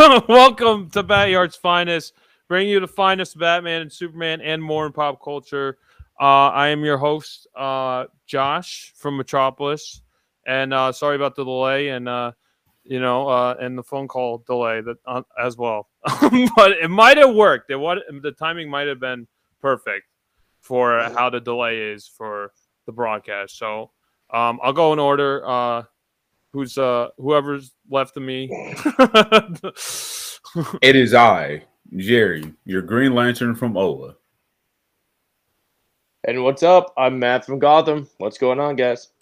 Welcome to Batyard's Finest, bringing you the finest Batman and Superman and more in pop culture. Uh, I am your host, uh, Josh from Metropolis, and uh, sorry about the delay and uh, you know uh, and the phone call delay that uh, as well. but it might have worked. It what the timing might have been perfect for how the delay is for the broadcast. So um, I'll go in order. Who's uh whoever's left of me. It is I, Jerry, your Green Lantern from Ola. And what's up? I'm Matt from Gotham. What's going on, guys?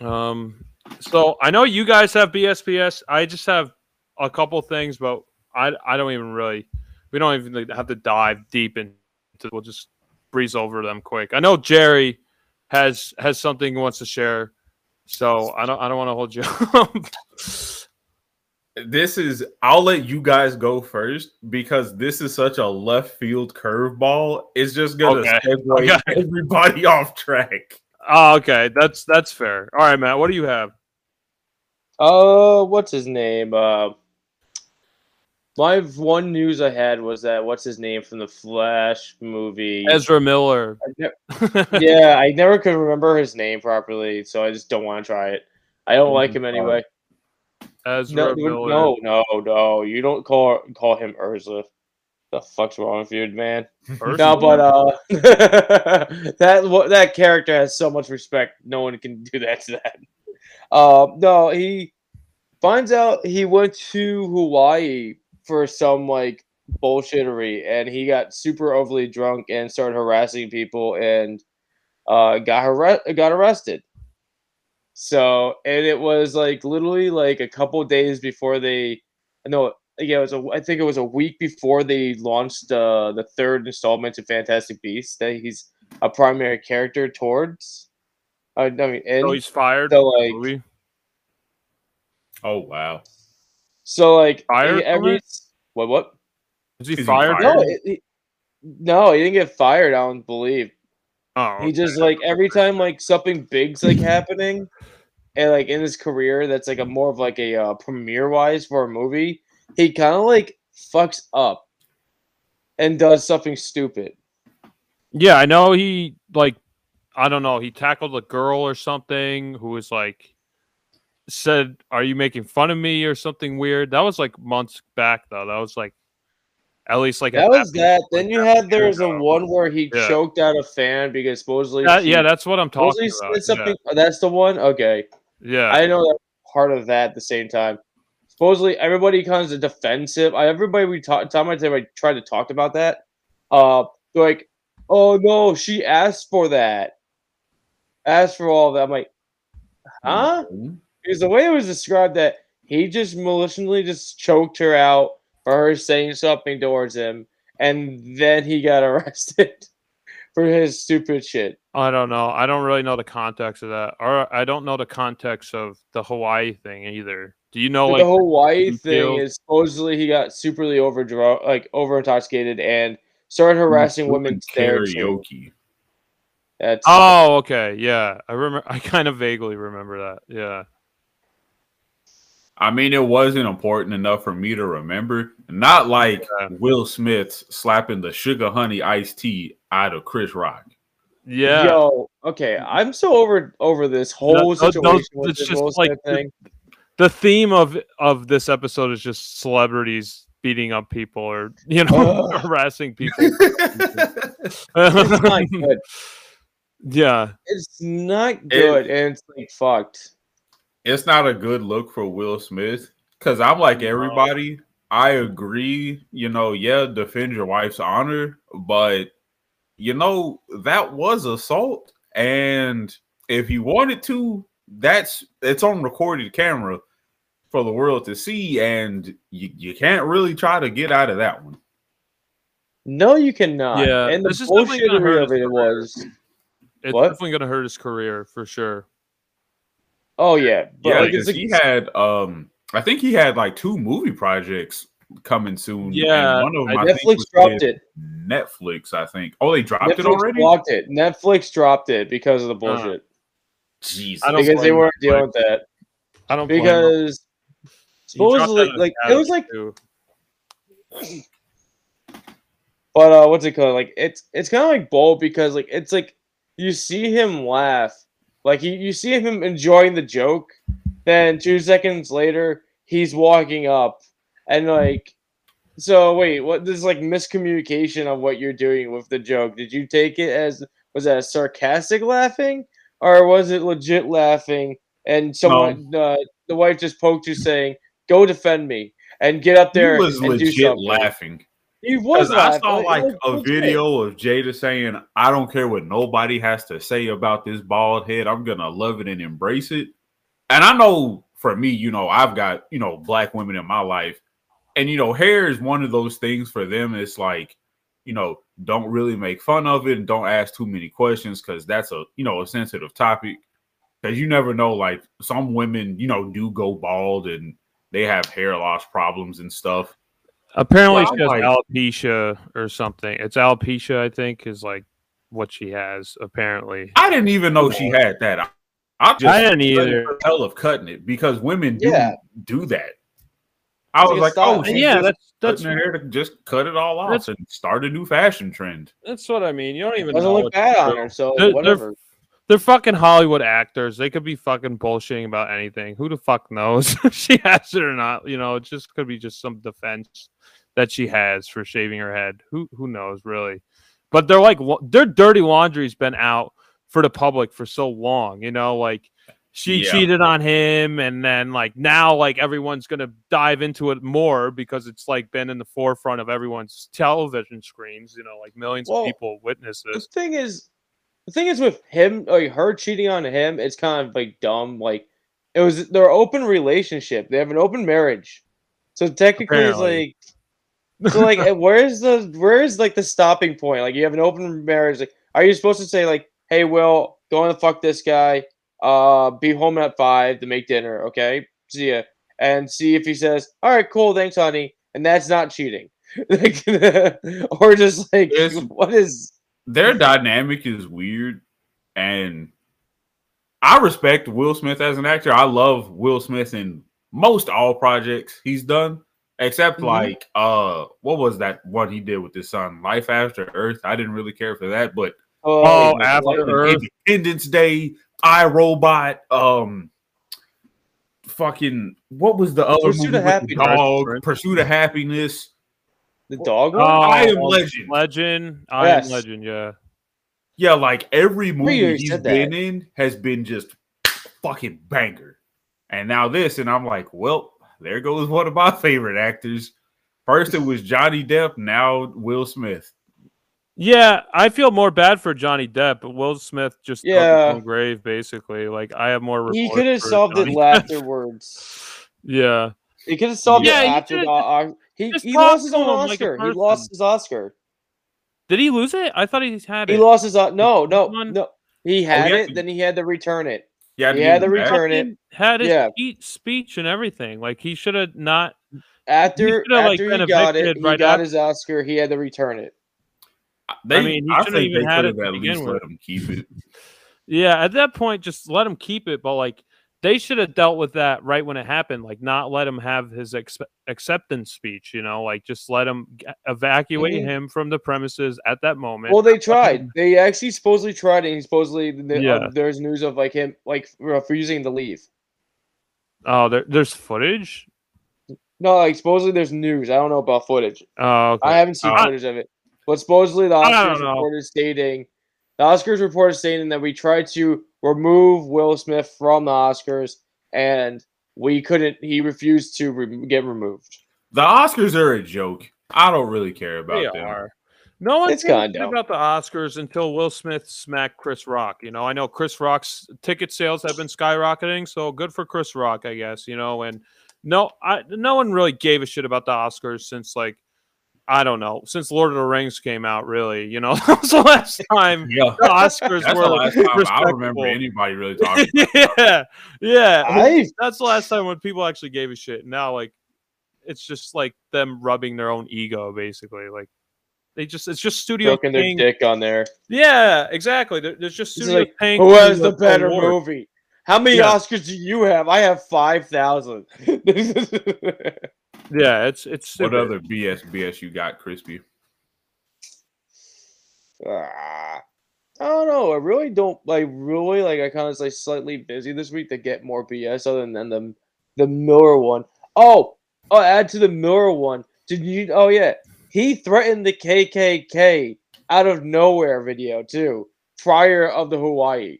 um, so I know you guys have BSBS. I just have a couple things, but I I don't even really. We don't even have to dive deep into. We'll just breeze over them quick. I know Jerry has has something he wants to share, so I don't I don't want to hold you up. This is I'll let you guys go first because this is such a left field curveball. It's just gonna Okay. segue Okay. everybody off track. oh, okay, that's that's fair. All right, Matt, what do you have? Uh, what's his name? Uh, my one news I had was that what's his name from the Flash movie? Ezra Miller. I ne- yeah, I never could remember his name properly, so I just don't want to try it. I don't like him anyway. Ezra No, Miller. no, no, no. You don't call call him Ursula. The fuck's wrong with you, man? Ursula? No, but uh, that what that character has so much respect. No one can do that to that. Uh, no, he finds out he went to Hawaii for some like bullshittery, and he got super overly drunk and started harassing people, and uh, got har- got arrested. So, and it was like literally like a couple days before they, no, yeah, it was a, I think it was a week before they launched uh, the third installment of Fantastic Beasts that he's a primary character towards. Uh, I mean, and So he's fired. so like? Oh wow. So like Fired he- from every it? what what? Is he Is he fired? fired? No, it, it- no, he didn't get fired. I don't believe. Oh, He just like every time like something big's like happening, and like in his career, that's like a more of like a uh, premiere wise for a movie. He kind of like fucks up and does something stupid. Yeah, I know he like I don't know, he tackled a girl or something who was like said, "Are you making fun of me?" or something weird. That was like months back though. That was like at least like That was that. Then like you had there was a one where he Yeah. choked out a fan because supposedly That- she- yeah, that's what I'm talking about. something. oh, That's the one. Okay, Yeah, I know that part of that at the same time. Supposedly, everybody comes to defensive. I, everybody we talk, time I time I tried to talk about that. Uh, they're like, oh no, she asked for that. Asked for all that. I'm like, huh? Because the way it was described that he just maliciously just choked her out for her saying something towards him, and then he got arrested for his stupid shit. I don't know. I don't really know the context of that, or I don't know the context of the Hawaii thing either. Do you know the like Hawaii thing feel- is supposedly he got superly overdro like over intoxicated and started mm, harassing women there karaoke. That's Oh, okay. Yeah. I remember I kind of vaguely remember that. Yeah. I mean, it wasn't important enough for me to remember. Not like Yeah. Will Smith slapping the sugar honey iced tea out of Chris Rock. Yeah. Yo, okay, I'm so over over this whole those- situation with it's just like Smith the- the theme of of this episode is just celebrities beating up people or you know Ugh. harassing people. It's not good. yeah. It's not good, and it's like fucked. It's not a good look for Will Smith because I'm like everybody. I agree, you know, yeah, defend your wife's honor, but you know, that was assault. And if you wanted to, that's it's on recorded camera for the world to see, and you, you can't really try to get out of that one. No, you cannot. Yeah, and the this is definitely gonna hurt bullshittery of his it was. It's What? definitely gonna hurt his career for sure. Oh yeah, but yeah, like, it's he like, had um I think he had like two movie projects coming soon. and Yeah, one of them I- I think, Netflix dropped it. Netflix, I think. Oh, they dropped Netflix it already. blocked it. Netflix dropped it because of the bullshit. Jeez, I don't because they weren't dealing with that. I don't. Because He dropped Supposedly, like it was like, too. but uh, what's it called? Like it's it's kind of like bold because like it's like you see him laugh, like you you see him enjoying the joke, then two seconds later he's walking up and like. So wait, what? This is like miscommunication of what you're doing with the joke. Did you take it as was that sarcastic laughing, or was it legit laughing? And someone, uh, the wife just poked you, saying, "Go defend me," and get up there he was and do something. laughing. He was I saw like a video of Jada saying, I don't care what nobody has to say about this bald head. I'm gonna love it and embrace it. And I know for me, you know, I've got, you know, black women in my life. And you know, hair is one of those things for them. It's like, you know, don't really make fun of it and don't ask too many questions because that's a you know a sensitive topic. Because you never know, like some women, you know, do go bald and they have hair loss problems and stuff. Apparently, Well, she has like- alopecia or something. It's alopecia, I think, is like what she has. Apparently, I didn't even know she had that. I, I just I didn't couldn't either. for hell of cutting it because women do Yeah. do that. I was like a like, style. oh, she's yeah, just that's that's cutting her hair to just cut it all off and start a new fashion trend. that's what I mean. You don't even doesn't know look bad on true. her, so They're- they're- whatever. They're fucking Hollywood actors. They could be fucking bullshitting about anything. Who the fuck knows if she has it or not? You know, it just could be just some defense that she has for shaving her head. Who who knows really? But they're like their dirty laundry's been out for the public for so long. You know, like she Yeah. cheated on him, and then like now like everyone's gonna dive into it more because it's like been in the forefront of everyone's television screens. You know, like millions Well, of people witness The this. thing is, the thing is with him, like her cheating on him, it's kind of like dumb. Like it was their open relationship. They have an open marriage, so technically Apparently. it's like, so like, where's the where's like the stopping point? Like you have an open marriage. Like, are you supposed to say like, hey, Will, go and fuck this guy. Uh, be home at five to make dinner. Okay, see ya, and see if he says, all right, cool, thanks, honey, and that's not cheating. Like, or just like, It's- what is? Their dynamic is weird, and I respect Will Smith as an actor. I love Will Smith in most all projects he's done, except Mhm. like uh, what was that one he did with his son, Life After Earth? I didn't really care for that, but Oh, like, After Earth. Independence Day, I Robot, um, fucking what was the other Pursuit movie of Happiness. dog? Pursuit of Happiness. The dog Oh, one? I am um, Legend. Legend. I Yes. am Legend. Yeah. Yeah, like every movie he's been that. in has been just fucking banger. And now this, and I'm like, well, there goes one of my favorite actors. First it was Johnny Depp, now Will Smith. Yeah, I feel more bad for Johnny Depp, but Will Smith just dug his Yeah. own grave, basically. Like I have more. he could have solved Johnny it afterwards. yeah, He could have solved Yeah, it he after the he, he lost his own him like Oscar. he lost his Oscar. did he lose it? I thought he had it. He lost his uh, no no no. He had had it, to- then he had to return it. Yeah, He had to return it. Had his Yeah. speech- speech and everything. Like he should have not. After could've, like, after been he got it, he right got after- his Oscar. He had to return it. They, I I mean, he I think even they had could have at least with. let him keep it. Yeah, at that point, just let him keep it. But like they should have dealt with that right when it happened. Like not let him have his ex- acceptance speech. You know, like just let him g- evacuate Mhm. him from the premises at that moment. Well, they tried. They actually supposedly tried, and he supposedly the, Yeah. uh, there's news of like him like refusing to leave. oh, there, there's footage. No, like supposedly there's news. I don't know about footage. Oh, okay. I haven't seen Uh, footage of it. But supposedly the don't reported stating the Oscars reported stating that we tried to remove Will Smith from the Oscars and we couldn't. He refused to re- get removed. The Oscars are a joke. I don't really care about they them. are. No one It's cares kinda about the Oscars until Will Smith smacked Chris Rock. You know, I know Chris Rock's ticket sales have been skyrocketing, so good for Chris Rock, I guess. You know, and no, I no one really gave a shit about the Oscars since like I don't know, since Lord of the Rings came out. Really, you know, that was the last time Yeah. the Oscars That's were the last time I respectable. remember anybody really talking. yeah, yeah. I That's the last time when people actually gave a shit. Now, like, it's just like them rubbing their own ego, basically. Like, they just it's just studio broken their dick on there. Yeah, exactly. There- There's just It's studio like, paying Who has the the better award. movie? How many Yeah. Oscars do you have? I have five thousand. Yeah, it's it's What other BS BS you got, Crispy? Ah, I don't know. I really don't like. Really, like I kind of like slightly busy this week to get more BS other than the the Miller one. Oh, oh, add to the Miller one. Did you? Oh yeah, he threatened the KKK out of nowhere video too. Prior of the Hawaii,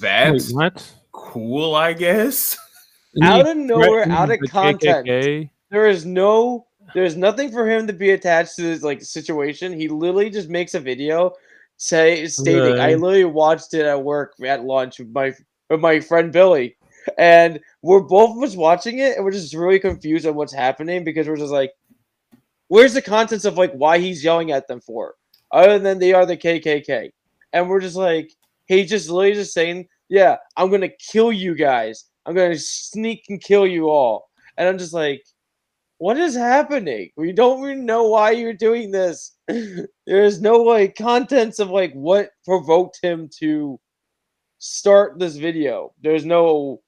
That's Wait, what? cool, I guess. out of nowhere, out of threatened the content. KKK? There is no. There's nothing for him to be attached to this like situation. He literally just makes a video say stating, I literally watched it at work at lunch with my with my friend Billy. And we're both of us watching it and we're just really confused on what's happening because we're just like, where's the contents of like why he's yelling at them for? Other than they are the KKK. And we're just like, he's just literally just saying, Yeah, I'm gonna kill you guys. I'm gonna sneak and kill you all. And I'm just like, what is happening? We don't even know why you're doing this. There's no like contents of like what provoked him to start this video. There's no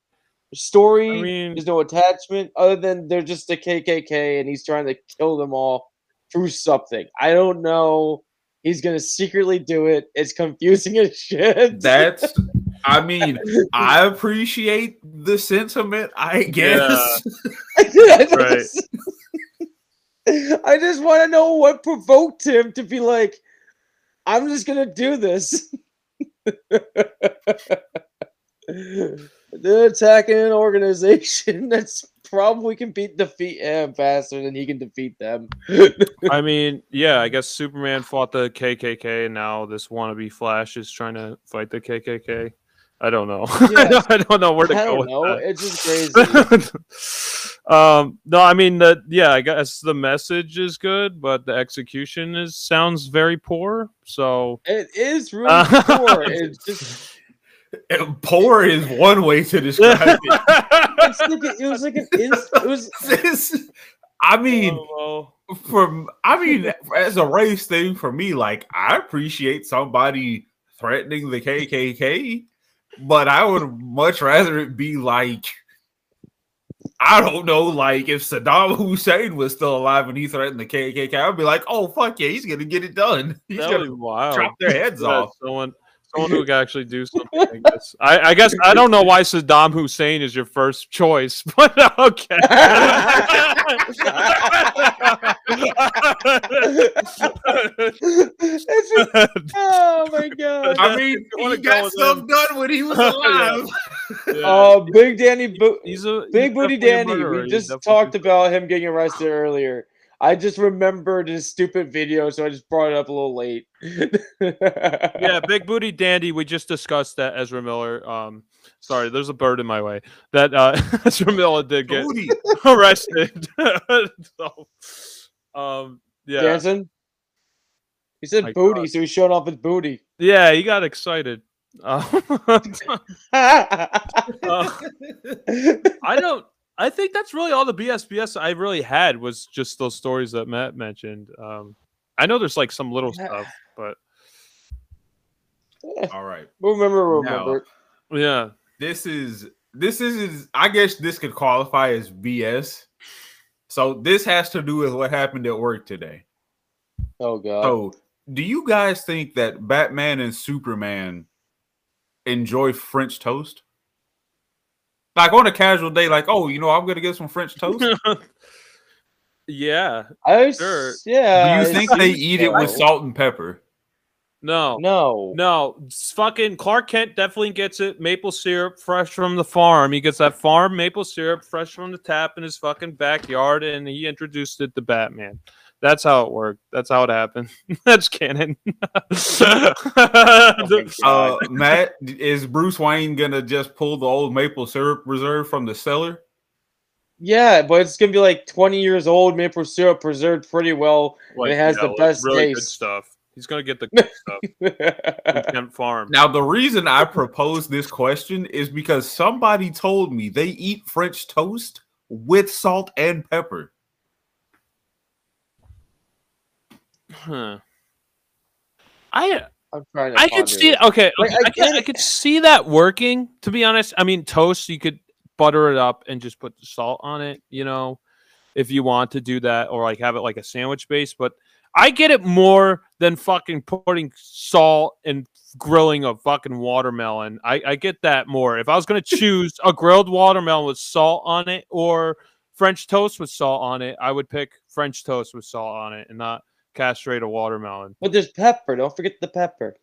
story. I mean, there's no attachment other than they're just the KKK and he's trying to kill them all through something. I don't know. He's gonna secretly do it. It's confusing as shit. That's I mean, I appreciate the sentiment, I guess. I Right. just, I just want to know what provoked him to be like, I'm just gonna do this. They're attacking an organization that's probably can beat defeat him faster than he can defeat them. I mean, yeah, I guess Superman fought the KKK, and now this wannabe Flash is trying to fight the KKK. I don't know. Yeah. I don't know where to I go don't with know. that. It's just crazy. um, no, I mean the yeah, I guess the message is good, but the execution is sounds very poor. So it is really Uh, poor. It's just And Poor is one way to describe it. it's like a- it was like an inst- it was This- I mean, Oh, from I mean, as a race thing for me, like I appreciate somebody threatening the KKK, but I would much rather it be like I don't know, like if Saddam Hussein was still alive and he threatened the KKK, I'd be like, oh fuck yeah, he's gonna get it done. He's that gonna chop their heads off. Someone, someone who could actually do something. I guess. I, I guess I don't know why Saddam Hussein is your first choice, but okay. it's just, oh my god. I mean, You wanna he got with stuff him? done when he was Yeah. alive. Oh, Big Danny, Bo- he's a Big he's Booty Danny. We just talked about him getting arrested earlier. I just remembered his stupid video, so I just brought it up a little late. yeah, Big Booty Dandy. We just discussed that Ezra Miller. Um, sorry, there's a bird in my way. That uh, Ezra Miller did get Booty. arrested. so, um, yeah, Dancing. He said My booty, God. so he showed off his booty. yeah, he got excited. Uh, uh, I don't. I think that's really all the BSBS I really had was just those stories that Matt mentioned. Um, I know there's like some little Yeah. stuff, but All right. we'll remember, Now, remember. yeah, this is this is I guess this could qualify as BS. So this has to do with what happened at work today. Oh god. So do you guys think that Batman and Superman enjoy French toast? Like on a casual day, like, oh, you know, I'm gonna get some French toast. Do yeah. I s- Sure. yeah. Do you I think they eat it with salt and pepper? No, No. No, it's fucking Clark Kent definitely gets it. Maple syrup fresh from the farm. He gets that farm maple syrup fresh from the tap in his fucking backyard, and he introduced it to Batman. That's how it worked. That's how it happened. That's canon. Oh Uh, Matt, is Bruce Wayne gonna just pull the old maple syrup reserve from the cellar? Yeah, but it's gonna be like 20 years old, maple syrup preserved pretty well. Like, it has the like best really good taste. stuff. He's gonna get the good stuff Kent Farm. Now, the reason I proposed this question is because somebody told me they eat French toast with salt and pepper. Huh. I I'm trying to. I could see it. Okay, Like, okay, I I, could, I could see that working. To be honest, I mean, toast you could butter it up and just put the salt on it. You know, if you want to do that, or like have it like a sandwich base. But I get it more than fucking putting salt and grilling a fucking watermelon. I, I get that more. If I was gonna choose a grilled watermelon with salt on it or French toast with salt on it, I would pick French toast with salt on it and not castrate a watermelon. But there's pepper. Don't forget the pepper.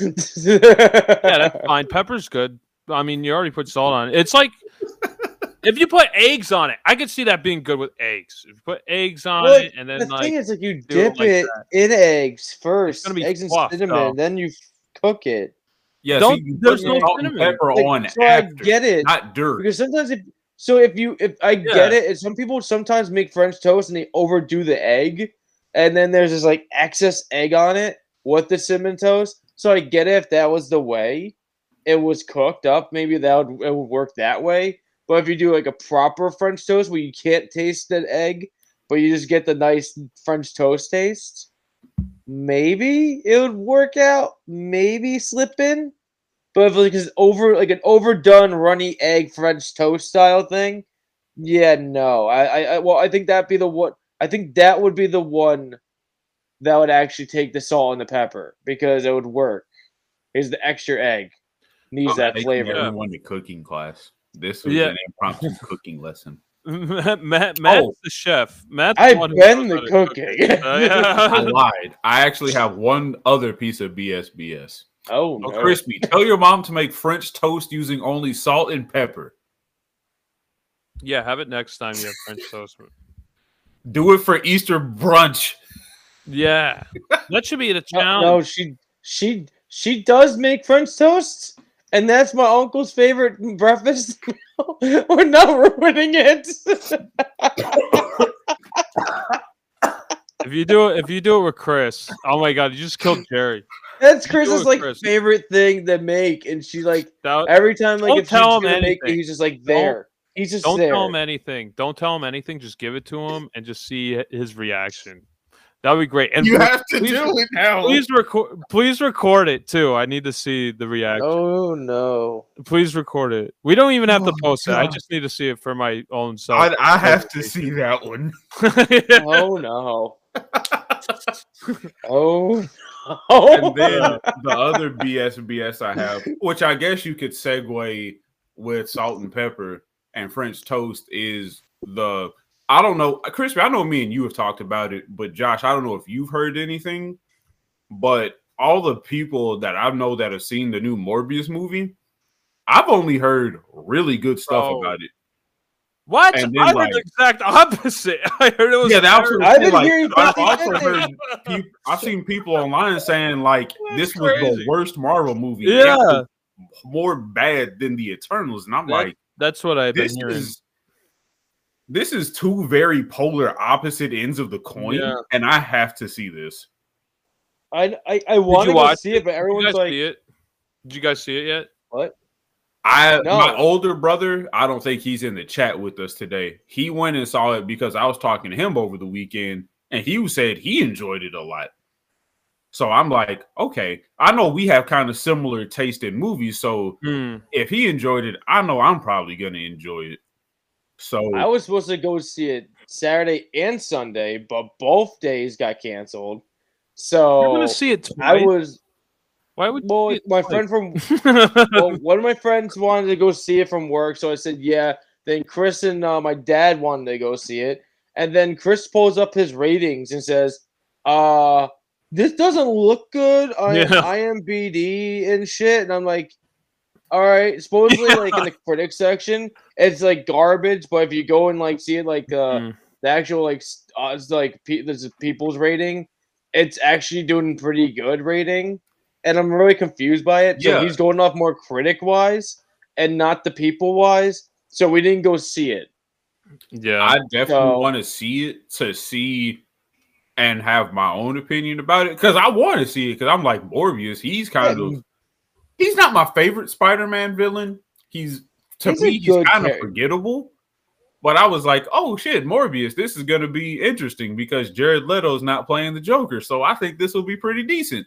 Yeah, that's fine. Pepper's good. I mean, you already put salt on it. It's like if you put eggs on it, I could see that being good with eggs. If you put eggs on Well, it and then the like thing is, like you do it dip like it in eggs first, gonna be eggs and fluff, cinnamon, though. then you cook it. Yeah, Don't- see, you there's put no salt and cinnamon. pepper Like, on so I get it not dirt. because sometimes if so, if you if I Yeah. get it, and some people sometimes make French toast and they overdo the egg, and then there's this like excess egg on it with the cinnamon toast. So I get it if that was the way it was cooked up, maybe that would it would work that way. But if you do like a proper French toast where you can't taste the egg, but you just get the nice French toast taste, maybe it would work out. Maybe slip in. But if like it's over like an overdone runny egg French toast style thing, yeah, no. I, I, I well, I think that'd be the one. I think that would be the one that would actually take the salt and the pepper because it would work. Is the extra egg needs I'm that taking flavor? Everyone to cooking class. This was Yeah. an impromptu cooking lesson. Matt, Matt, Matt's Oh. the chef. Matt's I've the one been the how to cook cooking. it. Uh, I lied. I actually have one other piece of BSBS. Oh Oh, no! crispy. Tell your mom to make French toast using only salt and pepper. yeah, have it next time you have French toast. Do it for Easter brunch. Yeah, that should be the challenge. no, she she she does make French toast, and that's my uncle's favorite breakfast. We're not ruining it. If you do it, if you do it with Chris, oh my god, you just killed Jerry. that's Chris's like Chris. favorite thing to make, and she like That, every time like Don't if she's tell him gonna make it, he's just like there. He's just don't there. tell him anything. Don't tell him anything. Just give it to him and just see his reaction. That would be great. And You please- have to please- do it now. please record. Please record it too. I need to see the reaction. Oh no! Please record it. We don't even have to Oh, post it. I just need to see it for my own self. I, I have to see that one. Oh no! oh no! And then the other BSBS I have, which I guess you could segue with salt and pepper and French toast, is the I don't know, Crispy. I know me and you have talked about it, but Josh, I don't know if you've heard anything, but all the people that I know that have seen the new Morbius movie, I've only heard really good stuff Bro. about it. what? Then, I heard like- the exact opposite. I heard it was. Yeah, that's terrible. what I've been like, hearing I've also heard thing. peop- I've seen people online saying like That's this was crazy. the worst Marvel movie. Yeah, more bad than the Eternals, and I'm That- like, that's what I've been this hearing. is this is two very polar opposite ends of the coin, Yeah. and I have to see this. I I, I want to see it, but everyone's like, see it? Did you guys see it yet? "What? I No. my older brother, I don't think he's in the chat with us today. He went and saw it because I was talking to him over the weekend, and he said he enjoyed it a lot. So I'm like, okay, I know we have kind of similar taste in movies. So Hmm. if he enjoyed it, I know I'm probably gonna enjoy it. So I was supposed to go see it Saturday and Sunday, but both days got canceled. So You're gonna see it I was Why would well, you my twice? friend from well, one of my friends wanted to go see it from work, so I said yeah. Then Chris and uh, my dad wanted to go see it, and then Chris pulls up his ratings and says, "Uh, this doesn't look good on Yeah. IMBD and shit." And I'm like, "All right." Supposedly, like in the critic section, it's like garbage, but if you go and like see it, like uh, Mm. the actual like uh, it's like pe- this is people's rating, it's actually doing pretty good rating, and I'm really confused by it. So Yeah. he's going off more critic wise and not the people wise. So we didn't go see it. yeah, I definitely So- want to see it to see and have my own opinion about it because I want to see it because I'm like Morbius. He's kind Yeah. of he's not my favorite Spider-Man villain. He's to He's me he's good kind of forgettable. But I was like, oh shit, Morbius, this is gonna be interesting because Jared Leto's not playing the Joker, so I think this will be pretty decent.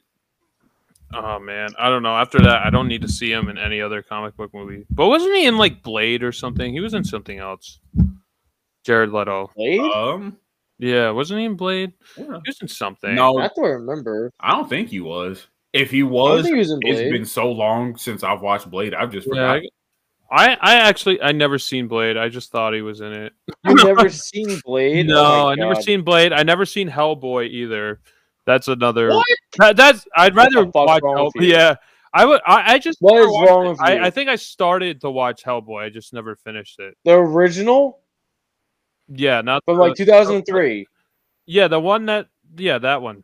Oh man, I don't know. After that, I don't need to see him in any other comic book movie. But wasn't he in like Blade or something? He was in something else. Jared Leto. Blade? Um, Yeah, wasn't he in Blade? yeah. He was in something. no, I don't remember. I don't think he was. If he was, think he was in it's Blade. been so long since I've watched Blade. I've just Yeah, forgot. I, I actually I never seen Blade. I just thought he was in it. You've never seen Blade? No, Oh my I never seen Blade. I never seen Hellboy either. That's another. What? That, that's I'd rather fuck's watch. wrong Hell, with you? yeah, I would. I, I just. What never is watched wrong with I, you? I think I started to watch Hellboy. I just never finished it. The original Yeah, not from the- like 2003. Yeah, the one that. Yeah, that one.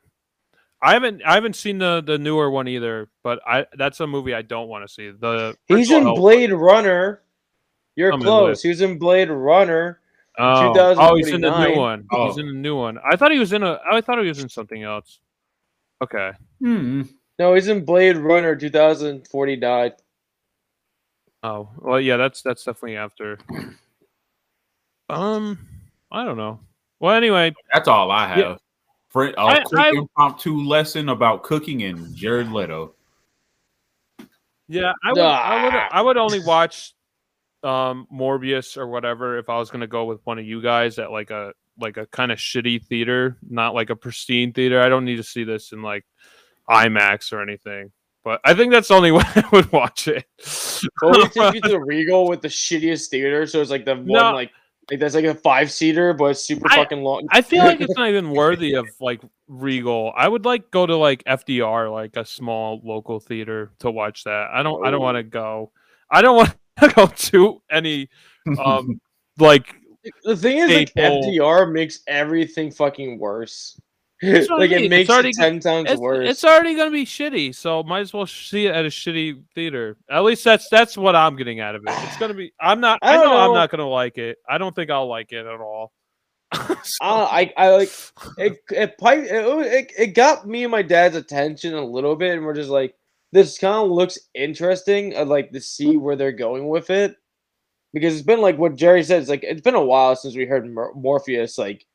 I haven't. I haven't seen the the newer one either. But I. That's a movie I don't want to see. The. He's in original Hellboy. Blade Runner. You're I'm close. He was in Blade Runner. Oh, oh, he's in the new 2049. one. He's Oh. in the new one. I thought he was in a. I thought he was in something else. Okay. Hmm. No, he's in Blade Runner 2049. Oh well, yeah, that's that's definitely after. Um, I don't know. Well, anyway, That's all I have. Yeah. For a I- quick I- impromptu lesson about cooking and Jared Leto. yeah, I would, I would, Ah. I would only watch um Morbius or whatever if I was gonna go with one of you guys at like a like a kind of shitty theater, not like a pristine theater. I don't need to see this in like IMAX or anything. But I think that's the only way I would watch it. Well, we take you to the Regal with the shittiest theater, so it's like the one No. like like that's like a five seater, but it's super I- fucking long. I feel like it's not even worthy of like Regal. I would like go to like FDR, like a small local theater to watch that. I don't I don't Oh. want to go. I don't want to go to any um like the thing is, like FDR makes everything fucking worse. That's what I like mean, it it's makes already- it ten times it's, worse. it's already gonna be shitty, so might as well see it at a shitty theater. At least that's that's what I'm getting out of it. It's gonna be. I'm not. I I, don't know, I'm not gonna like it. I don't think I'll like it at all. So- I, I like it. It, it, it. it got me and my dad's attention a little bit, and we're just like, this kind of looks interesting. I'd like to see where they're going with it because it's been like what Jerry said. It's like it's been a while since we heard Mor- Morpheus like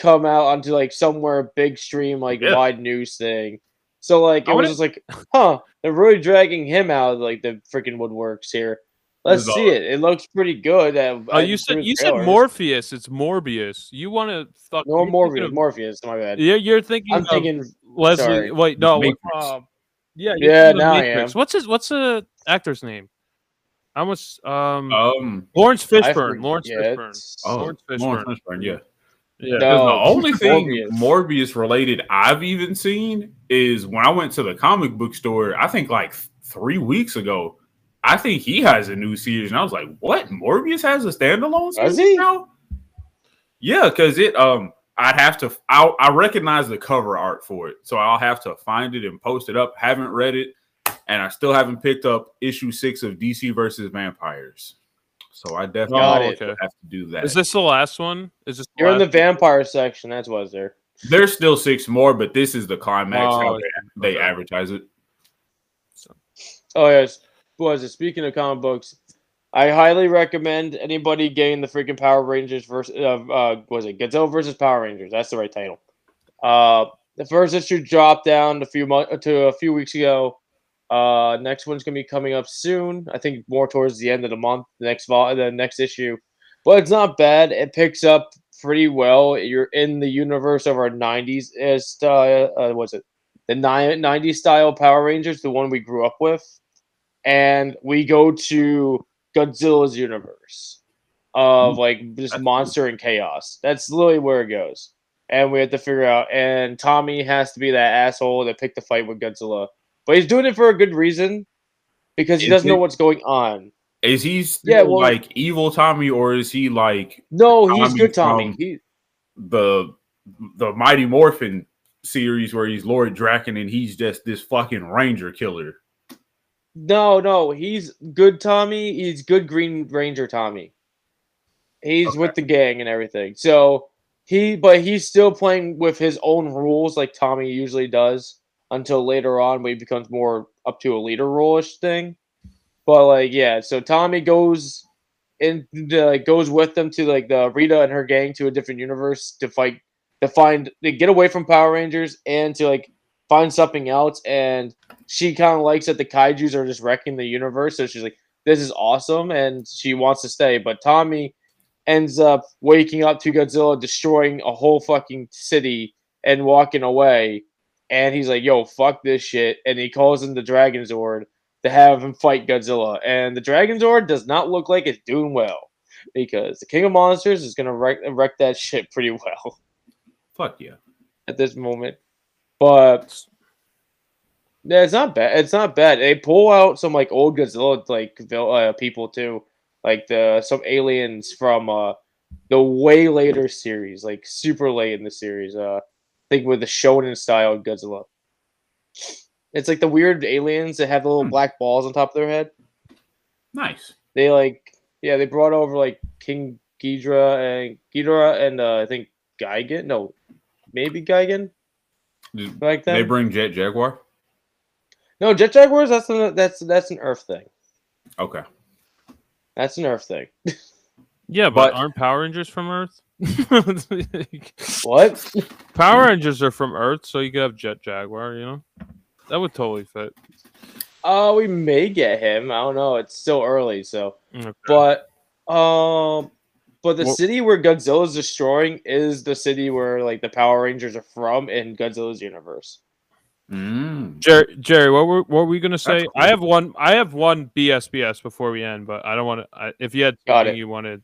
come out onto like somewhere big stream like Yeah. wide news thing. So like it I was wouldn't- just like, huh? They're really dragging him out of like the freaking woodworks here. Let's see it. It looks pretty good. uh, Oh, uh, you said you said. Morpheus. It's Morbius. You want to fuck? No, you're Morpheus. Morpheus. My bad. Yeah, you're thinking. I'm of thinking. Leslie. sorry. Wait, no. Matrix. Um, yeah. Yeah, now I am. What's his? What's the actor's name? I almost um Um, Laurence Fishburne. Laurence. Fishburne. oh, Laurence Fishburne. Laurence Fishburne, yeah. Yeah. No. the only thing Morbius. Morbius. related I've even seen is when I went to the comic book store, I think like three weeks ago. I think he has a new series, and I was like, "What? Morbius has a standalone Does series he? now?" Yeah, because it. Um, I'd have to. I I recognize the cover art for it, so I'll have to find it and post it up. Haven't read it, and I still haven't picked up issue six of DC versus Vampires. So I definitely Got Oh, it. okay. have to do that. Is this the last one? Is this? You're in the last- vampire section. That's what's there. There's still six more, but this is the climax. Oh, how they, they Okay. advertise it. Oh yes. Was it? Speaking of comic books, I highly recommend anybody getting the freaking Power Rangers versus uh, uh was it Godzilla versus Power Rangers? That's the right title. Uh, the first issue dropped down a few months to a few weeks ago. Uh, next one's gonna be coming up soon. I think more towards the end of the month. The next vol, the next issue, but it's not bad. It picks up pretty well. You're in the universe of our '90s uh, style. Uh, what's it? The ni- '90s style Power Rangers, the one we grew up with, and we go to Godzilla's universe of like just monster and chaos. That's literally where it goes. And we have to figure out. And Tommy has to be that asshole that picked the fight with Godzilla, but he's doing it for a good reason because he Is doesn't know what's going on. Is he still Yeah, well- like evil Tommy, or is he like No, he's Tommy good, Tommy. He, the the Mighty Morphin series where he's Lord Drakkon and he's just this fucking ranger killer? no, no, he's good, Tommy. He's good, Green Ranger, Tommy. He's Okay. with the gang and everything. So he, but he's still playing with his own rules, like Tommy usually does, until later on when he becomes more up to a leader role-ish thing. But like, yeah, so Tommy goes and like, goes with them to like the Rita and her gang to a different universe to fight, to find, to get away from Power Rangers and to like find something else, and she kind of likes that the kaiju's are just wrecking the universe. So she's like, "This is awesome," and she wants to stay. But Tommy ends up waking up to Godzilla destroying a whole fucking city and walking away. And he's like, "Yo, fuck this shit!" And he calls in the Dragon Zord to have him fight Godzilla. And the Dragon Zord does not look like it's doing well because the King of Monsters is gonna wreck, wreck that shit pretty well Fuck yeah. at this moment. But yeah, it's not bad. It's not bad. They pull out some like old Godzilla like uh, people too, like the some aliens from uh the way later series, like super late in the series. Uh, think with the Shonen style Godzilla. It's like the weird aliens that have the little Hmm. black balls on top of their head. Nice. They like yeah, they brought over like King Ghidra and Ghidra and uh, I think Gigan. No, maybe Gigan. Like that. They bring Jet Jaguar. No, Jet Jaguars. That's an, that's that's an Earth thing. Okay. That's an Earth thing. Yeah, but, But- aren't Power Rangers from Earth? What? Power Rangers are from Earth, so you could have Jet Jaguar. You know, that would totally fit. Uh, we may get him. I don't know. It's still early, so. Okay. But um, but the Well- city where Godzilla's destroying is the city where like the Power Rangers are from in Godzilla's universe. Mm. Jerry, Jerry, what were what were we gonna say? cool. I have one. I have one BSBS before we end, but I don't want to. If you had Got something you wanted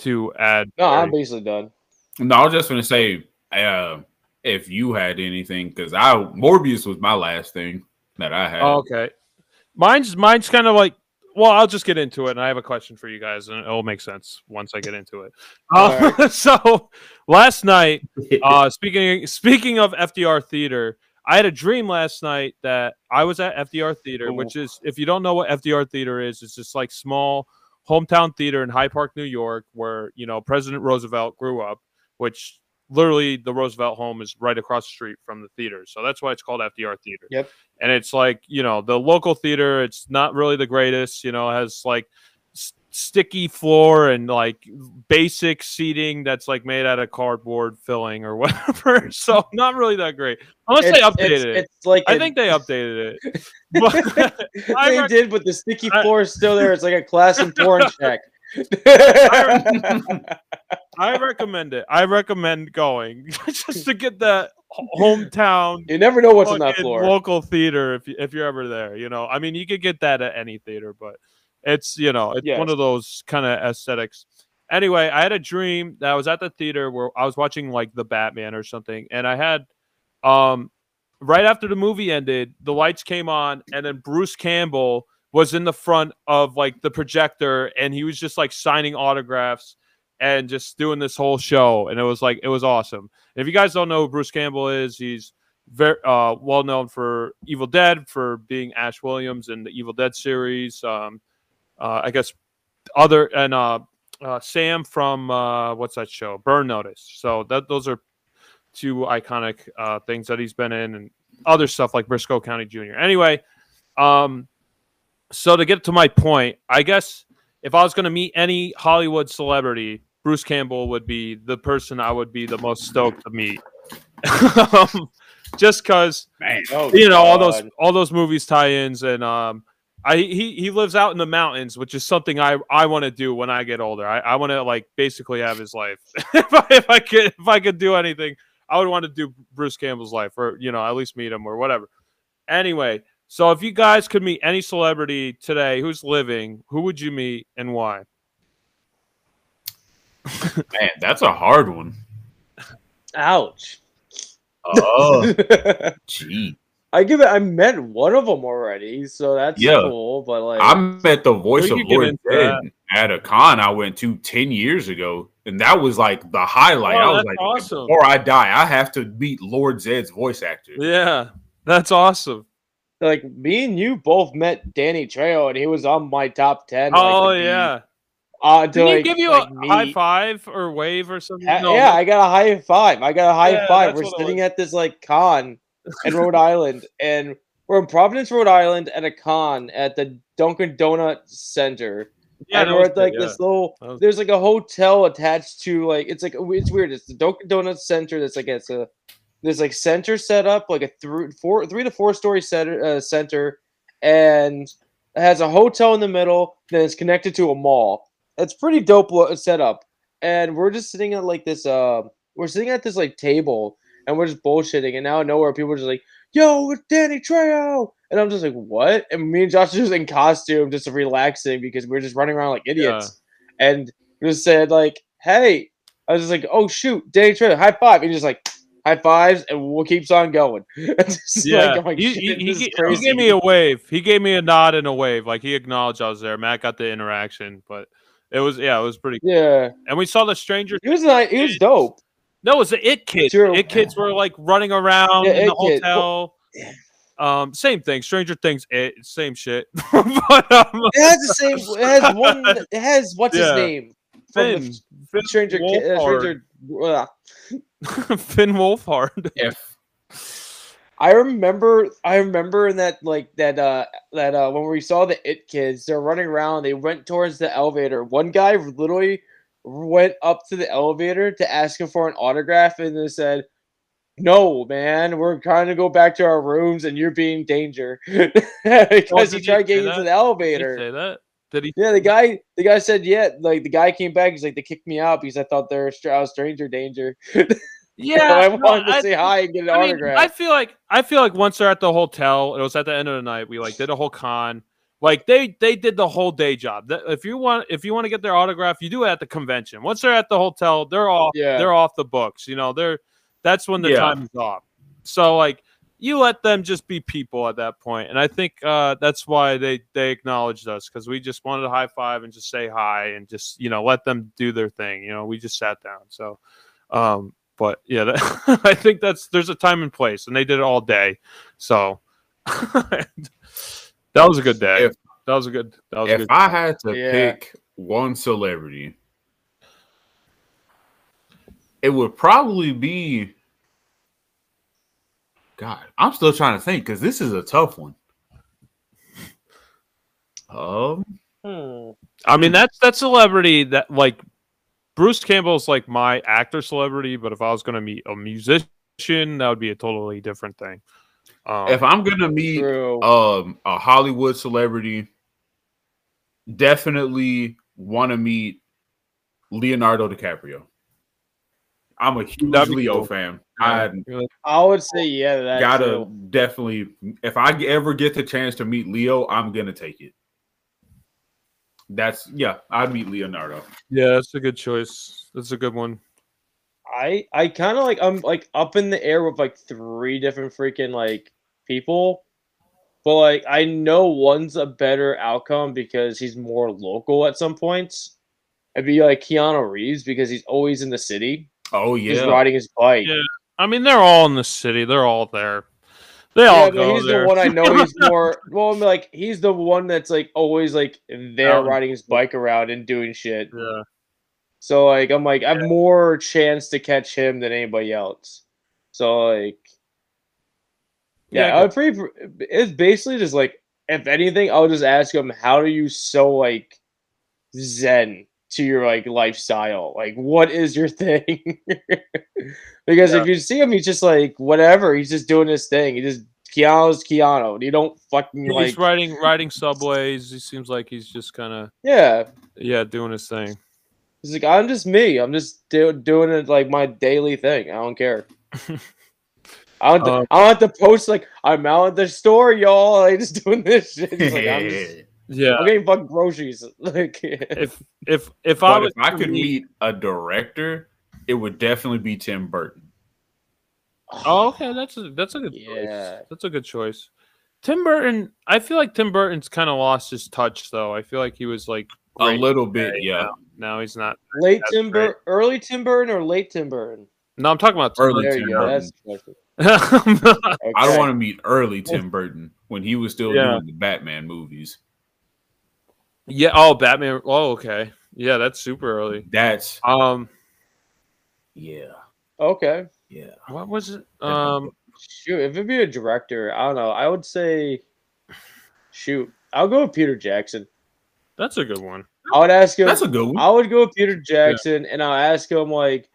to add, No, I'm basically done. No, I was just gonna say, uh, if you had anything, because I Morbius was my last thing that I had. Oh, okay. Mine's mine's kind of like. Well, I'll just get into it, and I have a question for you guys, and it'll make sense once I get into it. Uh, so last night, uh, speaking speaking of FDR theater, I had a dream last night that I was at FDR theater, Ooh. which is if you don't know what FDR theater is, it's just like small hometown theater in Hyde Park, New York, where you know President Roosevelt grew up, which literally the Roosevelt home is right across the street from the theater, so that's why it's called FDR theater. Yep. And it's like you know the local theater, it's not really the greatest, you know, it has like sticky floor and like basic seating that's like made out of cardboard filling or whatever. So not really that great. Unless they updated it's, it. It's like I think they updated it. But they did, but the sticky floor is still there. It's like a class and porn check. I recommend it. I recommend going just to get that hometown you never know what's on that floor. local theater if if you're ever there. You know, I mean, you could get that at any theater, but it's you know, it's one of those kind of aesthetics. Anyway, I had a dream that I was at the theater where I was watching like the Batman or something, and I had, um, right after the movie ended, the lights came on, and then Bruce Campbell was in the front of like the projector, and he was just like signing autographs and just doing this whole show, and it was like it was awesome. And if you guys don't know who Bruce Campbell is, he's very uh, well known for Evil Dead, for being Ash Williams in the Evil Dead series. Um, uh, I guess other and uh, uh, Sam from uh, what's that show? Burn Notice. So that those are two iconic uh, things that he's been in, and other stuff like Brisco County Jr. Anyway, um, so to get to my point, I guess if I was going to meet any Hollywood celebrity, Bruce Campbell would be the person I would be the most stoked to meet. um, just because Oh, you know all those all those movies tie-ins and um I he he lives out in the mountains, which is something I I want to do when I get older. I, I want to like basically have his life. if I if I could if I could do anything, I would want to do Bruce Campbell's life, or you know at least meet him or whatever. Anyway, so if you guys could meet any celebrity today who's living, who would you meet and why? man, that's a hard one. Ouch. Oh, gee. I give it. I met one of them already, so that's Yeah. cool. But like, I met the voice of Lord into Zedd at a con I went to 10 years ago. And that was like the highlight. Oh, I was that's like, awesome. before I die, I have to meet Lord Zedd's voice actor. Yeah, that's awesome. like me and you both met Danny Trejo, and he was on my top ten. Oh to be- yeah. Uh, to Did he give you like, a high five or wave or something? Ha- No, yeah, I got a high five. I got a high Yeah, five. We're sitting at this like con in Rhode Island, and we're in Providence, Rhode Island, at a con at the Dunkin' Donut Center. yeah, and we're at like yeah. this little. Was- There's like a hotel attached to like it's like it's weird. It's the Dunkin' Donut Center. That's like it's a this like center set up, like a three, four, three to four story center, uh, center, and it has a hotel in the middle. Then it's connected to a mall. It's pretty dope setup. And we're just sitting at like this. Uh, we're sitting at this like table, and we're just bullshitting. And of nowhere, people are just like, "Yo, it's Danny Trejo," and I'm just like, "What?" And me and Josh are just in costume, just relaxing because we're just running around like idiots. And we just said like, "Hey," I was just like, "Oh shoot, Danny Trejo, high five. And he's just like high fives, and we'll keeps on going. Yeah, like, oh like, he, he, he, this is ga- he gave me a wave. He gave me a nod and a wave. Like he acknowledged I was there. Matt got the interaction, but it was yeah, it was pretty. yeah, And we saw the stranger. he was like, he was dope. No, it was the it kids. Sure. It kids were like running around Yeah, in the Kid. hotel. Yeah. Um, same thing. Stranger Things. It same shit. but um, It has the same. It has one. It has what's Yeah. his name Finn, the Finn Stranger. Ki- uh, Wolfhard. Stranger. uh, Finn Wolfhard. If I remember. I remember in that like that uh that uh when we saw the it kids, they're running around. They went towards the elevator. One guy literally went up to the elevator to ask him for an autograph, and they said. No, man, we're trying to go back to our rooms, and you're being danger oh, because he he tried getting that? into the Did he elevator. say that? Did he? Yeah, the guy, the guy said, yeah, like the guy came back. He's like, they kicked me out because I thought they're I was stranger danger. Yeah, I no, wanted to I- say hi and get an I mean, autograph. I feel like I feel like once they're at the hotel, it was at the end of the night. We like did a whole con. Like they they did the whole day job. If you want if you want to get their autograph, you do it at the convention. Once they're at the hotel, they're off. Yeah. they're off the books. You know, they're that's when the Yeah. time is off. So like you let them just be people at that point. and I think uh, that's why they they acknowledged us because we just wanted to high five and just say hi and just you know let them do their thing. You know, we just sat down. So, um, but yeah, that, I think that's there's a time and place, and they did it all day. So that was a good day. If- that was a good. That was a if good. I had to Yeah. pick one celebrity, it would probably be. God, I'm still trying to think because this is a tough one. Um, Hmm. I mean, that's that celebrity that like Bruce Campbell's like my actor celebrity, but if I was gonna meet a musician, that would be a totally different thing. Um, if I'm gonna meet um a Hollywood celebrity, definitely want to meet Leonardo DiCaprio. I'm a huge That'd Leo cool. fan. yeah, I I would say yeah. That gotta too. definitely if I ever get the chance to meet Leo, I'm gonna take it. That's yeah, I'd meet Leonardo. yeah, that's a good choice. That's a good one. I I kind of like I'm like up in the air with like three different freaking like people, but like I know one's a better outcome because he's more local at some points. It'd be like Keanu Reeves because he's always in the city. Oh yeah, He's riding his bike. Yeah, I mean, they're all in the city. They're all there. They Yeah, all but go he's there. the one I know. He's more well, I'm like he's the one that's like always like there Out. riding his bike around and doing shit. yeah. So like I'm like I have more chance to catch him than anybody else. So like yeah, Yeah, I would pretty it's basically just like if anything, I'll just ask him how do you so like zen to your like lifestyle? Like what is your thing? because Yeah. if you see him, he's just like whatever, he's just doing his thing. He just Keanu's Keanu. You don't fucking He's like riding riding subways. He seems like he's just kind of yeah. yeah doing his thing. He's like, I'm just me. I'm just do- doing it like my daily thing. I don't care. I don't. Um, I don't have to post like I'm out at the store, y'all. I just doing this shit. Like, I'm, just, Yeah. I'm getting fucking groceries. Like, If if if I was if I to could meet a director, it would definitely be Tim Burton. Oh, okay, that's a that's a good Yeah. choice. That's a good choice. Tim Burton, I feel like Tim Burton's kind of lost his touch though. I feel like he was like A little bit, today. yeah. Now, now he's not. late That's Tim. Burton, early Tim Burton, or late Tim Burton? No, I'm talking about Tim Early There Tim you. Burton. That's the question. Burton. I don't want to meet early Tim Burton when he was still Yeah. doing the Batman movies. yeah. Oh, Batman. Oh, okay. Yeah, that's super early. That's Um, yeah, Okay. yeah. what was it? Um, Shoot, if it'd be a director, I don't know. I would say, shoot, I'll go with Peter Jackson. that's a good one. I would ask him. That's a good one. I would go with Peter Jackson, and I'll ask him like,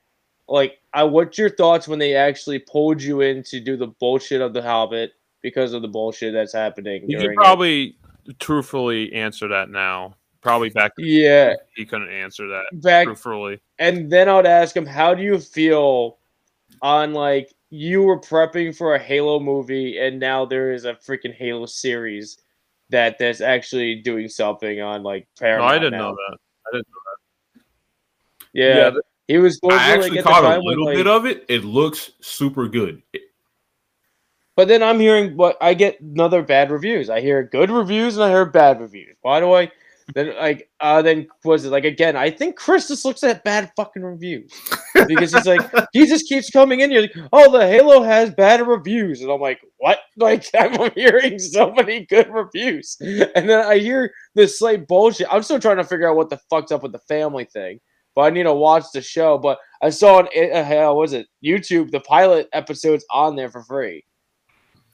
like, I what's your thoughts when they actually pulled you in to do the bullshit of the Hobbit because of the bullshit that's happening? You could during it? probably truthfully answer that now. Probably back yeah, he couldn't answer that back truthfully. and then I would ask him, how do you feel on like you were prepping for a Halo movie and now there is a freaking Halo series that that's actually doing something on like Paramount. No, I didn't now. know that. I didn't know that. Yeah, Yeah, he was I to, like, actually caught a time when, little like- bit of it. It looks super good. But then I'm hearing what I get another bad reviews. I hear good reviews and I hear bad reviews. Why do I then like uh then was it like again? I think Chris just looks at bad fucking reviews because he's like he just keeps coming in here like oh the Halo has bad reviews and I'm like what like I'm hearing so many good reviews and then I hear this like bullshit. I'm still trying to figure out what the fuck's up with the family thing. But I need to watch the show. But I saw on uh, how was it YouTube the pilot episodes on there for free.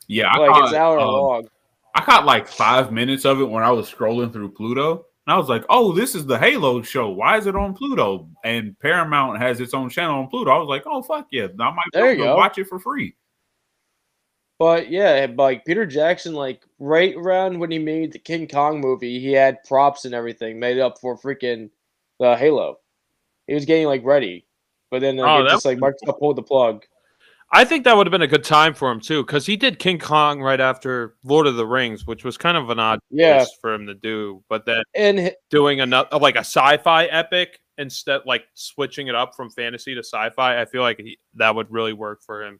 Yeah, Like caught, it's hour um, long. I caught like five minutes of it when I was scrolling through Pluto. And I was like, oh, this is the Halo show. Why is it on Pluto? And Paramount has its own channel on Pluto. I was like, oh, fuck yeah. I might There go go. watch it for free. But yeah, like Peter Jackson, like right around when he made the King Kong movie, he had props and everything made up for freaking the Halo. He was getting like ready, but then like, Oh, it just like Microsoft pulled the plug. I think that would have been a good time for him too, because he did King Kong right after Lord of the Rings, which was kind of an odd Yeah. for him to do. But then And doing another like a sci-fi epic instead, like switching it up from fantasy to sci-fi, I feel like he, that would really work for him.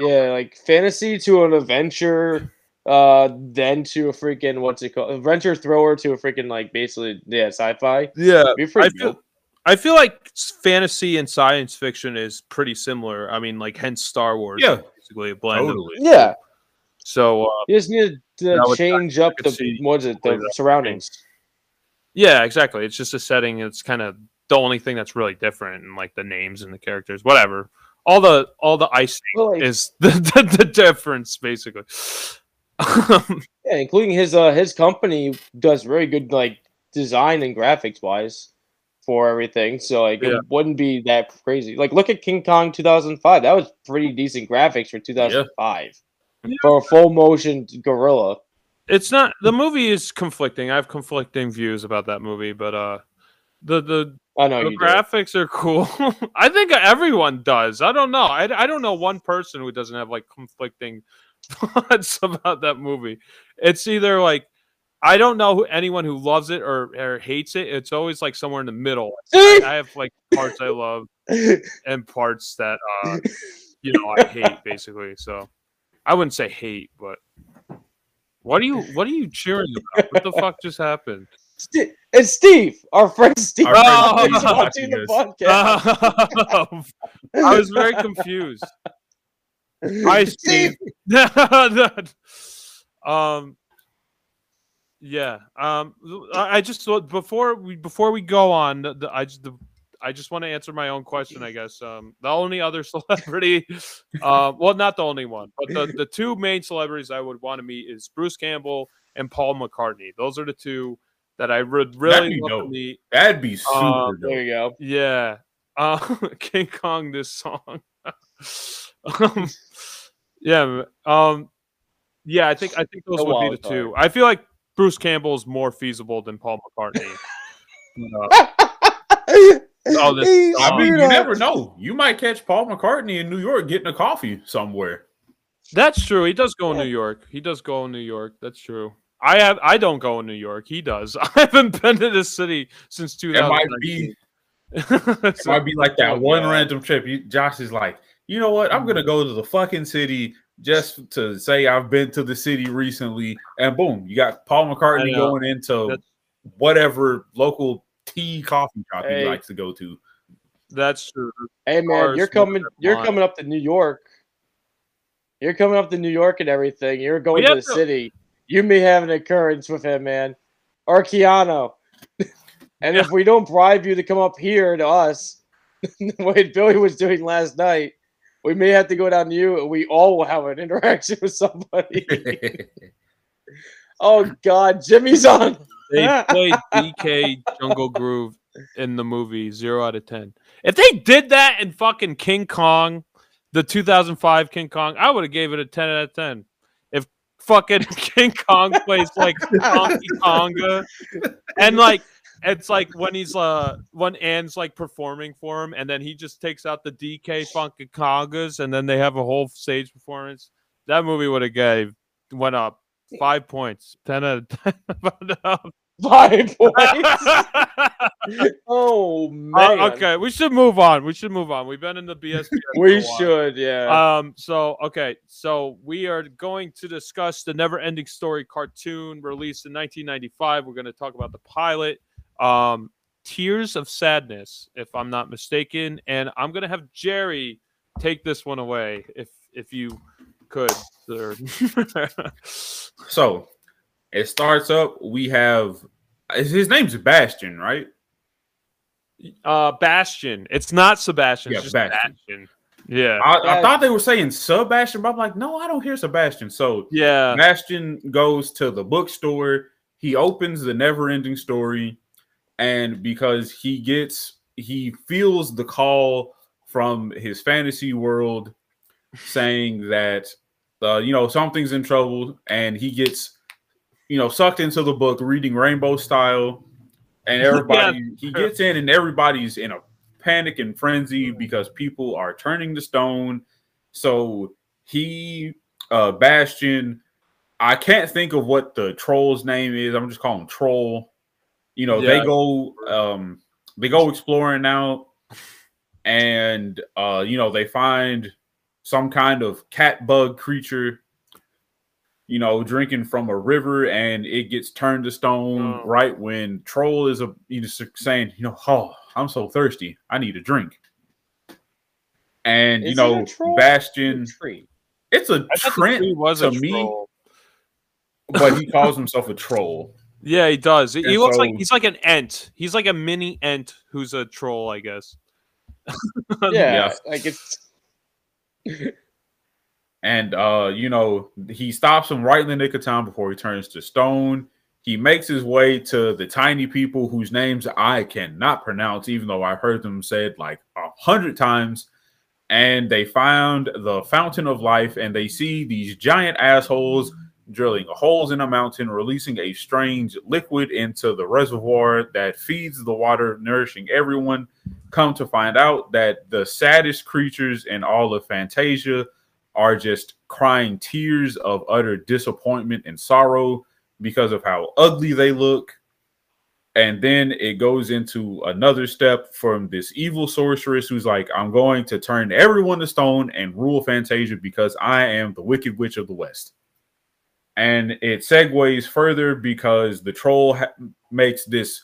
yeah, like fantasy to an adventure, uh, then to a freaking what's it called? Adventure thrower to a freaking like basically yeah sci-fi. Yeah, I feel. I feel like fantasy and science fiction is pretty similar. I mean, like hence Star Wars, Yeah, basically a blend. Totally. Yeah, so uh, you just need to That would- change up the what's it the surroundings. yeah, exactly. It's just a setting. It's kind of the only thing that's really different, and like the names and the characters, whatever. All the all the icing Well, like, is the, the, the difference, basically. Um, Yeah, including his uh his company does very good like design and graphics wise for everything. So like Yeah. it wouldn't be that crazy. Like look at King Kong 2005. That was pretty decent graphics for 2005 Yeah. for a full motion gorilla. it's not the movie is conflicting. I have conflicting views about that movie, but uh, the the I know the you do. graphics are cool. I think everyone does. I don't know. I, I don't know one person who doesn't have like conflicting thoughts about that movie. It's either like I don't know who, anyone who loves it or, or hates it. It's always like somewhere in the middle. I, I have like parts I love and parts that uh, you know I hate basically. So I wouldn't say hate, but what are you what are you cheering about? What the fuck just happened? St- it's Steve, our friend Steve. Our friend He's Steve watching the watching podcast. I was very confused. Hi, Steve. um, yeah. Um, I I just thought before we before we go on, the, the, I just the, I just want to answer my own question. I guess um, the only other celebrity, uh, well, not the only one, but the the two main celebrities I would want to meet is Bruce Campbell and Paul McCartney. Those are the two that I would really be love to meet. That'd be super Uh, dope. There you go. Yeah. Uh, King Kong this song. um, yeah. Um yeah, I think I think those would be wild the two. I feel like Bruce Campbell is more feasible than Paul McCartney. But, uh, this He song. I mean, screwed you never know. You might catch Paul McCartney in New York getting a coffee somewhere. that's true. He does go in New York. He does go in New York. That's true. I have I don't go in New York. He does. I haven't been to this city since It 2000. might be, it might be like that one random trip. You, Josh is like, you know what? I'm gonna go to the fucking city just to say I've been to the city recently, and boom, you got Paul McCartney uh, going into That's- whatever local tea coffee shop Hey. he likes to go to. That's true. Hey man, Cars, you're coming. You're coming up to New York. You're coming up to New York and everything. You're going to the to- city. You may have an occurrence with him, man, or Keanu. and if we don't bribe you to come up here to us, the way Billy was doing last night, we may have to go down to you, and we all will have an interaction with somebody. oh God, Jimmy's on. They played DK Jungle Groove in the movie. Zero out of ten. If they did that in fucking King Kong, the 2005 King Kong, I would have gave it a 10 out of 10. If fucking King Kong plays like Donkey Konga, and like it's like when he's uh when Anne's like performing for him, and then he just takes out the DK Funky Kongas, and then they have a whole stage performance. That movie would have gave went up five points, ten out of ten. Five points. oh man. Uh, okay, we should move on. We should move on. We've been in the BS. We should, yeah. Um. So okay. So we are going to discuss the Never Ending Story cartoon released in 1995. We're going to talk about the pilot, um, Tears of Sadness, if I'm not mistaken, and I'm going to have Jerry take this one away, if if you could, sir. So it starts up. We have his name's Bastian, right? uh, Bastian. It's not Sebastian. Yeah, it's Bastian. Bastian. Yeah. I, I thought they were saying Sebastian, but I'm like, no, I don't hear Sebastian. So Yeah. Bastian goes to the bookstore. He opens the never ending story. And because he gets, he feels the call from his fantasy world saying that, uh, you know, something's in trouble. And he gets, you know, sucked into the book reading Rainbow Style. And everybody, he gets in and everybody's in a panic and frenzy because people are turning to stone. So he, uh, Bastian, I can't think of what the troll's name is. I'm just calling him Troll. You know, Yeah. they go, um, they go exploring now, and uh, you know, they find some kind of cat bug creature. You know, drinking from a river, and it gets turned to stone Oh. right when Troll is a you know saying, you know, oh, I'm so thirsty, I need a drink. And you Is a know? Bastian, Tree. it's a I thought the tree was to a me, troll. but he calls himself a troll. Yeah, he does. He, he And looks like he's like an ent. He's like a mini ent who's a troll, I guess. Yeah, Yeah. like it's And uh, you know, he stops him right in the nick of time before he turns to stone. He makes his way to the tiny people whose names I cannot pronounce, even though I've heard them said like a hundred times. And they found the fountain of life, and they see these giant assholes drilling holes in a mountain, releasing a strange liquid into the reservoir that feeds the water, nourishing everyone. Come to find out that the saddest creatures in all of Fantasia are just crying tears of utter disappointment and sorrow because of how ugly they look. And then it goes into another step from this evil sorceress who's like, I'm going to turn everyone to stone and rule Fantasia because I am the Wicked Witch of the West. And it segues further because the troll ha- makes this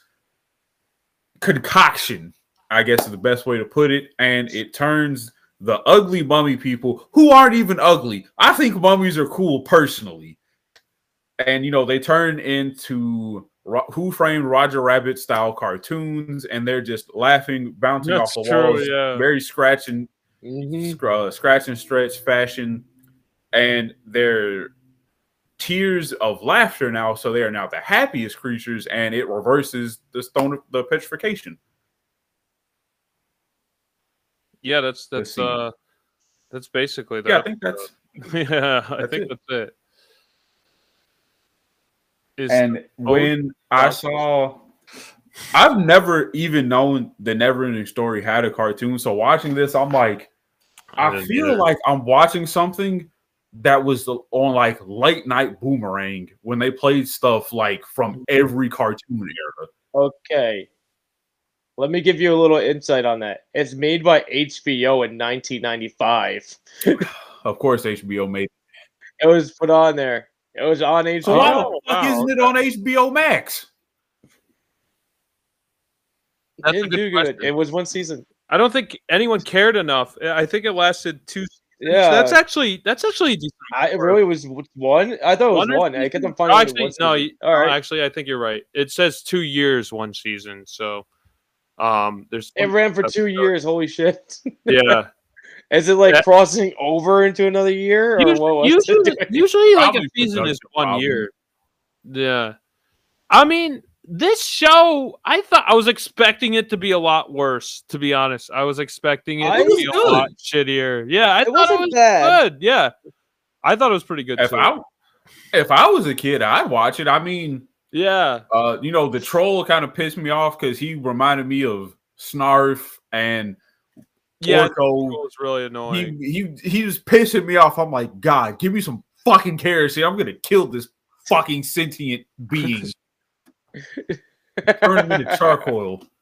concoction, I guess is the best way to put it. And it turns the ugly mummy people who aren't even ugly. I think mummies are cool personally. And you know, they turn into Ro- Who Framed Roger Rabbit style cartoons, and they're just laughing, bouncing That's off the true, walls, yeah. very scratching, Mhm. sc- uh, scratch and stretch fashion, and they're tears of laughter now. So they are now the happiest creatures, and it reverses the stone of the petrification. Yeah, that's that's uh that's basically that. Yeah, I think that's yeah, I that's think it. that's it. Is and when I saw, I've never even known the Neverending Story had a cartoon. So watching this, I'm like, I, didn't feel like I'm watching something that was on like late night boomerang when they played stuff like from mm-hmm. every cartoon era. Okay. Let me give you a little insight on that. It's made by HBO in 1995. Of course, HBO made. It It was put on there. It was on HBO. So why Oh, the fuck wow, isn't it on HBO Max? That's a Didn't good do good. question. It was one season. I don't think anyone cared enough. I think it lasted two. Yeah, that's actually that's actually a decent. I, it really was one. I thought it was One or one. I kept on seasons? finding Actually, one no. you- All right. Actually, I think you're right. It says two years, one season. So, um, there's It ran for two good. years. Holy shit! yeah. Is it like Yeah. crossing over into another year, or Usually, what was usually, usually like a season is one problem. year. Yeah, I mean, this show, I thought I was expecting it to be a lot worse. To be honest, I was expecting it I- to be a lot shittier. Yeah, I It thought wasn't it was bad. good. Yeah, I thought it was pretty good If too. I if I was a kid, I'd watch it. I mean, yeah, uh, you know, the troll kind of pissed me off because he reminded me of Snarf and yeah, it Orko. was really annoying. He he he was pissing me off. I'm like, God, give me some fucking kerosene. I'm gonna kill this fucking sentient being. Turn him into charcoal.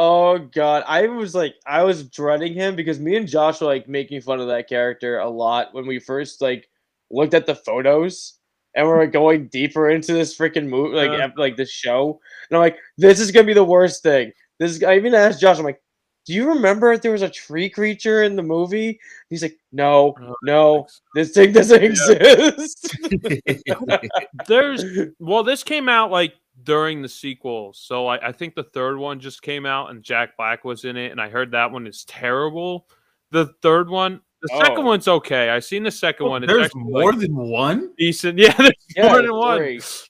Oh god, I was like, I was dreading him because me and Josh were like making fun of that character a lot when we first like looked at the photos and we are going deeper into this freaking movie, like Yeah. like this show. And I'm like, this is gonna be the worst thing. This is. I even asked Josh, I'm like, do you remember if there was a tree creature in the movie? He's like, no, Oh, no, this thing doesn't exist. There's well, this came out like during the sequel, so I, I think the third one just came out and Jack Black was in it, and I heard that one is terrible. The third one, the second Oh. one's okay. I seen the second oh, one. It's There's actually, more like, than one. decent. Yeah, there's Yeah, more there's than one.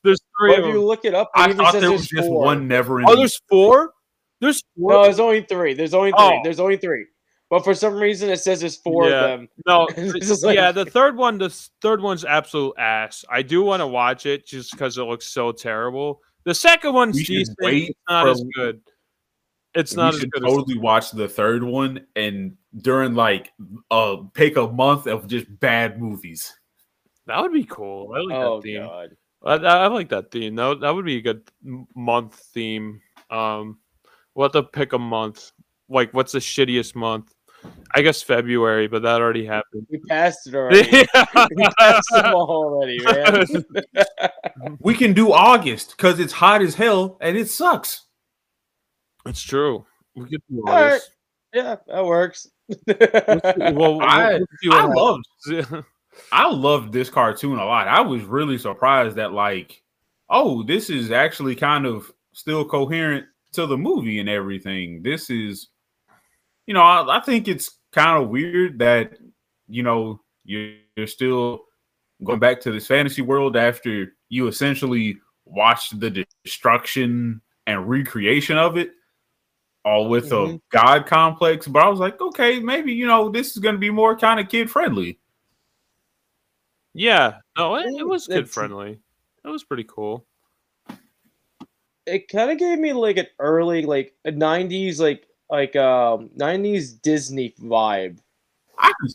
There's three But of if you look it up, it I even thought says there there's was just four. one never. Oh, there's four. There's four. No, there's only three. There's only three. Oh. There's only three. But for some reason, it says there's four Yeah. of them. No, like- yeah, the third one, the third one's absolute ass. I do want to watch it just because it looks so terrible. The second one's We decent. wait It's not for- as good. It's we not as should good. totally watch the third one and during like uh pick a month of just bad movies. that would be cool. I like Oh that theme. god. I, I I like that theme. That would, that would be a good month theme. Um, we'll have to pick a month. Like, what's the shittiest month? I guess February, but that already happened. We passed it already. we passed them all already, man. We can do August because it's hot as hell and it sucks. It's true. We could do all All right. this. yeah, that works. Well, I- we'll I loved. I loved this cartoon a lot. I was really surprised that like, oh, this is actually kind of still coherent to the movie and everything. This is, you know, I, I think it's kind of weird that you know you're, you're still going back to this fantasy world after you essentially watched the destruction and recreation of it all with a Mhm. god complex but i was like okay maybe you know this is going to be more kind of kid friendly yeah, no, it, it was kid friendly. It was pretty cool. It kind of gave me like an early, like a '90s, like like um '90s Disney vibe,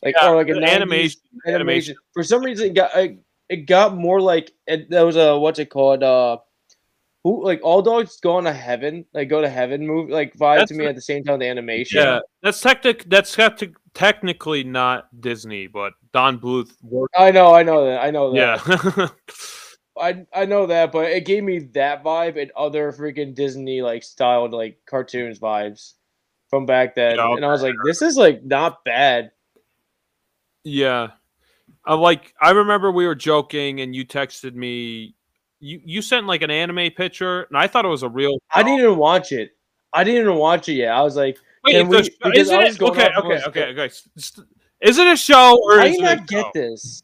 like Yeah, or like a the 90s animation, animation. For some reason, it got it, it got more like it, there was a what's it called? Uh, who like all dogs gone to heaven? Like go to heaven movie like vibe That's to me the- at the same time. The animation. Yeah, that's technic. That's tec- technically not Disney, but Don Bluth worked. I know, I know that, I know that. Yeah, I I know that, but it gave me that vibe and other freaking Disney like styled like cartoons vibes from back then, and I was like, this is like not bad. yeah. I like. I remember we were joking, and you texted me. You you sent like an anime picture, and I thought it was a real. I didn't even watch it. I didn't even watch it yet. I was like, Wait, Can the we- is I it okay? Okay, a- okay, okay. Is it a show or I is did it a not get show? this.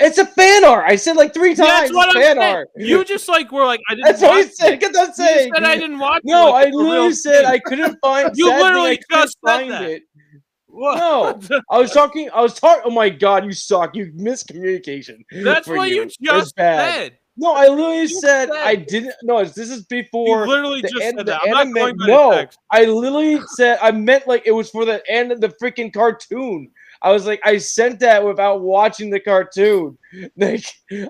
It's a fan art. I said like three times. That's what it's I'm fan saying. art. You just like were like I didn't. That's what I said. it. Get that You saying. said I didn't watch. it, No, like I literally said. I couldn't find. You thing, literally just said find that. it. What? No. I was talking. I was talking. Oh my god, you suck. You miscommunication. That's what you, It's just said. No, I literally said, said- I didn't. No, this is before. You literally just an- said that. I'm not going by No. I literally said I meant like it was for the end of the freaking cartoon. I was like, I sent that without watching the cartoon. Like,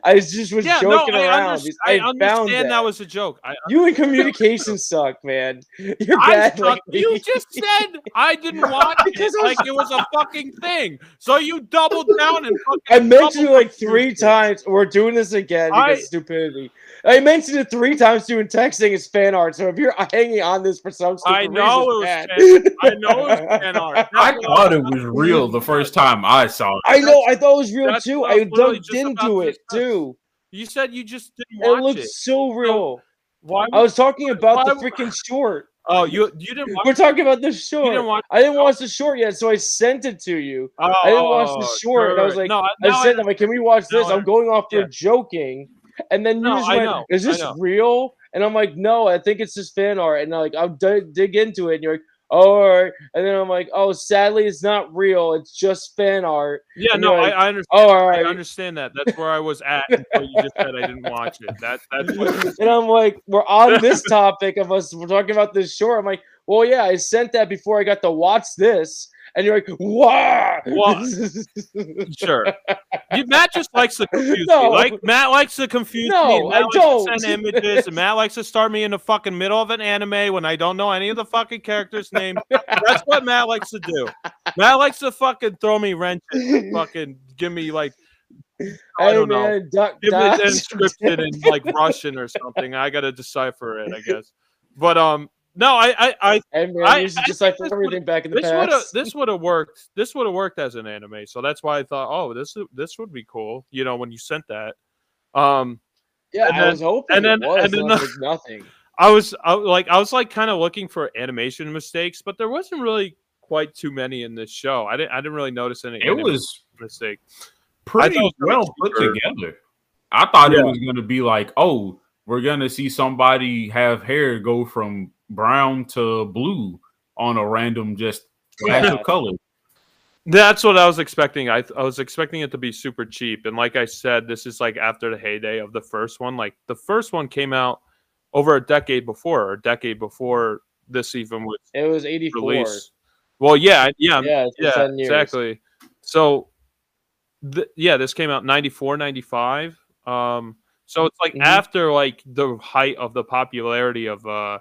I just was Yeah, no, joking I, around. because I found understand that. that. was a joke. I, You and communication suck, man. You're bad. suck. like you just said I didn't watch it like it was a fucking thing. So you doubled down and fucking. I mentioned it like three times. We're doing this again because stupidity. I mentioned it three times doing texting is fan art. So if you're hanging on this for some stupid I know reason, it was bad. fan- I know it was fan art. I thought it was real the first time I saw it. I know. I thought it was real too. I I was literally dug just about into it discuss. too. You said you just didn't It watch looked it. so real. Why? I was talking about the freaking short. oh, you you didn't watch. We're talking about the You short. didn't watch. I didn't watch the short yet, so I sent it to you. Oh, I didn't watch the oh, short, and I was like, no, I now said, "I'm like, can we watch this?" I- I'm going off for yeah. joking, And then you No, just I went, know, "Is this real?" And I'm like, "No, I think it's just fan art." And like, I'll d- dig into it, and you're like, "Oh, all right." And then I'm like, "Oh, sadly, it's not real. It's just fan art." Yeah, And no, you're I, I understand. Oh, all I understand that. That's where I was at until you just said I didn't watch it. That that's what and I'm like, we're on this topic of us. We're talking about this short. I'm like, well, yeah, I sent that before I got to watch this. And you're like, wow. What? sure. You, Matt just likes to confuse No. me. Like Matt likes to confuse No, me. Matt I likes don't. send images, and Matt likes to start me in the fucking middle of an anime when I don't know any of the fucking characters' names. That's what Matt likes to do. Matt likes to fucking throw me wrenches, and fucking give me like I don't know. man, duck, give dodge. it inscripted in like Russian or something. I gotta decipher it, I guess. But um, no, I I, I Hey man, I- you should I just think like this everything back in the this would have past. this would have worked. This would have worked as an anime. So that's why I thought, oh, this this would be cool. You know, when you sent that. Um, yeah, and I then- was hoping and then- was, and then and the- like nothing. I was I, like I was like kind of looking for animation mistakes, but there wasn't really quite too many in this show. I didn't I didn't really notice any It was mistake. pretty was well put cheaper. together. I thought Yeah. it was gonna be like, oh, we're gonna see somebody have hair go from brown to blue on a random just Yeah. of color. That's what I was expecting. I I was expecting it to be super cheap, and like I said, this is like after the heyday of the first one. Like the first one came out over a decade before, or a decade before this even was It was 84. released. Well, yeah, yeah, Yeah, yeah, exactly. So, th- yeah, this came out 94, 95. Um, so it's like Mhm. after like the height of the popularity of uh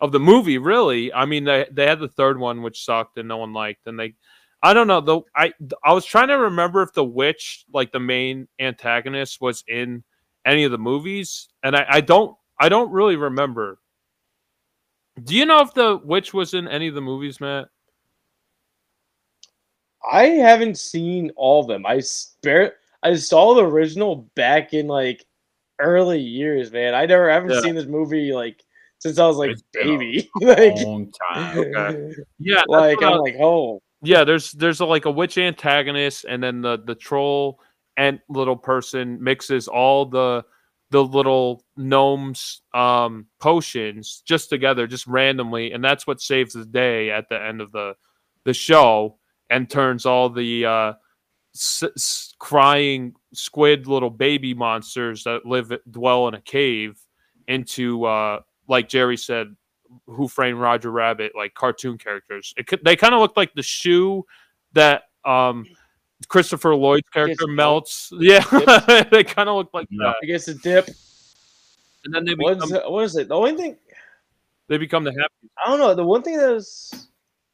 of the movie. Really, I mean, they they had the third one which sucked and no one liked, and they. I don't know though. I I was trying to remember if the witch, like the main antagonist, was in any of the movies, and I, I don't I don't really remember. Do you know if the witch was in any of the movies, Matt? I haven't seen all of them. I spare I saw the original back in like early years, man. I never haven't Yeah. seen this movie like since I was like It's been a baby. like, Long time. Okay. Yeah, like what I I'm like, oh, yeah there's there's a, like a witch antagonist and then the the troll and little person mixes all the the little gnomes um potions just together just randomly and that's what saves the day at the end of the the show and turns all the uh s- s- crying squid little baby monsters that live dwell in a cave into uh like jerry said who framed roger rabbit like cartoon characters it could, they kind of look like the shoe that um christopher lloyd's character Yes, melts yeah they kind of look like Yeah. that I guess a dip. and then they What's become, it- what is it? The only thing they become the happy I don't know. The one thing that was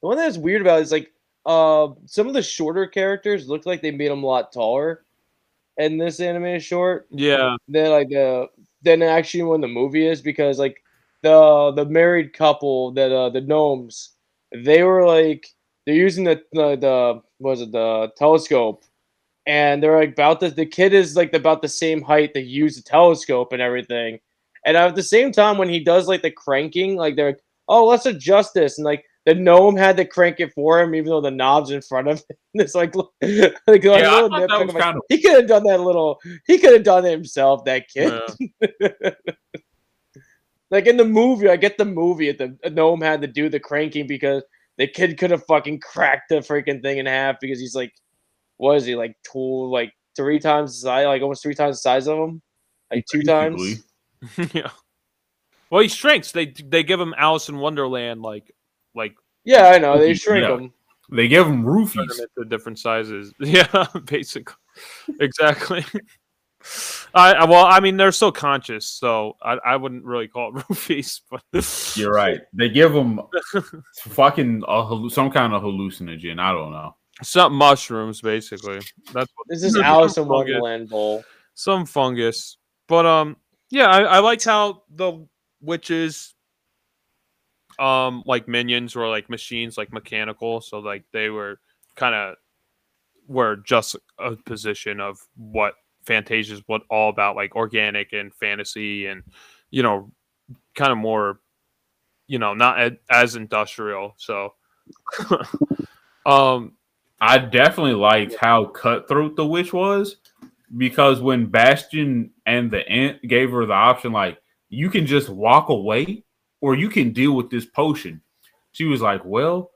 the one that's weird about it is like uh some of the shorter characters look like they made them a lot taller in this animated short. yeah than like the than actually when the movie is because like the the married couple that uh the gnomes they were like they're using the the, the what was it the telescope and they're like about the the kid is like about the same height they use the telescope and everything and at the same time when he does like the cranking like they're like oh let's adjust this and like the gnome had to crank it for him even though the knob's in front of him it's like like, Yeah, a I little thought that was like, of he could have done that little. He could have done it himself. That kid. yeah. like in the movie, I get the movie. The gnome had to do the cranking because the kid could have fucking cracked the freaking thing in half because he's like, what is he like? Two like three times the size, like almost three times the size of him, like two times. Yeah well he shrinks they they give him alice in wonderland like like Yeah, I know. They shrink Yeah. him. They give them turn roofies. them different sizes yeah basically exactly I I- well, I mean, they're so conscious, so I, I wouldn't really call it roofies. But You're right. They give them fucking a, some kind of hallucinogen. I don't know. some mushrooms, basically. That's what This is Some Alice in fungus. Wonderland bowl. some fungus. But um, yeah, I, I liked how the witches, um, like minions were like machines, like mechanical. So like they were kind of were just a position of what Fantasia is what all about, like organic and fantasy, and you know, kind of more, you know, not a- as industrial. So, um, I definitely liked how cutthroat the witch was because when Bastian and the Ant gave her the option, like you can just walk away or you can deal with this potion, she was like, "Well,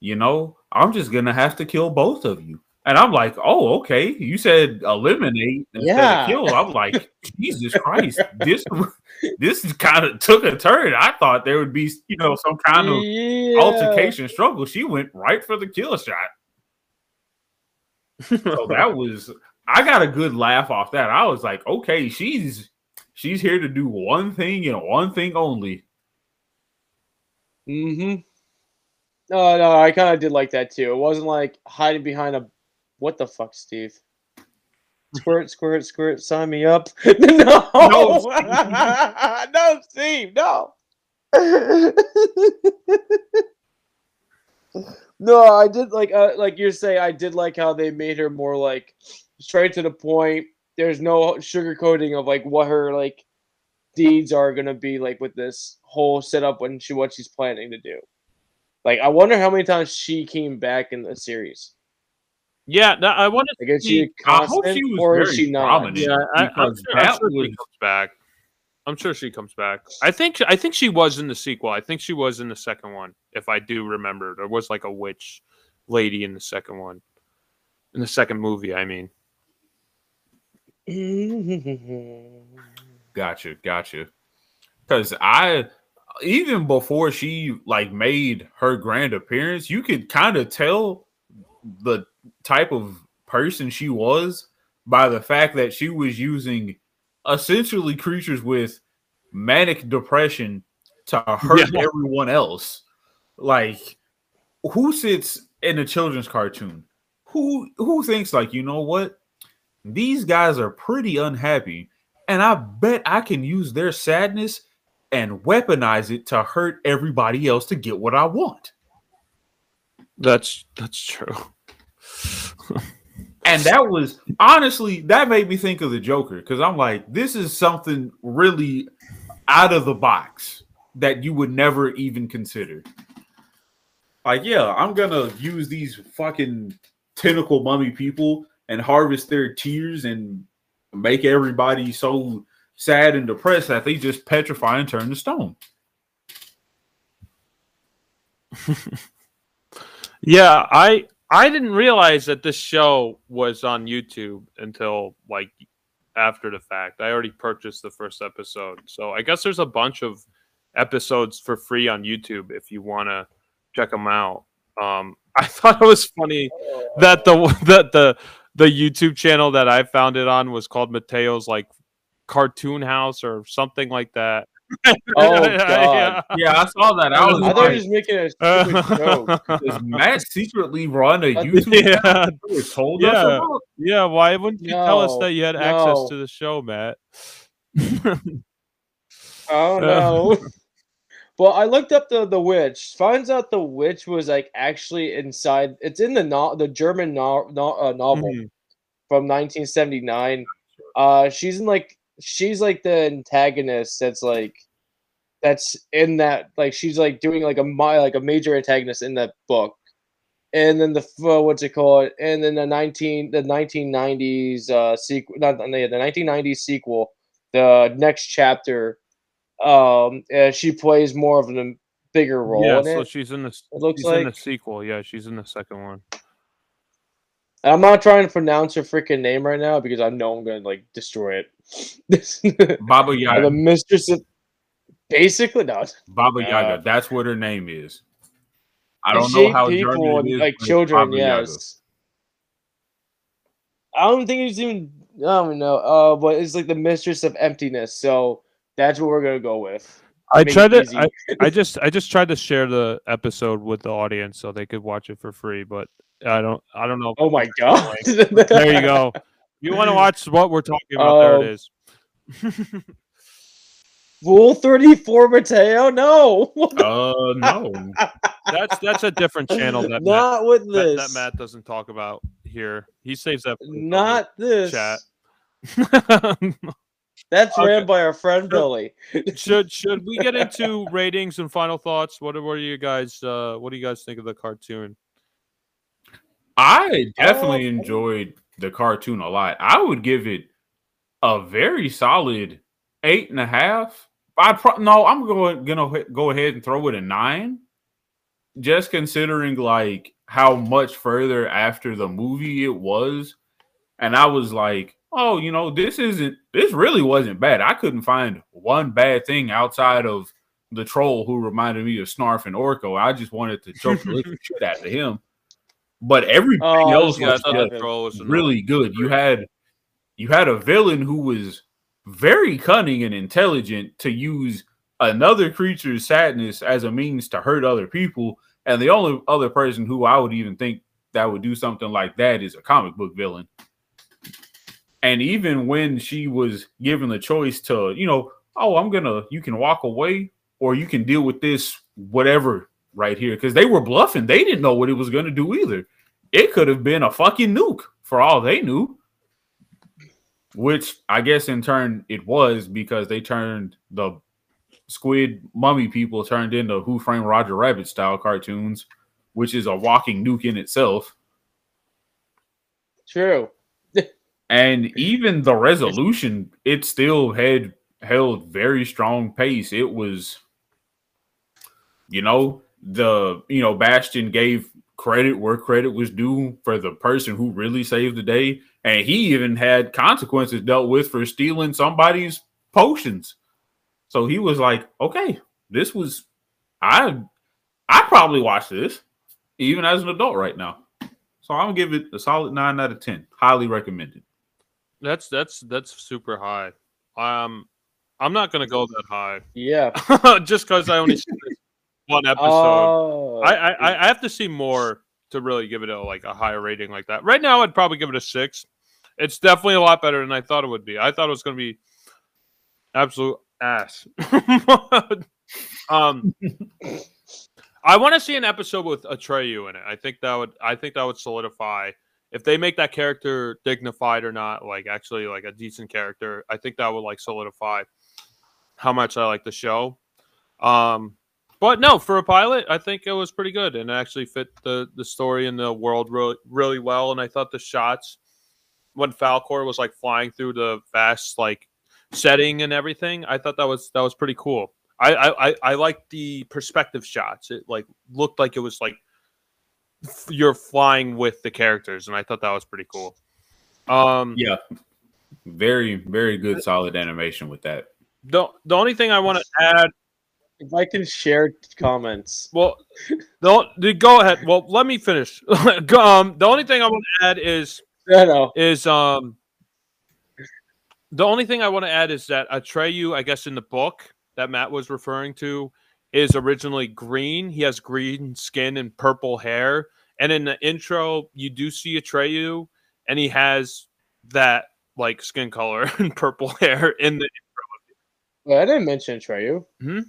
you know, I'm just gonna have to kill both of you." And I'm like, "Oh, okay." You said eliminate instead Yeah. of kill. I'm like, Jesus Christ, this this kind of took a turn. I thought there would be, you know, some kind of Yeah. altercation struggle. She went right for the kill shot. So that was I got a good laugh off that. I was like, okay, she's she's here to do one thing and one thing only. Mm-hmm. No, no, I kind of did like that too. It wasn't like hiding behind a what the fuck, Steve? Squirt, squirt, squirt, sign me up. no, No, no, Steve, no. no, I did like uh, like you're saying. I did like how they made her more like straight to the point. There's no sugarcoating of like what her like deeds are gonna be like with this whole setup when she what she's planning to do. Like, I wonder how many times she came back in the series. Yeah, no, I want to. Like, is she See, I hope she was or is very she not? prominent. Yeah, I, I'm sure, I'm that sure she comes back. I'm sure she comes back. I think I think she was in the sequel. I think she was in the second one, if I do remember. There was like a witch lady in the second one, in the second movie. I mean, Gotcha, gotcha. Because I even before she like made her grand appearance, you could kind of tell the type of person she was by the fact that she was using essentially creatures with manic depression to hurt Yeah. everyone else. Like, who sits in a children's cartoon? Who who thinks like, you know what? These guys are pretty unhappy, and I bet I can use their sadness and weaponize it to hurt everybody else to get what I want. that's that's true. And that was honestly that made me think of the Joker because I'm like, this is something really out of the box that you would never even consider. Like, yeah, I'm gonna use these fucking tentacle mummy people and harvest their tears and make everybody so sad and depressed that they just petrify and turn to stone. Yeah, I I didn't realize that this show was on YouTube until like after the fact. I already purchased the first episode, so I guess there's a bunch of episodes for free on YouTube if you want to check them out. Um, I thought it was funny that the that the the YouTube channel that I found it on was called Mateo's like cartoon house or something like that. Oh, Yeah. God. Yeah, I saw that. I I was I thought you were like, just making a stupid joke. does Matt secretly run a Uh, YouTube yeah, channel he told us Yeah. about? yeah. Why wouldn't you tell us that you had access to the show, Matt? Oh no. Well, I looked up the the witch. Finds out the witch was like actually inside. It's in the no, the German no, no, uh, novel Mhm. from 1979. Uh, she's in like she's like the antagonist. That's like that's in that like she's like doing like a my like a major antagonist in that book. And then the uh, what's it called? And then the 19 the 1990s uh sequel not the the 1990s sequel, the next chapter um she plays more of a bigger role Yeah, so it. she's in the It looks she's in the like sequel. Yeah, she's in the second one. I'm not trying to pronounce her freaking name right now because I know I'm gonna like destroy it. Baba Yaga. the mistress of basically no. Baba Uh, Yaga. That's what her name is. I don't know how people German it is. like children, Baba Yaga. yes. I don't think it's even I don't know. Uh but it's like the mistress of emptiness, so that's what we're gonna go with. I Make tried to. I, I just I just tried to share the episode with the audience so they could watch it for free, but I don't I don't know. Oh my god. There you go. If you want to watch what we're talking about? there Um, it is. Rule 34 Mateo? No. Uh no. That's that's a different channel that Matt, Not with this. that Matt doesn't talk about here. He saves that. Not this. chat. That's Okay. ran by our friend Billy. should should we get into ratings and final thoughts? What are, what are you guys uh what do you guys think of the cartoon? I definitely Um, enjoyed the cartoon a lot. I would give it a very solid eight and a half. I pro- no, I'm going gonna go ahead and throw it a nine, just considering like how much further after the movie it was, and I was like, oh, you know, this isn't this really wasn't bad. I couldn't find one bad thing outside of the troll who reminded me of Snarf and Orko. I just wanted to choke the shit out of him. But everything Oh, else Yeah, was thought just was really good. You had you had a villain who was very cunning and intelligent to use another creature's sadness as a means to hurt other people. And the only other person who I would even think that would do something like that is a comic book villain. And even when she was given the choice to, you know, oh, I'm gonna, you can walk away or you can deal with this, whatever, right here, because they were bluffing. They didn't know what it was gonna do either. It could have been a fucking nuke for all they knew. Which I guess in turn it was because they turned the squid mummy people turned into Who Framed Roger Rabbit style cartoons, which is a walking nuke in itself. True. And even the resolution, it still had held very strong pace. It was, you know, the you know, Bastian gave credit where credit was due for the person who really saved the day. And he even had consequences dealt with for stealing somebody's potions. So he was like, okay, this was I I probably watched this even as an adult right now. So I'm gonna give it a solid nine out of ten. Highly recommended. That's that's that's super high. Um, I'm not gonna go that high Yeah. just because I only seen this one episode. Oh, I, I I have to see more to really give it a like a higher rating like that. Right now, I'd probably give it a six. It's definitely a lot better than I thought it would be. I thought it was going to be absolute ass. um, I want to see an episode with Atreyu in it. I think that would I think that would solidify if they make that character dignified or not, like actually like a decent character. I think that would like solidify how much I like the show. Um, but no, for a pilot, I think it was pretty good and it actually fit the the story and the world really really well. And I thought the shots when Falkor was like flying through the vast like setting and everything, I thought that was that was pretty cool. I I I, I liked the perspective shots. It like looked like it was like you're flying with the characters, and I thought that was pretty cool. Um, Yeah. Very, very good solid animation with that. the the only thing I want to add if I can share comments. Well, don't go ahead. Well, let me finish. Um, the only thing I want to add is No, no. is um the only thing I want to add is that Atreyu, I guess, in the book that Matt was referring to, is originally green. He has green skin and purple hair. And in the intro, you do see Atreyu, and he has that like skin color and purple hair in the Wait, I didn't mention Treyu. Hmm?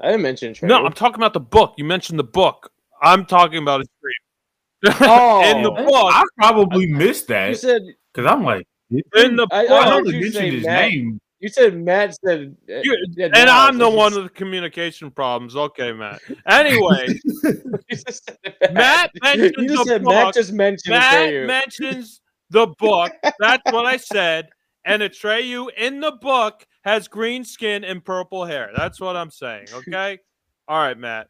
I didn't mention Treyu. No, I'm talking about the book. You mentioned the book. I'm talking about his dream. Oh. in the book, I probably missed that. you said because I'm like, in the I- I book, I know heard you mentioned say his Matt. name. you said Matt said, uh, You- yeah, and no, I'm the one with the communication problems. Okay, Matt. Anyway, you just said Matt mentioned You just the said book. Matt just mentioned Matt mentions the book. That's what I said. And Atreyu in the book has green skin and purple hair. That's what I'm saying. Okay. All right, Matt.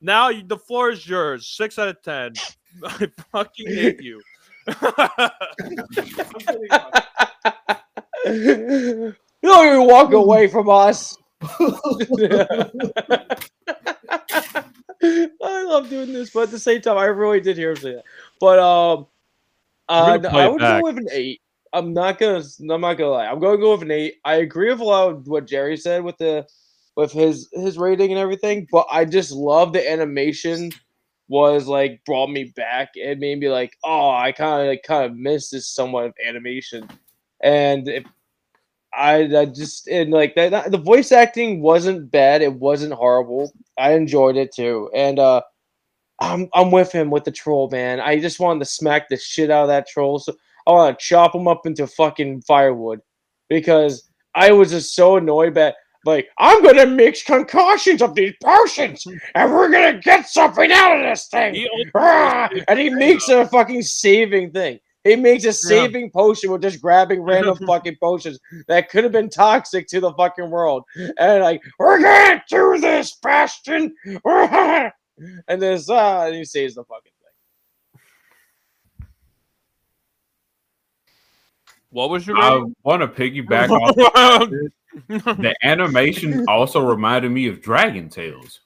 Now the floor is yours. Six out of ten. I fucking hate you. You don't even walk away from us. I love doing this, but at the same time, I really did hear him say that. But um, uh, no, I would back. go with an eight. I'm not gonna. I'm not gonna lie. I'm going to go with eight. I agree with a lot of what Jerry said with the with his his rating and everything, but I just love the animation. Was like brought me back and made me like, oh, I kind of like kind of miss this somewhat of animation, and if I, I just and like that- the voice acting wasn't bad. It wasn't horrible. I enjoyed it too, and uh, I'm I'm with him with the troll man. I just wanted to smack the shit out of that troll. So I want to chop them up into fucking firewood because I was just so annoyed. But like I'm gonna mix concoctions of these potions, and we're gonna get something out of this thing. He Ah! And he makes a fucking saving thing. He makes a saving potion with just grabbing random fucking potions that could have been toxic to the fucking world. And like, we're gonna do this, Bastian. and there's uh, and he saves the fucking What was your I want to piggyback off the animation. Also reminded me of Dragon Tales.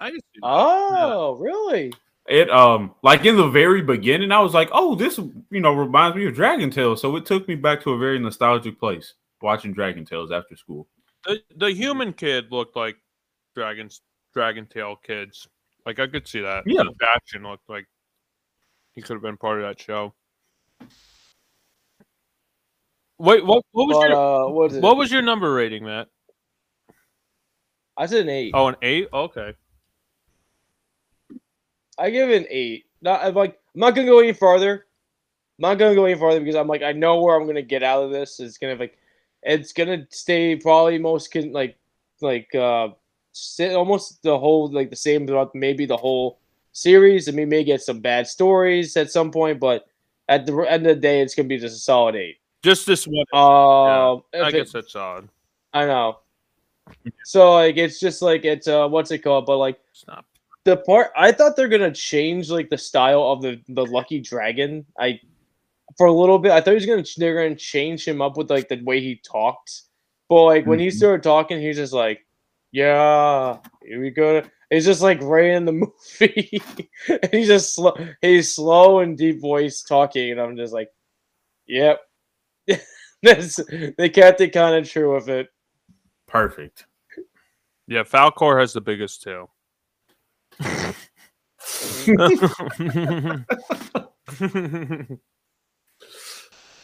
I can see that. Oh, really? It um like in the very beginning, I was like, oh, this you know reminds me of Dragon Tales. So it took me back to a very nostalgic place watching Dragon Tales after school. the, the human kid looked like dragons dragon tail kids like i could see that Yeah. Sebastian looked like he could have been part of that show wait what, what was But your uh, what it? what was your number rating matt I said an eight. oh an eight okay I give it an eight. Not I'm like I'm not gonna go any farther. I'm not gonna go any farther because I'm like I know where I'm gonna get out of this. It's gonna like it's gonna stay probably most con- like like uh sit almost the whole like the same throughout maybe the whole series. and we may get some bad stories at some point, but at the end of the day, it's gonna be just a solid eight. Just this one Um, i if it- guess that's odd I know. So like it's just like it's uh what's it called? But like not the part I thought they're gonna change like the style of the the lucky dragon. I for a little bit I thought he was gonna they're gonna change him up with like the way he talked. But like when he Mhm. started talking, he's just like, "Yeah, here we go." It's just like right in the movie. he's just slow. He's slow and deep voice talking, and I'm just like, "Yep." That's they kept it kind of true with it. Perfect. yeah falkor has the biggest tail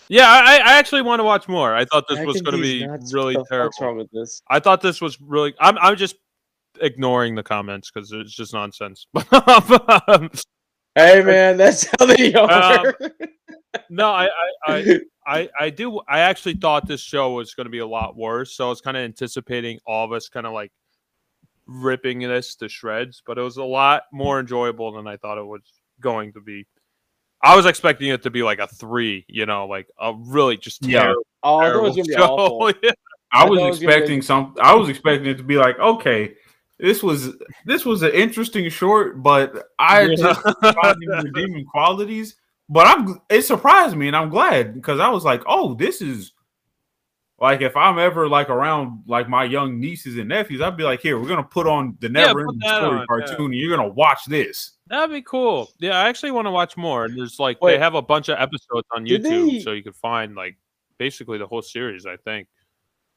yeah, I, I actually want to watch more. I thought this I was going to be nuts- really what the fuck's terrible. wrong with this? I thought this was really. I'm I'm just ignoring the comments because it's just nonsense. Um, Hey man, that's how they are. Um, no, I I, I I I do. I actually thought this show was going to be a lot worse, so I was kind of anticipating all of us kind of like ripping this to shreds. But it was a lot more enjoyable than I thought it was going to be. I was expecting it to be like a three, you know, like a really just Yeah. terrible, oh, I it was gonna be show. awful. Yeah. I I was thought it was gonna expecting some. I was expecting it to be like, okay, this was this was an interesting short, but I Yeah. just finding redeeming qualities. But I'm it surprised me, and I'm glad because I was like, oh, this is like if I'm ever like around like my young nieces and nephews, I'd be like, here, we're gonna put on the Never put Ending that Story on, yeah. cartoon, and you're gonna watch this. That'd be cool. Yeah, I actually want to watch more. And there's like Wait. they have a bunch of episodes on YouTube, they- so you can find like basically the whole series. I think.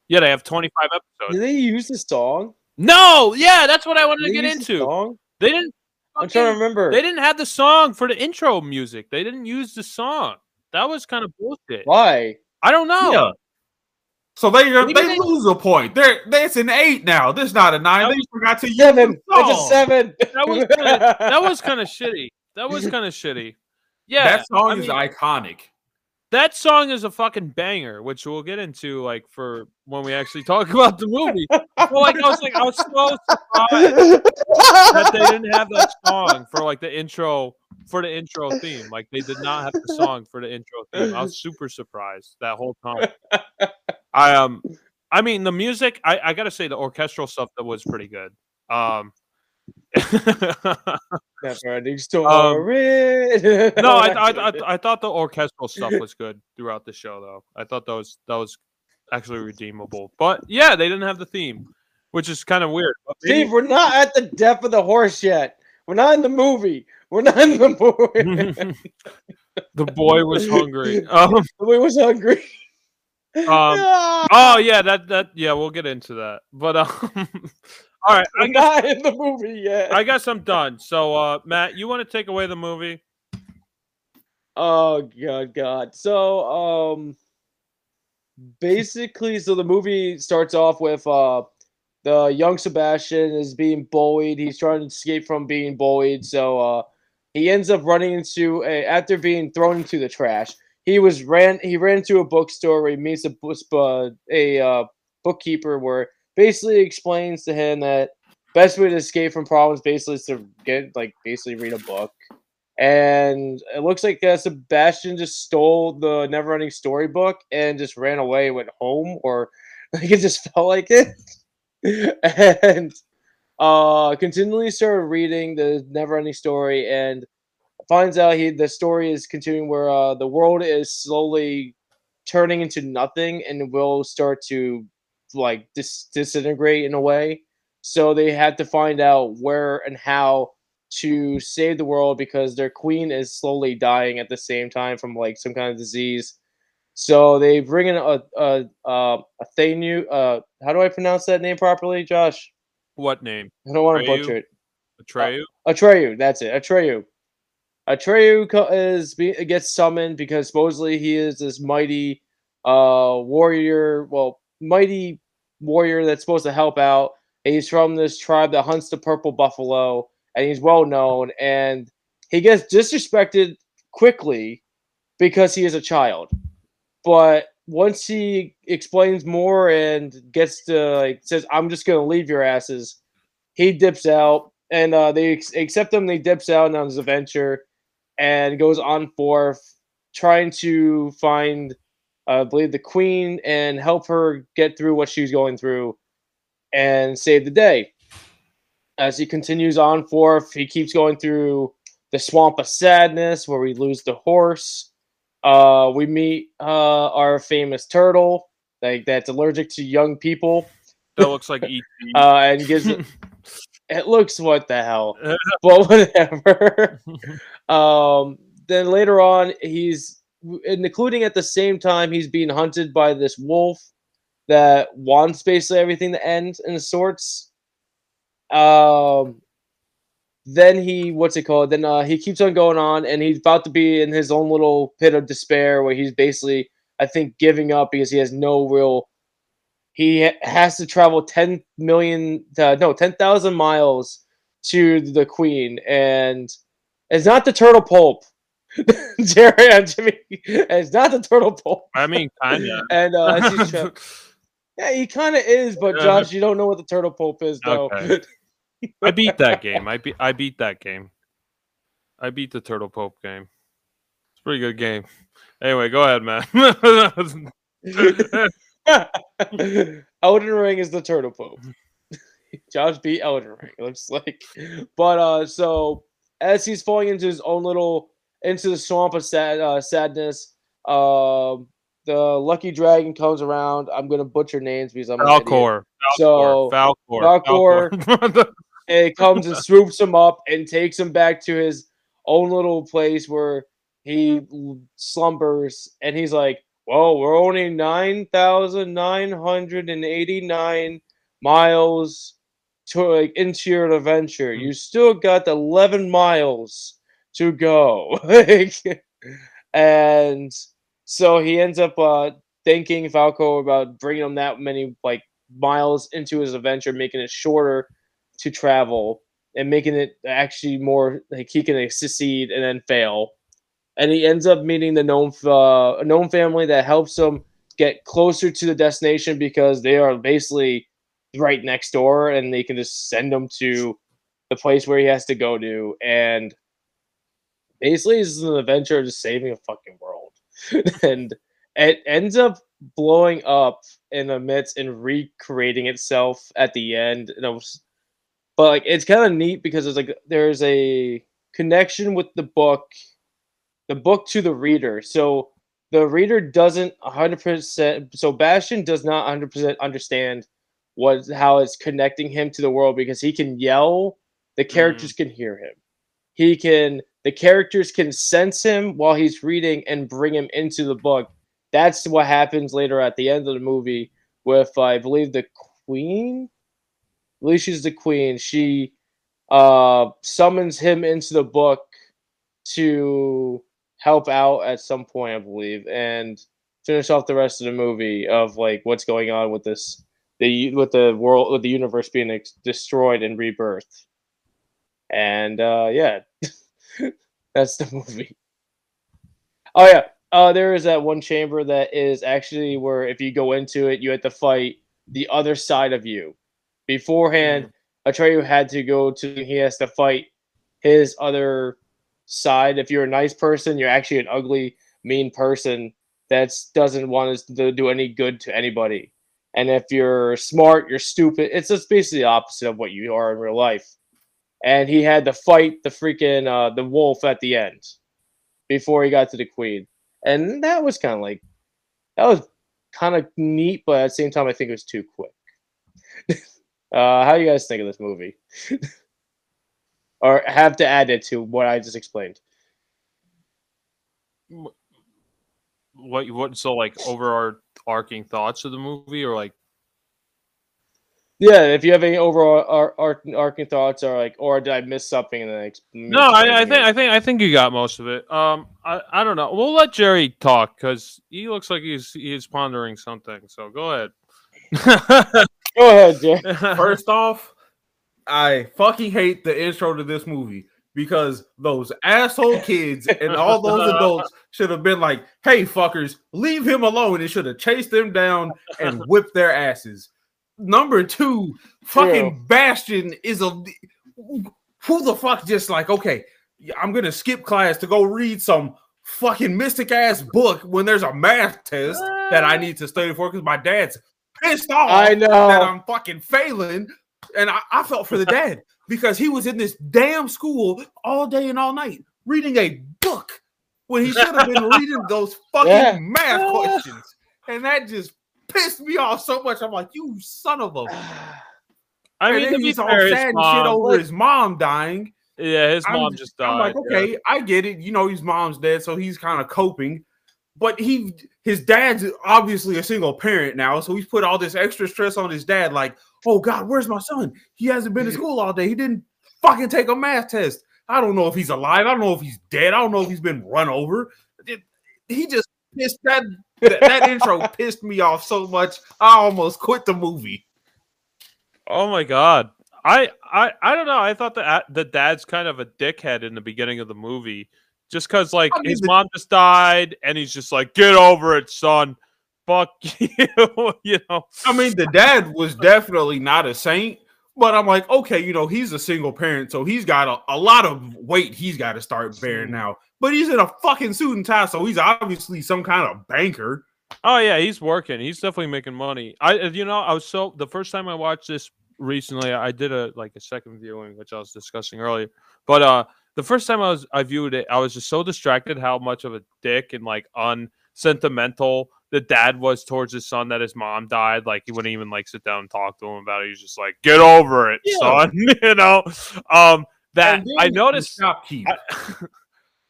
Yeah, they have 25 episodes. Did they use the song? No, yeah, that's what I wanted Did to get use the into. They didn't. I'm trying to remember. They didn't have the song for the intro music. They didn't use the song. That was kind of bullshit. Why? I don't know. Yeah. So they uh, Maybe they they- lose a point. They're, they it's an eight now. This is not a nine. They forgot to use Seven. the It's a seven. That was kinda, that was kind of shitty. That was kind of shitty. Yeah, that song I is mean, iconic. That song is a fucking banger, which we'll get into like for when we actually talk about the movie. Well, like I was like, I was so surprised that they didn't have that song for like the intro for the intro theme. Like they did not have the song for the intro theme. I was super surprised that whole time. I um, I mean the music. I I gotta say the orchestral stuff that was pretty good. Um. Never ending story. no, I, I, I, I thought the orchestral stuff was good throughout the show, though. I thought that was that was actually redeemable. But yeah, they didn't have the theme, which is kind of weird. Steve, we're not at the death of the horse yet. We're not in the movie. We're not in the movie. the boy was hungry. Um, we was hungry. Um, Ah, oh yeah, that that yeah, we'll get into that. But um, all right, I we're not in the movie yet. I guess I'm done. So uh, Matt, you want to take away the movie? Oh god, god. So um basically so the movie starts off with uh the young Sebastian is being bullied. He's trying to escape from being bullied. So uh he ends up running into a after being thrown into the trash. He was ran he ran into a bookstore where he meets a bus- uh, a uh bookkeeper, where basically explains to him that best way to escape from problems basically is to get like basically read a book. And it looks like uh, Sebastian just stole the Neverending Storybook and just ran away, went home, or like it just felt like it. and uh continually started reading the Neverending Story and finds out he the story is continuing where uh the world is slowly turning into nothing and will start to like dis- disintegrate in a way. So they had to find out where and how to save the world because their queen is slowly dying at the same time from like some kind of disease. So they bring in a a a, a Thanu. Uh, how do I pronounce that name properly, Josh? What name? I don't want to butcher it. Atreyu? Atreyu, that's it. Atreyu. Atreyu is gets summoned because supposedly he is this mighty uh warrior, well, mighty warrior that's supposed to help out. And he's from this tribe that hunts the purple buffalo, and he's well known. And he gets disrespected quickly because he is a child. But once he explains more and gets to like says, "I'm just gonna leave your asses," he dips out, and uh, they ex- accept him. They dips out on his adventure, and goes on forth trying to find, I believe, the queen and help her get through what she's going through, and save the day. As he continues on forth, he keeps going through the swamp of sadness, where we lose the horse. Uh, we meet uh, our famous turtle, like that's allergic to young people, That looks like ET. uh, and gives it. It looks what the hell, but whatever. um, then later on, he's including at the same time he's being hunted by this wolf that wants basically everything to end in sorts. Um, then he what's it called? Then uh, he keeps on going on, and he's about to be in his own little pit of despair where he's basically, I think, giving up because he has no real. He has to travel ten million, uh, no, ten thousand miles to the Queen, and it's not the turtle pulp. Jerry and Jimmy, it's not the turtle pulp. I mean, kind of. And uh, as he's tra- yeah, he kind of is, but Josh, you don't know what the turtle pulp is, though. Okay. I beat that game. I beat. I beat that game. I beat the Turtle Pope game. It's a pretty good game. Anyway, go ahead, man. Elden Ring is the turtle pope. Josh beat Elden Ring. Looks like, but uh, so as he's falling into his own little into the swamp of sad uh, sadness, um, the lucky dragon comes around. I'm gonna butcher names because I'm idiot. Falkor. So, Falkor. Falkor- Falkor. and it comes and swoops him up and takes him back to his own little place where he slumbers and he's like whoa we're only 9989 miles to like into your adventure you still got 11 miles to go and so he ends up uh thanking falkor about bringing him that many like miles into his adventure making it shorter to travel and making it actually more like he can succeed and then fail. And he ends up meeting the gnome uh, gnome family that helps him get closer to the destination because they are basically right next door and they can just send him to the place where he has to go to and basically it's an adventure of just saving a fucking world. And it ends up blowing up in the midst and recreating itself at the end. And it was but like it's kind of neat because it's like there's a connection with the book the book to the reader. So the reader doesn't 100% so bastian does not 100% understand what how it's connecting him to the world because he can yell the mm. characters can hear him. He can the characters can sense him while he's reading and bring him into the book that's what happens later at the end of the movie with i believe the queen I believe she's the queen. She uh, summons him into the book to help out at some point, I believe, and finish off the rest of the movie of like what's going on with this the with the world with the universe being ex- destroyed and rebirth. And uh, yeah, that's the movie. Oh yeah, uh, there is that one chamber that is actually where if you go into it, you have to fight the other side of you. Beforehand, Atreyu had to go to he has to fight his other side. If you're a nice person, you're actually an ugly, mean person that doesn't want to do any good to anybody. And if you're smart, you're stupid. It's just basically the opposite of what you are in real life. And he had to fight the freaking uh, the wolf at the end before he got to the queen, and that was kind of like that was kind of neat, but at the same time, I think it was too quick. uh, how do you guys think of this movie? or have to add it to what I just explained? What what so like overarching thoughts of the movie or like yeah, if you have any overall ar- ar- arcing thoughts, or like, or did I miss something? In the next no, I, I, think I think I think you got most of it. Um, I, I don't know. We'll let Jerry talk because he looks like he's he's pondering something. So go ahead. go ahead, Jerry. First off, I fucking hate the intro to this movie because those asshole kids and all those adults should have been like, "Hey, fuckers, leave him alone!" and should have chased them down and whipped their asses number two, fucking yeah. Bastian is a who the fuck just like okay, I'm gonna skip class to go read some fucking mystic ass book when there's a math test that I need to study for because my dad's pissed off I know that I'm fucking failing. And I, I felt for the dad because he was in this damn school all day and all night reading a book when he should have been reading those fucking yeah. math questions. And that just pissed me off so much. I'm like, you son of a. I mean, he's all sad and shit over like, his mom dying. Yeah, his mom I'm, just died. I'm like, okay, yeah. I get it. You know, his mom's dead, so he's kind of coping. But he, his dad's obviously a single parent now, so he's put all this extra stress on his dad. Like, oh God, where's my son? He hasn't been to school all day. He didn't fucking take a math test. I don't know if he's alive. I don't know if he's dead. I don't know if he's been run over. It, he just pissed that that, that intro pissed me off so much. I almost quit the movie. Oh my god. I I I don't know. I thought that the dad's kind of a dickhead in the beginning of the movie, just because like I mean, his the, mom just died, and he's just like, "Get over it, son. Fuck you." you know. I mean, the dad was definitely not a saint, but I'm like, okay, you know, he's a single parent, so he's got a, a lot of weight he's got to start bearing now but he's in a fucking suit and tie, so he's obviously some kind of banker. Oh yeah, he's working. He's definitely making money. I, uh, you know, I was so the first time I watched this recently, I did a like a second viewing, which I was discussing earlier. But uh, the first time I was I viewed it, I was just so distracted how much of a dick and like unsentimental the dad was towards his son that his mom died. Like he wouldn't even like sit down and talk to him about it. He's just like, "Get over it, yeah. son." you know. Um, that I noticed. Shopkeep.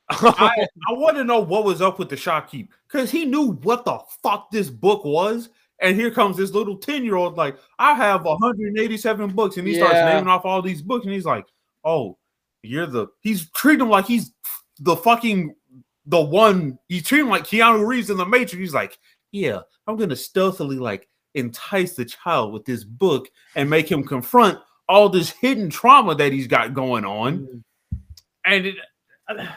I, I, I want to know what was up with the shopkeep because he knew what the fuck this book was. And here comes this little 10 year old, like, I have 187 books. And he yeah. starts naming off all these books. And he's like, Oh, you're the, he's treating him like he's the fucking, the one, he's treating him like Keanu Reeves in the Matrix. He's like, Yeah, I'm going to stealthily, like, entice the child with this book and make him confront all this hidden trauma that he's got going on. Mm. And it,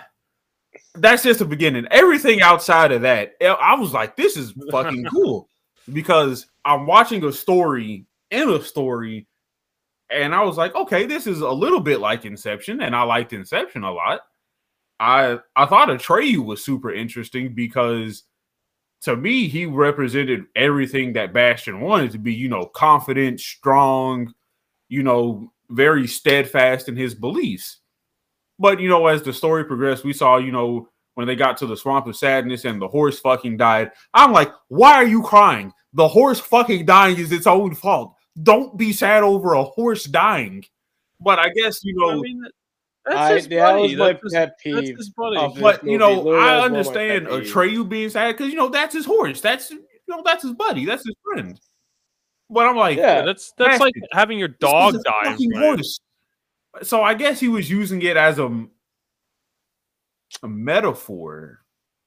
that's just the beginning. Everything outside of that, eh, I was like, this is fucking cool because I'm watching a story in a story, and I was like, okay, this is a little bit like Inception, and I liked Inception a lot. I I thought Atreyu was super interesting because to me, he represented everything that Bastian wanted to be, you know, confident, strong, you know, very steadfast in his beliefs. But you know, as the story progressed, we saw, you know, when they got to the swamp of sadness and the horse fucking died. I'm like, why are you crying? The horse fucking dying is its own fault. Don't be sad over a horse dying. But I guess you know. I mean, I, that was my that's pet peeve. But you know, I understand Atreyu being sad because you know that's his horse. That's you know that's his buddy. That's his friend. But I'm like, yeah, that's that's like having your dog die. Horse so I guess he was using it as a, a metaphor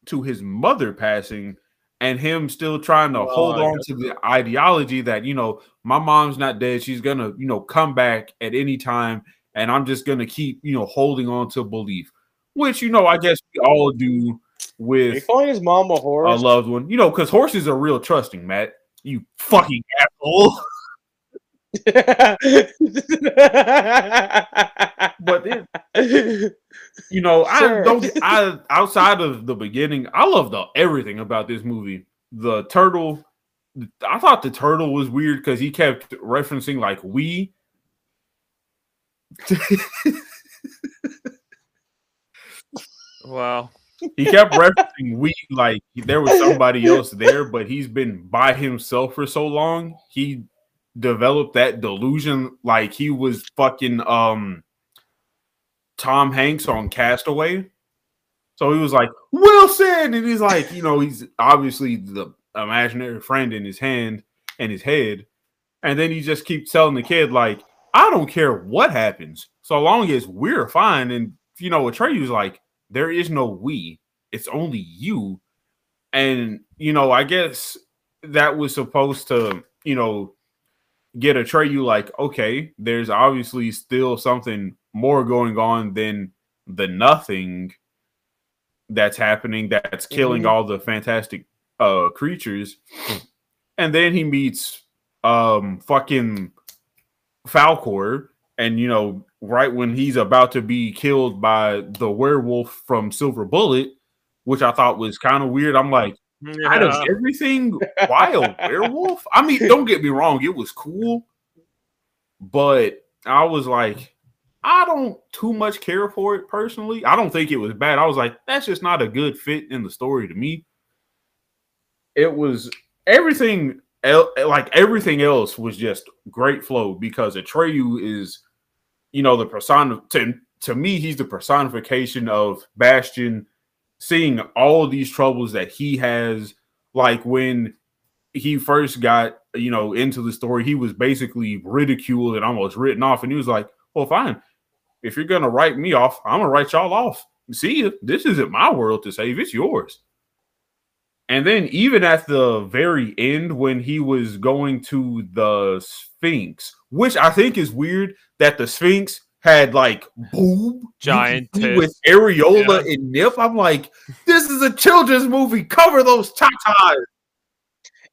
to his mother passing and him still trying to oh, hold on to the ideology that you know my mom's not dead she's gonna you know come back at any time and i'm just gonna keep you know holding on to belief which you know i guess we all do with calling his mom a horse a loved one you know because horses are real trusting matt You fucking asshole. but then, you know, Sure. I don't. I outside of the beginning, I love the everything about this movie. The turtle. I thought the turtle was weird because he kept referencing like we. Wow. He kept referencing we like there was somebody else there, but he's been by himself for so long. He developed that delusion like he was fucking um Tom Hanks on Castaway. So he was like, Wilson, and he's like, you know, he's obviously the imaginary friend in his hand and his head. And then he just keeps telling the kid, like, I don't care what happens, so long as we're fine. And you know, Atreyu's like, there is no we, it's only you. And you know, I guess that was supposed to, you know, get Atreyu like, okay, there's obviously still something more going on than the nothing that's happening that's killing Mhm. all the fantastic uh creatures. And then he meets um fucking Falkor and you know right when he's about to be killed by the werewolf from Silver Bullet, which I thought was kind of weird. I'm like, out of everything, why a werewolf? I mean, don't get me wrong, it was cool, but I was like, I don't too much care for it personally. I don't think it was bad. I was like, that's just not a good fit in the story to me. It was everything like everything else was just great flow because Atreyu is, you know, the persona to, to me, he's the personification of Bastian seeing all these troubles that he has, like when he first got, you know, into the story, he was basically ridiculed and almost written off. And he was like, Well, fine. If you're gonna write me off, I'm gonna write y'all off. See, this isn't my world to save, it's yours. And then even at the very end, when he was going to the Sphinx, which I think is weird that the Sphinx had like boob Giant you can see with tits. areola and nip. I'm like, this is a children's movie. Cover those tatas.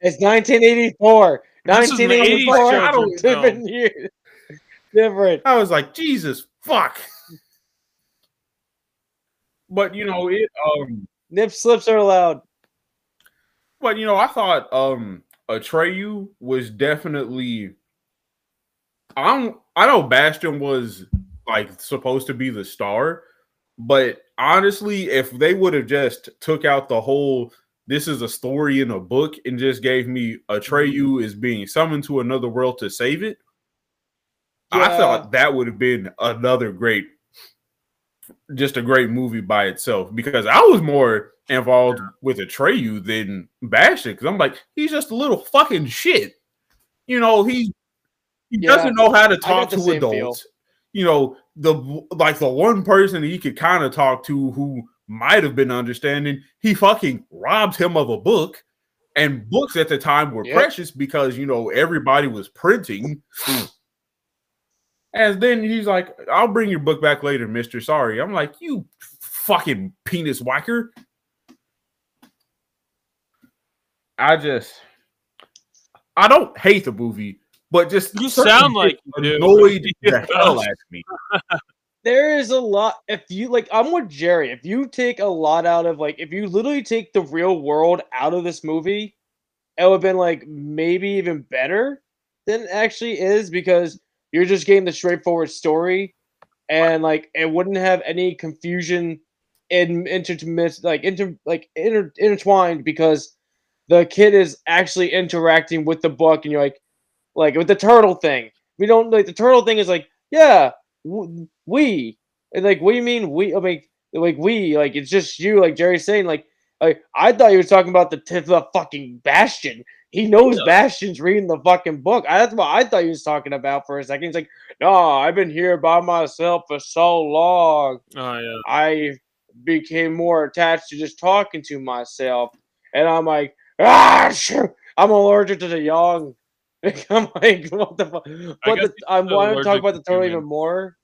It's 1984. This 1984. 80s children's Different years. Different. I was like, Jesus fuck. But you know, it um Nip slips are allowed. But you know, I thought um Atreyu was definitely I don't I know Bastian was like supposed to be the star, but honestly, if they would have just took out the whole this is a story in a book and just gave me Atreyu is being summoned to another world to save it, I thought that would have been another great just a great movie by itself because I was more involved with Atreyu than Bastian because I'm like, he's just a little fucking shit. You know, he he Yeah, doesn't know how to talk to same feel. adults. You know, the like the one person he could kind of talk to who might have been understanding, he fucking robbed him of a book. And books at the time were Yep. precious because you know everybody was printing. Hmm. And then he's like, I'll bring your book back later, mister. Sorry. I'm like, you fucking penis whacker. I just, I don't hate the movie, but just You sound like you do. the hell out of me. There is a lot. If you like, I'm with Jerry. If you take a lot out of like, if you literally take the real world out of this movie, it would have been like maybe even better than it actually is because you're just getting the straightforward story, and like it wouldn't have any confusion in intermit like inter like inter, intertwined because the kid is actually interacting with the book, and you're like, like with the turtle thing. We don't like the turtle thing is like, yeah, w- we and like you mean we i mean like we like it's just you like jerry's saying like like i thought you were talking about the tip of fucking bastian he knows bastian's reading the fucking book that's what i thought he was talking about for a second he's like no i've been here by myself for so long Oh yeah. i became more attached to just talking to myself and i'm like ah shoo, i'm allergic to the young i'm like what the fuck but guess the, i want to talk about the to turtle humans. even more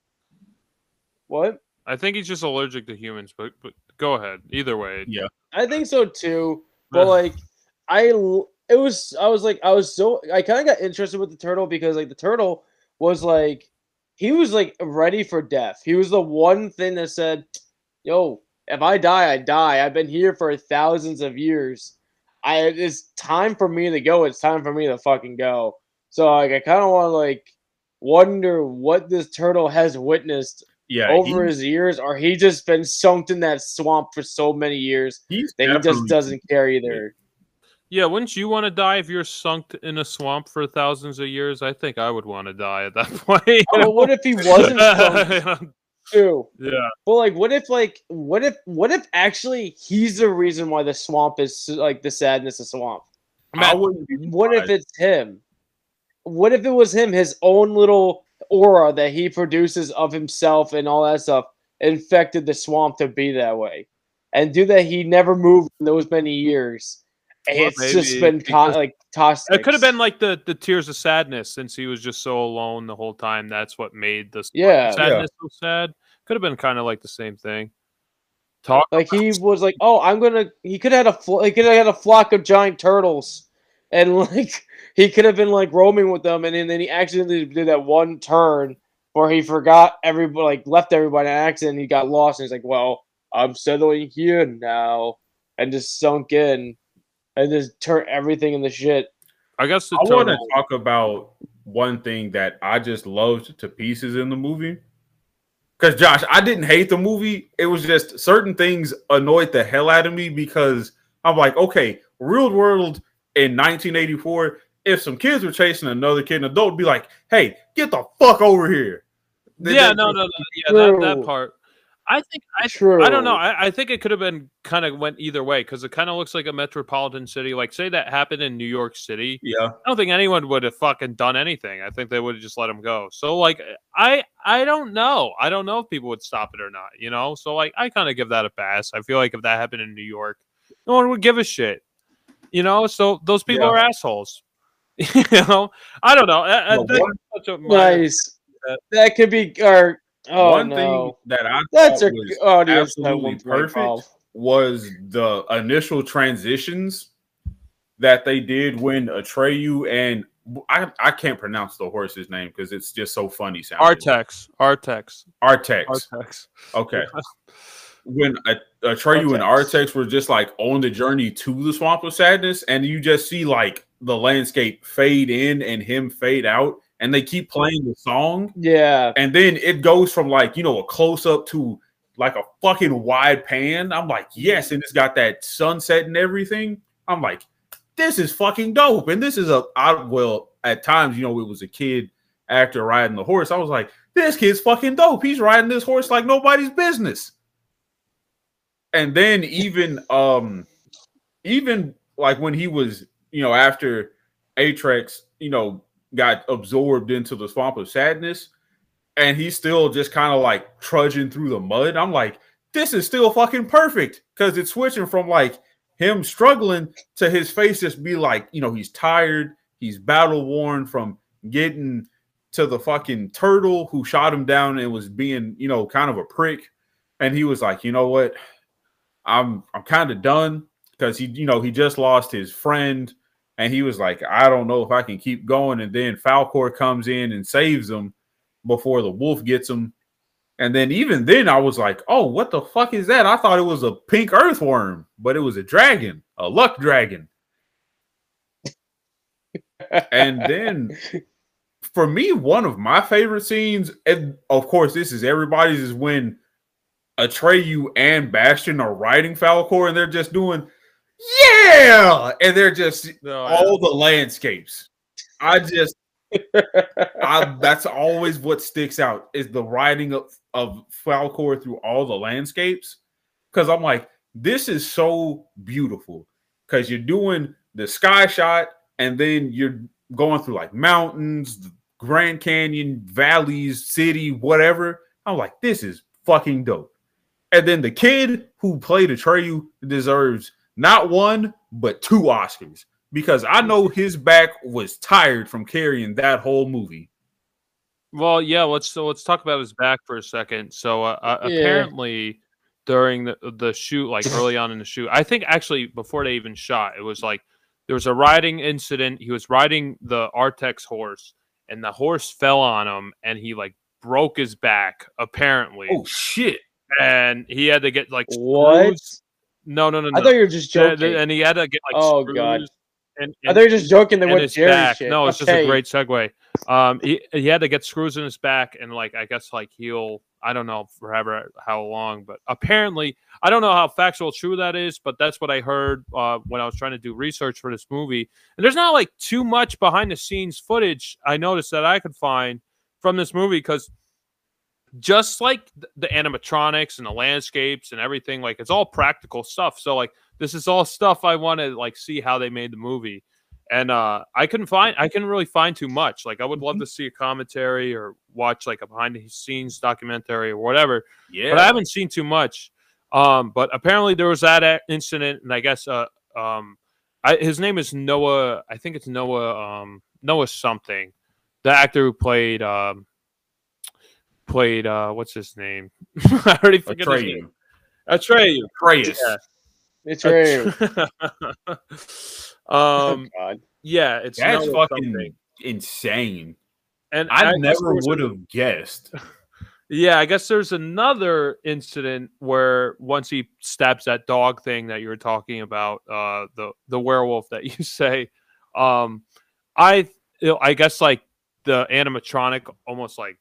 what I think he's just allergic to humans, but but go ahead. Either way. Yeah. I think so too. But like, I l- it was I was like I was so I kind of got interested with the turtle because like the turtle was like he was like ready for death. He was the one thing that said, "Yo, if I die, I die. I've been here for thousands of years. I it's time for me to go. It's time for me to fucking go." So like I kind of want to like wonder what this turtle has witnessed Yeah, over he- his years, or he just been sunk in that swamp for so many years that he just doesn't care either. Yeah, wouldn't you want to die if you're sunk in a swamp for thousands of years? I think I would want to die at that point. you Oh, know? what if he wasn't sunk too? yeah. But like, what if like, what if, what if actually he's the reason why the swamp is like the sadness of swamp? I wouldn't What if it's him? What if it was him, his own little aura that he produces of himself and all that stuff infected the swamp to be that way, and do that he never moved in those many years. And Well, it's just been to- because- like tossed. It could have been like the the tears of sadness since he was just so alone the whole time. That's what made this yeah. sadness so sad. Could have been kind of like the same thing. Talk Like he was like, "Oh, I'm gonna." He could have had a fl- he could have had a flock of giant turtles, and like he could have been like roaming with them, and then, then he accidentally did that one turn where he forgot everybody, like left everybody in an accident. He got lost, and he's like, "Well, I'm settling here now," and just sunk in, and just turn everything into shit. I guess the I want to talk about one thing that I just loved to pieces in the movie. Because Josh, I didn't hate the movie. It was just certain things annoyed the hell out of me because I'm like, okay, real world in 1984, if some kids were chasing another kid, an adult would be like, hey, get the fuck over here. Then Yeah, they- no, no, no. Yeah, that, that part. I think I True. I don't know. I, I think it could have been kind of went either way because it kind of looks like a metropolitan city. Like, say that happened in New York City. Yeah, I don't think anyone would have fucking done anything. I think they would have just let him go. So, like, I I don't know. I don't know if people would stop it or not. You know. So, like, I kind of give that a pass. I feel like if that happened in New York, no one would give a shit. You know. So those people Yeah. are assholes. you know. I don't know. I- I- But that's such a Nice. That could be. Or oh one no, thing that I that's thought a was oh, audience that absolutely won't perfect off. was the initial transitions that they did when Atreyu and I, I can't pronounce the horse's name because it's just so funny sounding. Artax. Artax. Artax. Artax. Okay. When a, Atreyu and Artax. Artax were just like on the journey to the swamp of sadness, and you just see like the landscape fade in and him fade out, and they keep playing the song, Yeah. and then it goes from like you know a close up to like a fucking wide pan. I'm like, yes, and it's got that sunset and everything. I'm like, this is fucking dope. And this is a I well, at times, you know, it was a kid actor riding the horse. I was like, this kid's fucking dope. He's riding this horse like nobody's business. And then even um even like when he was, you know, after Atrex, you know, got absorbed into the swamp of sadness, and he's still just kind of like trudging through the mud. I'm like, this is still fucking perfect because it's switching from like him struggling to his face just be like, you know, he's tired, he's battle worn from getting to the fucking turtle who shot him down and was being, you know, kind of a prick. And he was like, you know what? I'm I'm kind of done because he, you know, he just lost his friend and he was like, I don't know if I can keep going. And then Falkor comes in and saves him before the wolf gets him. And then even then, I was like, oh, what the fuck is that? I thought it was a pink earthworm, but it was a dragon, a luck dragon. and then for me, one of my favorite scenes, and of course, this is everybody's, is when Atreyu and Bastian are riding Falkor and they're just doing, yeah, and they're just No, all the landscapes. I just, I, that's always what sticks out is the riding of, of Falkor through all the landscapes. Because I'm like, this is so beautiful. Because you're doing the sky shot, and then you're going through like mountains, Grand Canyon, valleys, city, whatever. I'm like, this is fucking dope. And then the kid who played Atreyu deserves not one, but two Oscars because I know his back was tired from carrying that whole movie. Well, yeah. Let's so let's talk about his back for a second. So uh, uh, Yeah. apparently, during the the shoot, like early on in the shoot, I think actually before they even shot, it was like there was a riding incident. He was riding the Artax horse, and the horse fell on him, and he like broke his back apparently, Oh shit! and he had to get like What? screws- No, no, no, no. I thought you were just joking. and he had to get like Oh, God. And, I thought you were just joking. They went Jerry back. shit. No, it's just a great segue. Um, he he had to get screws in his back and like I guess like heal. I don't know forever how long, but apparently I don't know how factual true that is, but that's what I heard uh, when I was trying to do research for this movie. And there's not like too much behind the scenes footage I noticed that I could find from this movie because just like the animatronics and the landscapes and everything, like it's all practical stuff. So like this is all stuff I want to like see how they made the movie. And uh I couldn't find I couldn't really find too much. Like I would love to see a commentary or watch like a behind the scenes documentary or whatever. Yeah, But I haven't seen too much. Um but apparently there was that incident and I guess uh um I, his name is Noah I think it's Noah um Noah something. The actor who played um played uh what's his name? I already forget his name. Atreyu. Atreyu. Atreus. Yeah. It's right. um God. yeah, it's That's fucking something. insane. And I, guess never there was a- would have guessed. Yeah, I guess there's another incident where once he stabs that dog thing that you were talking about, uh, the the werewolf that you say, um, I you know, I guess like the animatronic almost like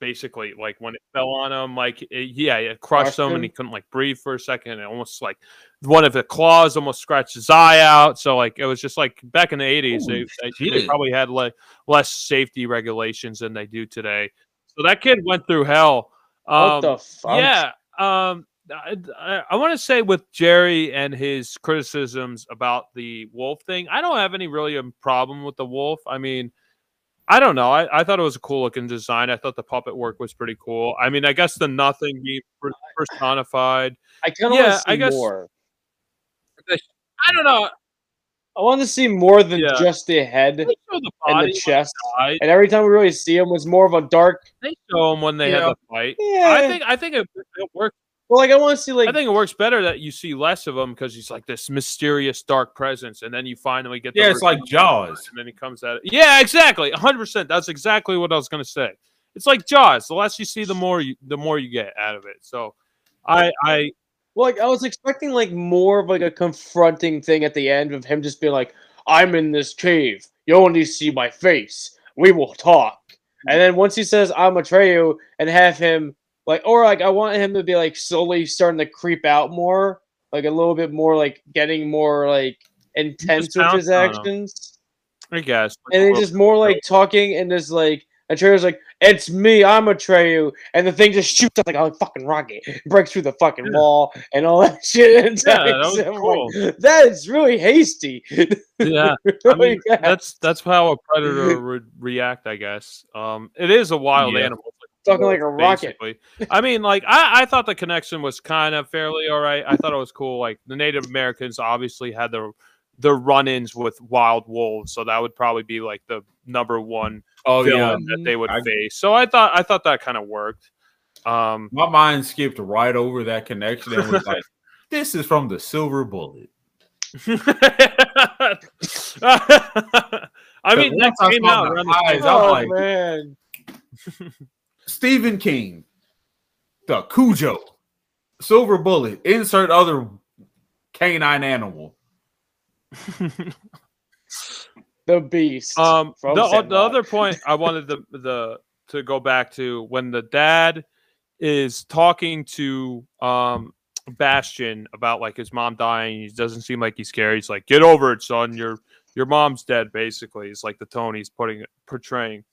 basically like when it fell on him, like it, yeah, it crushed Crushed him and he couldn't like breathe for a second. And almost like one of the claws almost scratched his eye out. So like it was just like back in the eighties, they, Holy they, they probably had like less safety regulations than they do today. So that kid went through hell. Um, yeah. Um, I, I, I want to say with Jerry and his criticisms about the wolf thing, I don't have any really um, problem with the wolf. I mean, I don't know. I, I thought it was a cool looking design. I thought the puppet work was pretty cool. I mean, I guess the nothing being personified. I kind of Yeah, want to see I guess- more. I don't know. I want to see more than Yeah. just the head the and the chest. he. And every time we really see him was more of a dark. They show him when they have the fight. Yeah. I think I think it, it works. Well, like I want to see like I think it works better that you see less of him because he's like this mysterious dark presence, and then you finally get. the Yeah, it's like Jaws. and then he comes at it. Yeah, exactly, hundred percent. That's exactly what I was gonna say. It's like Jaws. The less you see, the more you the more you get out of it. So, I I Well, like I was expecting like more of like a confronting thing at the end of him just being like, "I'm in this cave. You only see my face. We will talk." And then once he says, "I'm Atreyu," and have him like, or like I want him to be like slowly starting to creep out more, like a little bit more, like getting more like intense with his actions, I guess. and then just more like talking and just like. Atreyu's like, it's me, I'm Atreyu, and the thing just shoots up like a fucking rocket, breaks through the fucking Yeah. wall, and all that shit. And Yeah, that was cool. like, that is really hasty. yeah. I mean, that's that's how a predator would react. I guess. Um, it is a wild Yeah. animal. Talking like a rocket. I mean, like I, I thought the connection was kind of fairly all right. I thought it was cool. Like the Native Americans obviously had the the run-ins with wild wolves, so that would probably be like the number one Oh yeah, that they would I- face. So I thought I thought that kind of worked. Um, my mind skipped right over that connection and was like, "This is from the Silver Bullet." I mean, that came out the around eyes, same I'm Oh like- man, Stephen King, the Cujo, Silver Bullet. Insert other canine animal. the beast. Um, the, the other point I wanted the the to go back to when the dad is talking to um Bastian about like his mom dying. He doesn't seem like he's scared. He's like, "Get over it, son. Your your mom's dead." Basically, it's like the tone he's putting portraying.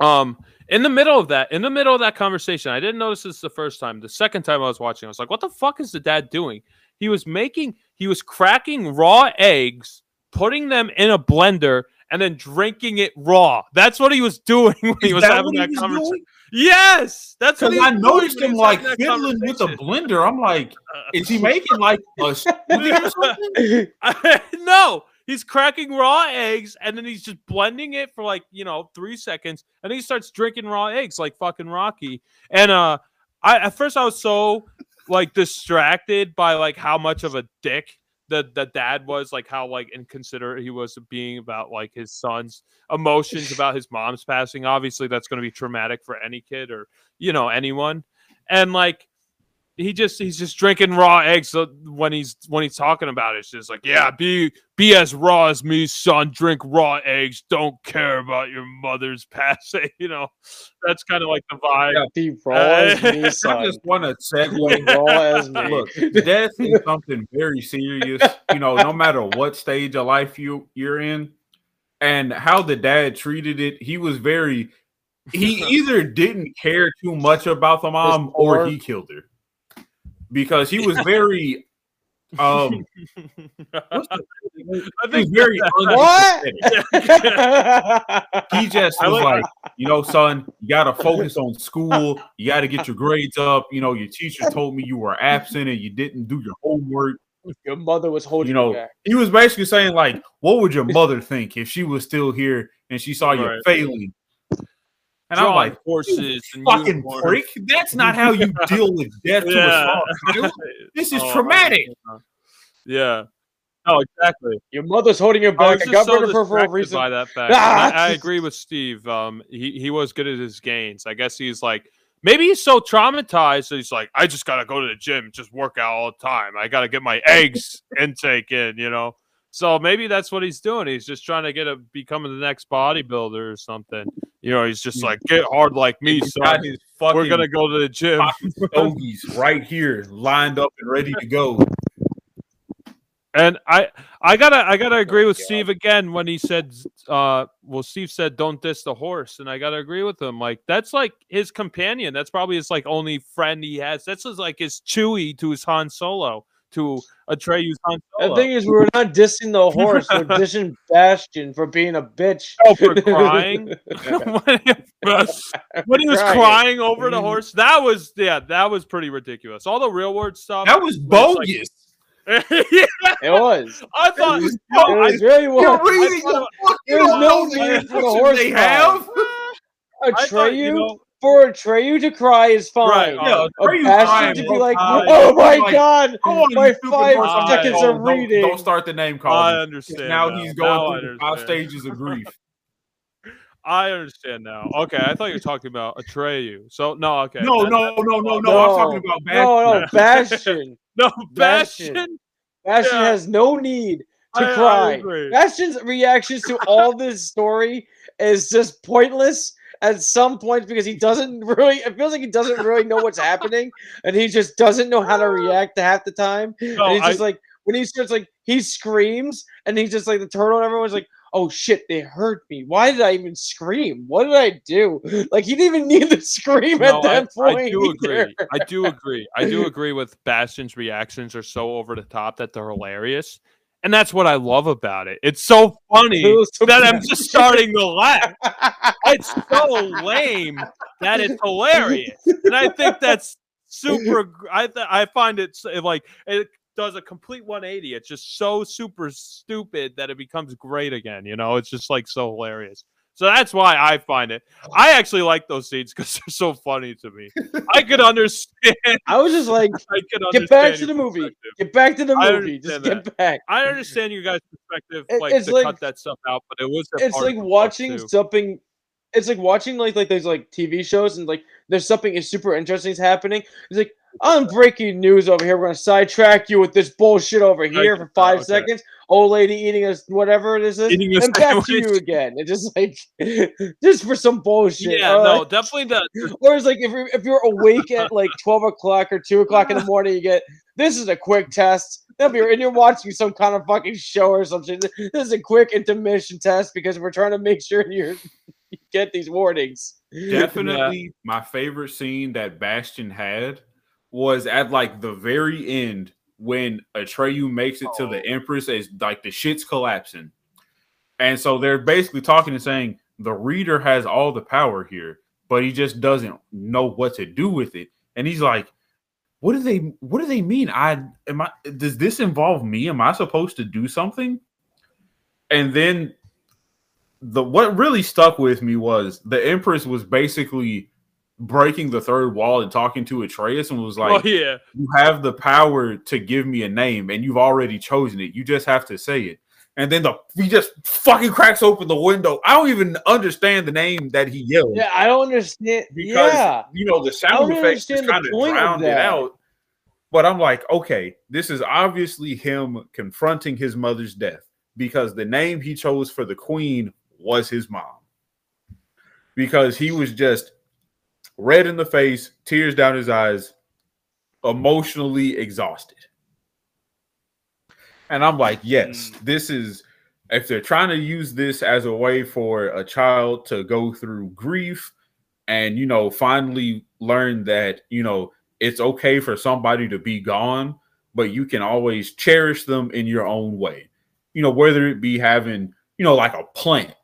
Um, in the middle of that, in the middle of that conversation, I didn't notice this the first time. The second time I was watching, I was like, "What the fuck is the dad doing?" He was making, he was cracking raw eggs, putting them in a blender, and then drinking it raw. That's what he was doing when he was having that conversation. doing? Yes, that's what Because I noticed him when he was like fiddling with a blender. I'm like, is he making like a smoothie or something? no, he's cracking raw eggs and then he's just blending it for like you know three seconds, and he starts drinking raw eggs like fucking Rocky. And uh, I at first I was so like distracted by like how much of a dick the the dad was, like how like inconsiderate he was being about like his son's emotions about his mom's passing. Obviously, that's going to be traumatic for any kid or you know anyone, and like he just he's just drinking raw eggs so when he's when he's talking about it. It's just like, yeah, be be as raw as me, son. Drink raw eggs. Don't care about your mother's passing. You know, that's kind of like the vibe. Yeah. Be raw as me, I just want to Be segue. raw as me. Look, death is something very serious. You know, no matter what stage of life you you're in, and how the dad treated it, he was very. He either didn't care too much about the mom or he killed her because he was very. Um, the- I he was think very What? He just was like- like, you know, son, you got to focus on school. You got to get your grades up. You know, your teacher told me you were absent and you didn't do your homework. Your mother was holding You know, you back. He was basically saying, like, what would your mother think if she was still here and she saw you failing? And drawing I'm like, horses and fucking unicorns. freak. That's not how you deal with death to a. This is Oh, traumatic. Yeah. No, exactly. Your mother's holding your I back. was I, got so rid of her for a reason. by that fact. Ah! I, I agree with Steve. Um, he he was good at his gains. I guess he's like maybe he's so traumatized that he's like, I just gotta go to the gym, just work out all the time. I gotta get my eggs intake in, you know. So maybe that's what he's doing. He's just trying to get a becoming the next bodybuilder or something. You know, he's just like get hard like me, so He's son. got his fucking We're gonna go to the gym. stogies right here, lined up and ready to go. And I, I gotta, I gotta agree with Steve again when he said, uh, well, Steve said, "Don't diss the horse," and I gotta agree with him. Like that's like his companion. That's probably his like only friend he has. That's his, like his Chewie to his Han Solo to Atreyu's Han The thing is, we're not dissing the horse. we're dissing Bastian for being a bitch. Oh, for crying. when, he, was Crying. crying over the mm-hmm. horse, that was yeah, that was pretty ridiculous. All the real world stuff. That was Well, it's like- bogus. yeah, It was. I thought. was It no, I- was really You're reading I the fucking There's no all the need for the emotions horse they cry. have. A I thought, you Treyu know, for a Treyu to cry is fine. Right, Yeah, A Atreyu Bastian crying, to be like, I- oh my like, god, Go on, my you stupid five horse. Seconds oh, of don't- reading. Don't start the name call. I understand. Now now he's going I through five stages of grief. I understand now. Okay, I thought you were talking about Atreyu. So no, okay. No, that- no, no, no, no. No. I'm talking about no, Bastian. no, Bastian. no, Bastian. Bastian. Bastian Yeah. has no need to I- I cry. agree. Bastian's reactions to all this story is just pointless at some points because he doesn't really it feels like he doesn't really know what's happening and he just doesn't know how to react to half the time. No, and he's I- just like when he starts like he screams and he's just like the turtle and everyone's like, oh shit, they heard me. Why did I even scream? What did I do? Like he didn't even need to scream No, at that I, point. I do either. agree. I do agree. I do agree with Bastian's reactions are so over the top that they're hilarious. And that's what I love about it. It's so funny so that I'm just starting to laugh. It's so lame that it's hilarious. And I think that's super I th- I find it like it does a complete 180. It's just so super stupid that it becomes great again, you know? It's just like so hilarious. So that's why I find it. I actually like those scenes because they're so funny to me. I could understand. I was just like, I could get back to the movie. Get back to the movie. Just understand get back. I understand you guys' perspective, It- like it's to like- cut that stuff out, but it was. it's like of the book, watching something it's like watching like like those like TV shows and like there's something is super interesting is happening. It's like on breaking news over here. We're gonna sidetrack you with this bullshit over here for five okay. seconds. Old lady eating us whatever it is, Eating a and back to you again. It's just like just for some bullshit. Yeah, Uh, no, definitely the. Or it's like if you're if you're awake at like twelve o'clock or two o'clock in the morning, you get this is a quick test. Then you're and you're watching some kind of fucking show or something. This is a quick intermission test because we're trying to make sure you're you get these warnings. Definitely my favorite scene that Bastian had was at like the very end when Atreyu makes it to the oh. Empress as like the shit's collapsing. And so they're basically talking and saying the reader has all the power here, but he just doesn't know what to do with it. And he's like, what do they what do they mean? I am I does this involve me? Am I supposed to do something? And then the what really stuck with me was the Empress was basically breaking the third wall and talking to Atreus and was oh, like, oh yeah, "You have the power to give me a name, and you've already chosen it. You just have to say it." And then the he just fucking cracks open the window. I don't even understand the name that he yelled Yeah, I don't understand. because yeah. you know the sound don't effects just kind of point of drowned it out. But I'm like, okay, this is obviously him confronting his mother's death because the name he chose for the queen was his mom. Because he was just red in the face, tears down his eyes, emotionally exhausted. And I'm like, yes, mm. this is if they're trying to use this as a way for a child to go through grief and you know finally learn that you know it's okay for somebody to be gone but you can always cherish them in your own way you know whether it be having you know like a plant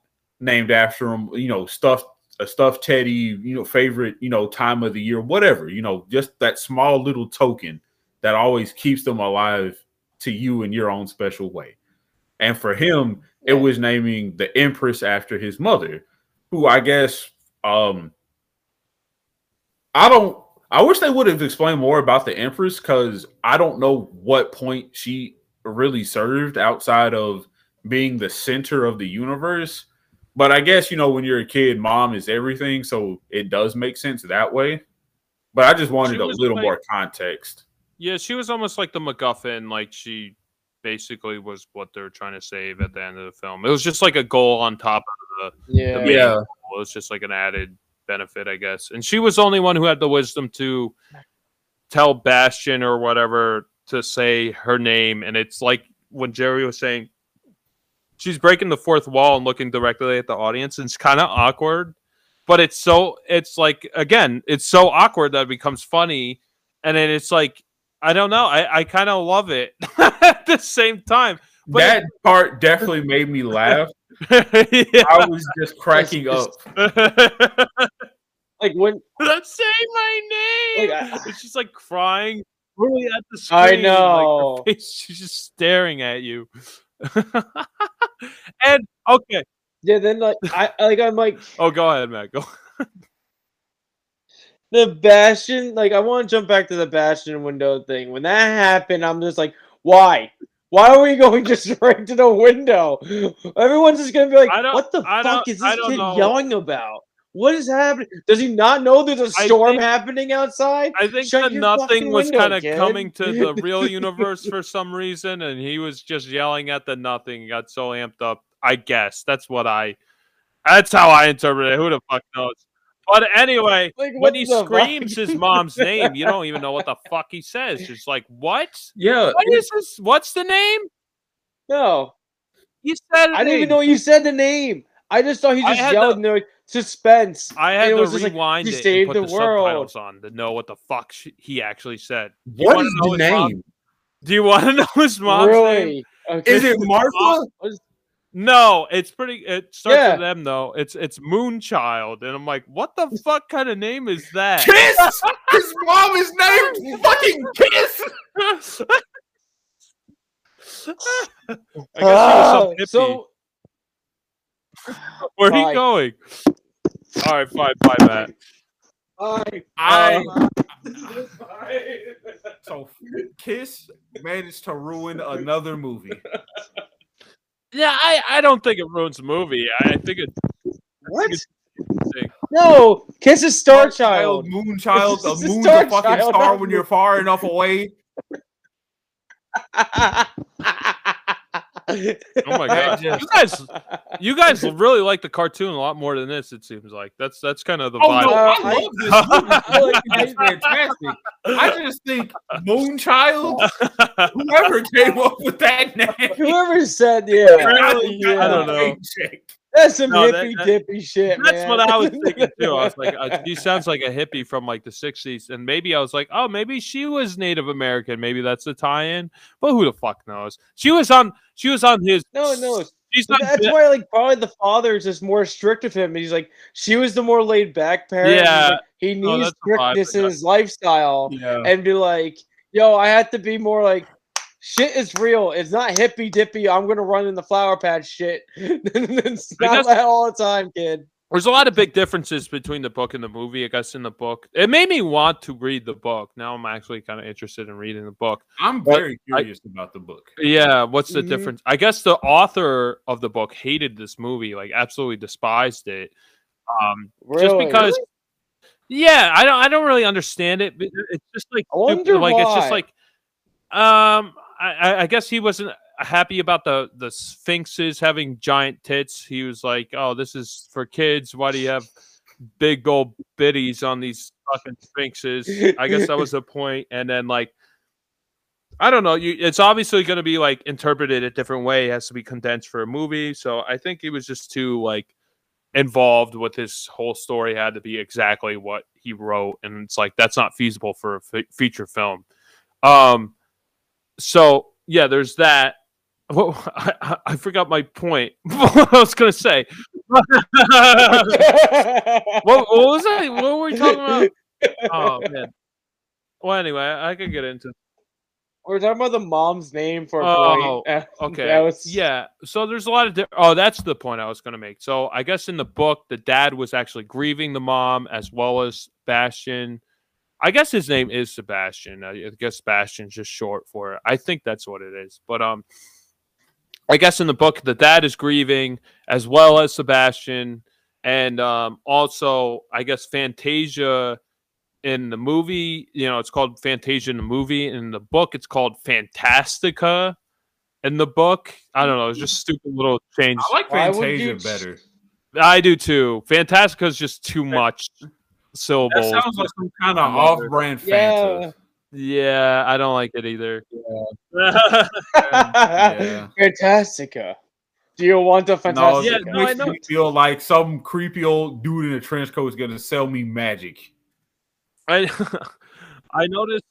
named after them you know stuffed a stuffed teddy you know favorite you know time of the year whatever you know just that small little token that always keeps them alive to you in your own special way. And for him it was naming the empress after his mother who i guess um i don't i wish they would have explained more about the empress because i don't know what point she really served outside of being the center of the universe but i guess you know when you're a kid mom is everything so it does make sense that way but i just wanted a little like- more context yeah. She was almost like the MacGuffin. Like she basically was what they were trying to save at the end of the film. It was just like a goal on top of the Yeah. main goal. It was just like an added benefit, I guess. And she was the only one who had the wisdom to tell Bastian or whatever to say her name. And it's like when Jerry was saying she's breaking the fourth wall and looking directly at the audience. And it's kind of awkward, but it's so it's like again, it's so awkward that it becomes funny. And then it's like I don't know. I, I kind of love it at the same time. But that part definitely made me laugh yeah. i was just cracking up Like when Let's say my name. Like, I- she's like crying really at the screen. I like, her know. face- she's just staring at you. and okay. yeah, then like I like I'm like Oh, go ahead, Matt. Go. the Bastian, like I want to jump back to the Bastian window thing. When that happened, I'm just like, why? Why are we going just right to the window? Everyone's just gonna be like, what the fuck is this kid know. yelling about? What is happening? Does he not know there's a storm think- happening outside? I think Shut the nothing was kind of coming to the real universe for some reason, and he was just yelling at the nothing. He got so amped up. I guess that's what I. That's how I interpret it. Who the fuck knows? But anyway, Like, when he the fuck? screams his mom's name, you don't even know what the fuck he says. It's like, what? yeah What is this? What's the name? No, He said. I didn't even know you said the name. I just thought he just yelled to- like, suspense. I had to was just like, rewind "You it and saved put the the, world." subtitles on to know what the fuck sh- he actually said. You what wanna is know the his mom- name Do you want to know his mom's name? Okay. is it martha No, it's pretty. It starts Yeah. with M though. It's it's Moonchild, and I'm like, what the fuck kind of name is that? Kiss! His mom is named fucking Kiss! I guess he was some Ah, hippie. so Where he fine. going? All right, fine, bye, Matt. I, I uh, so Kiss managed to ruin another movie. Yeah, I, I don't think it ruins the movie. I think it. what? it's- No, Kiss is Star Child. Moon Child. a a moon's a fucking star when you're far enough away. Oh my god, just- you guys, you guys really like the cartoon a lot more than this. It seems like that's that's kind of the Oh vibe. no, Uh, I I- love this movie. I think it's fantastic. I just think Moonchild, whoever came up with that name, Whoever said yeah, really yeah. I don't know. That's some No, hippy that- dippy shit. That's man. what I was thinking too. I was like, uh, he sounds like a hippie from like the '60s, and maybe I was like, oh, maybe she was Native American. Maybe that's the tie-in. But who the fuck knows? She was on. She was on his. no, no. She's on. That's why, like, probably the father is just more strict of him. He's like, she was the more laid back parent. Yeah. like, he needs the vibe I strictness in his lifestyle, Yeah. and be like, yo, I have to be more like, shit is real. It's not hippy dippy. I'm gonna run in the flower patch shit. it's I not guess- that all the time, kid. there's a lot of big differences between the book and the movie. I guess in the book, it made me want to read the book. Now I'm actually kind of interested in reading the book. I'm But very I- curious about the book. Yeah, what's the Mhm. difference? I guess the author of the book hated this movie, like absolutely despised it. Um, just Really? because, yeah, I don't, I don't really understand it. But it's just like, I wonder like it's just like, um, I, I- guess he wasn't happy about the the sphinxes having giant tits. He was like, "Oh, this is for kids. Why do you have big old biddies on these fucking sphinxes?" I guess that was the point. And then like, I don't know. You, it's obviously going to be like interpreted a different way. It has to be condensed for a movie. So I think he was just too like involved with his whole story. Had to be exactly what he wrote, and it's like that's not feasible for a feature film. Um. So yeah, there's that. Well, I, I- forgot my point. what I was going to say. what, what was that? What were we talking about? Oh man. Well, anyway, I could get into. We're talking about the mom's name for a Oh. Okay. Was- Yeah. So there's a lot of. Di- oh, that's the point I was going to make. So I guess in the book, the dad was actually grieving the mom as well as Bastian. I guess his name is Sebastian. I I guess Sebastian's just short for it. I think that's what it is. But um, I guess in the book, the dad is grieving as well as Sebastian, and um, also I guess Fantasia in the movie. You know, it's called Fantasia in the movie. In the book, it's called Fantastica. In the book, I don't know. It's just stupid little change. I like Fantasia better. I do too. Fantastica is just too much That sounds like some kind of I'm over it. off-brand Yeah. Fanta. yeah, I don't like it either. Yeah. Fantastica. Do you want the No, Yeah, no, I makes know. me feel like some creepy old dude in a trench coat is gonna sell me magic. I I noticed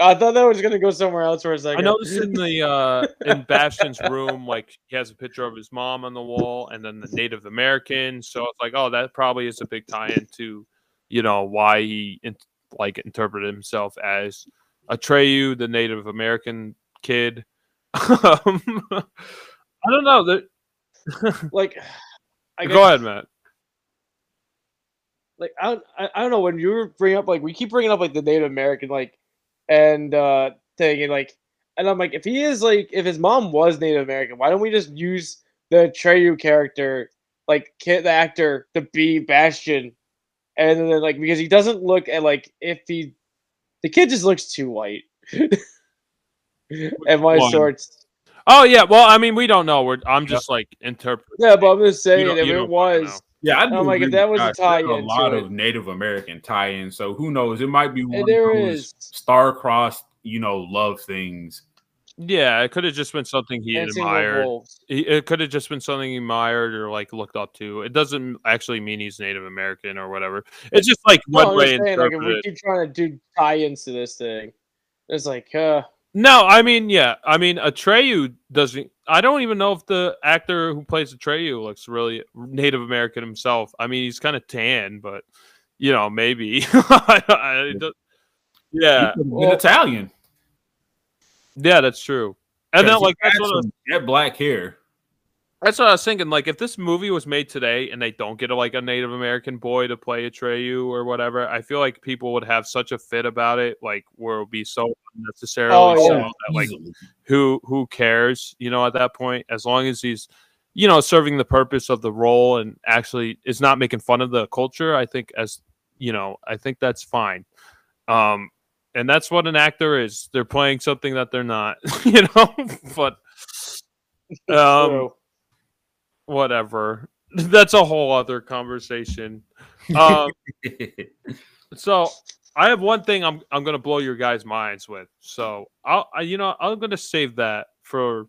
I thought that was gonna go somewhere else for a second. I noticed in the uh in Bastian's room, like he has a picture of his mom on the wall and then the Native American. So it's like, oh, that probably is a big tie into, you know, why he in, like interpreted himself as a Atreyu, the Native American kid. um, I don't know. that. like, I go ahead, Matt. like I don't, I, I don't know when you were bringing up like we keep bringing up like the Native American like and uh thing and like and I'm like if he is like if his mom was Native American why don't we just use the Treyu character like kid the actor to be Bastian and then like because he doesn't look at like if he the kid just looks too white and my One. sorts Oh yeah, well, I mean, we don't know. We're I'm just like interpreting. yeah but I'm just saying if it was Yeah, I I'm do like, if that was a tie-in a lot to of it. Native American tie-ins. So who knows? It might be one of there those is. star-crossed, you know, love things. Yeah, it could have just been something he Dancing admired. It could have just been something he admired or like looked up to. It doesn't actually mean he's Native American or whatever. It's just like No, one I'm way saying, like, if we keep trying to do tie-ins to this thing, it's like, uh, No, I mean, yeah, I mean, Atreyu doesn't. I don't even know if the actor who plays Atreyu looks really Native American himself. I mean, he's kind of tan, but you know, maybe. I, I, yeah, Well- Italian. yeah, that's true. And then, like, that's had what, I was, black hair. That's what I was thinking. Like, if this movie was made today and they don't get a, like a Native American boy to play Atreyu or whatever, I feel like people would have such a fit about it, like where it would be so unnecessarily Oh, so yeah. that, like who who cares you know at that point as long as he's you know serving the purpose of the role and actually is not making fun of the culture i think as you know i think that's fine um and that's what an actor is they're playing something that they're not you know but um true. Whatever that's a whole other conversation um so I have one thing I'm I'm gonna blow your guys' minds with. So I'll I, you know I'm gonna save that for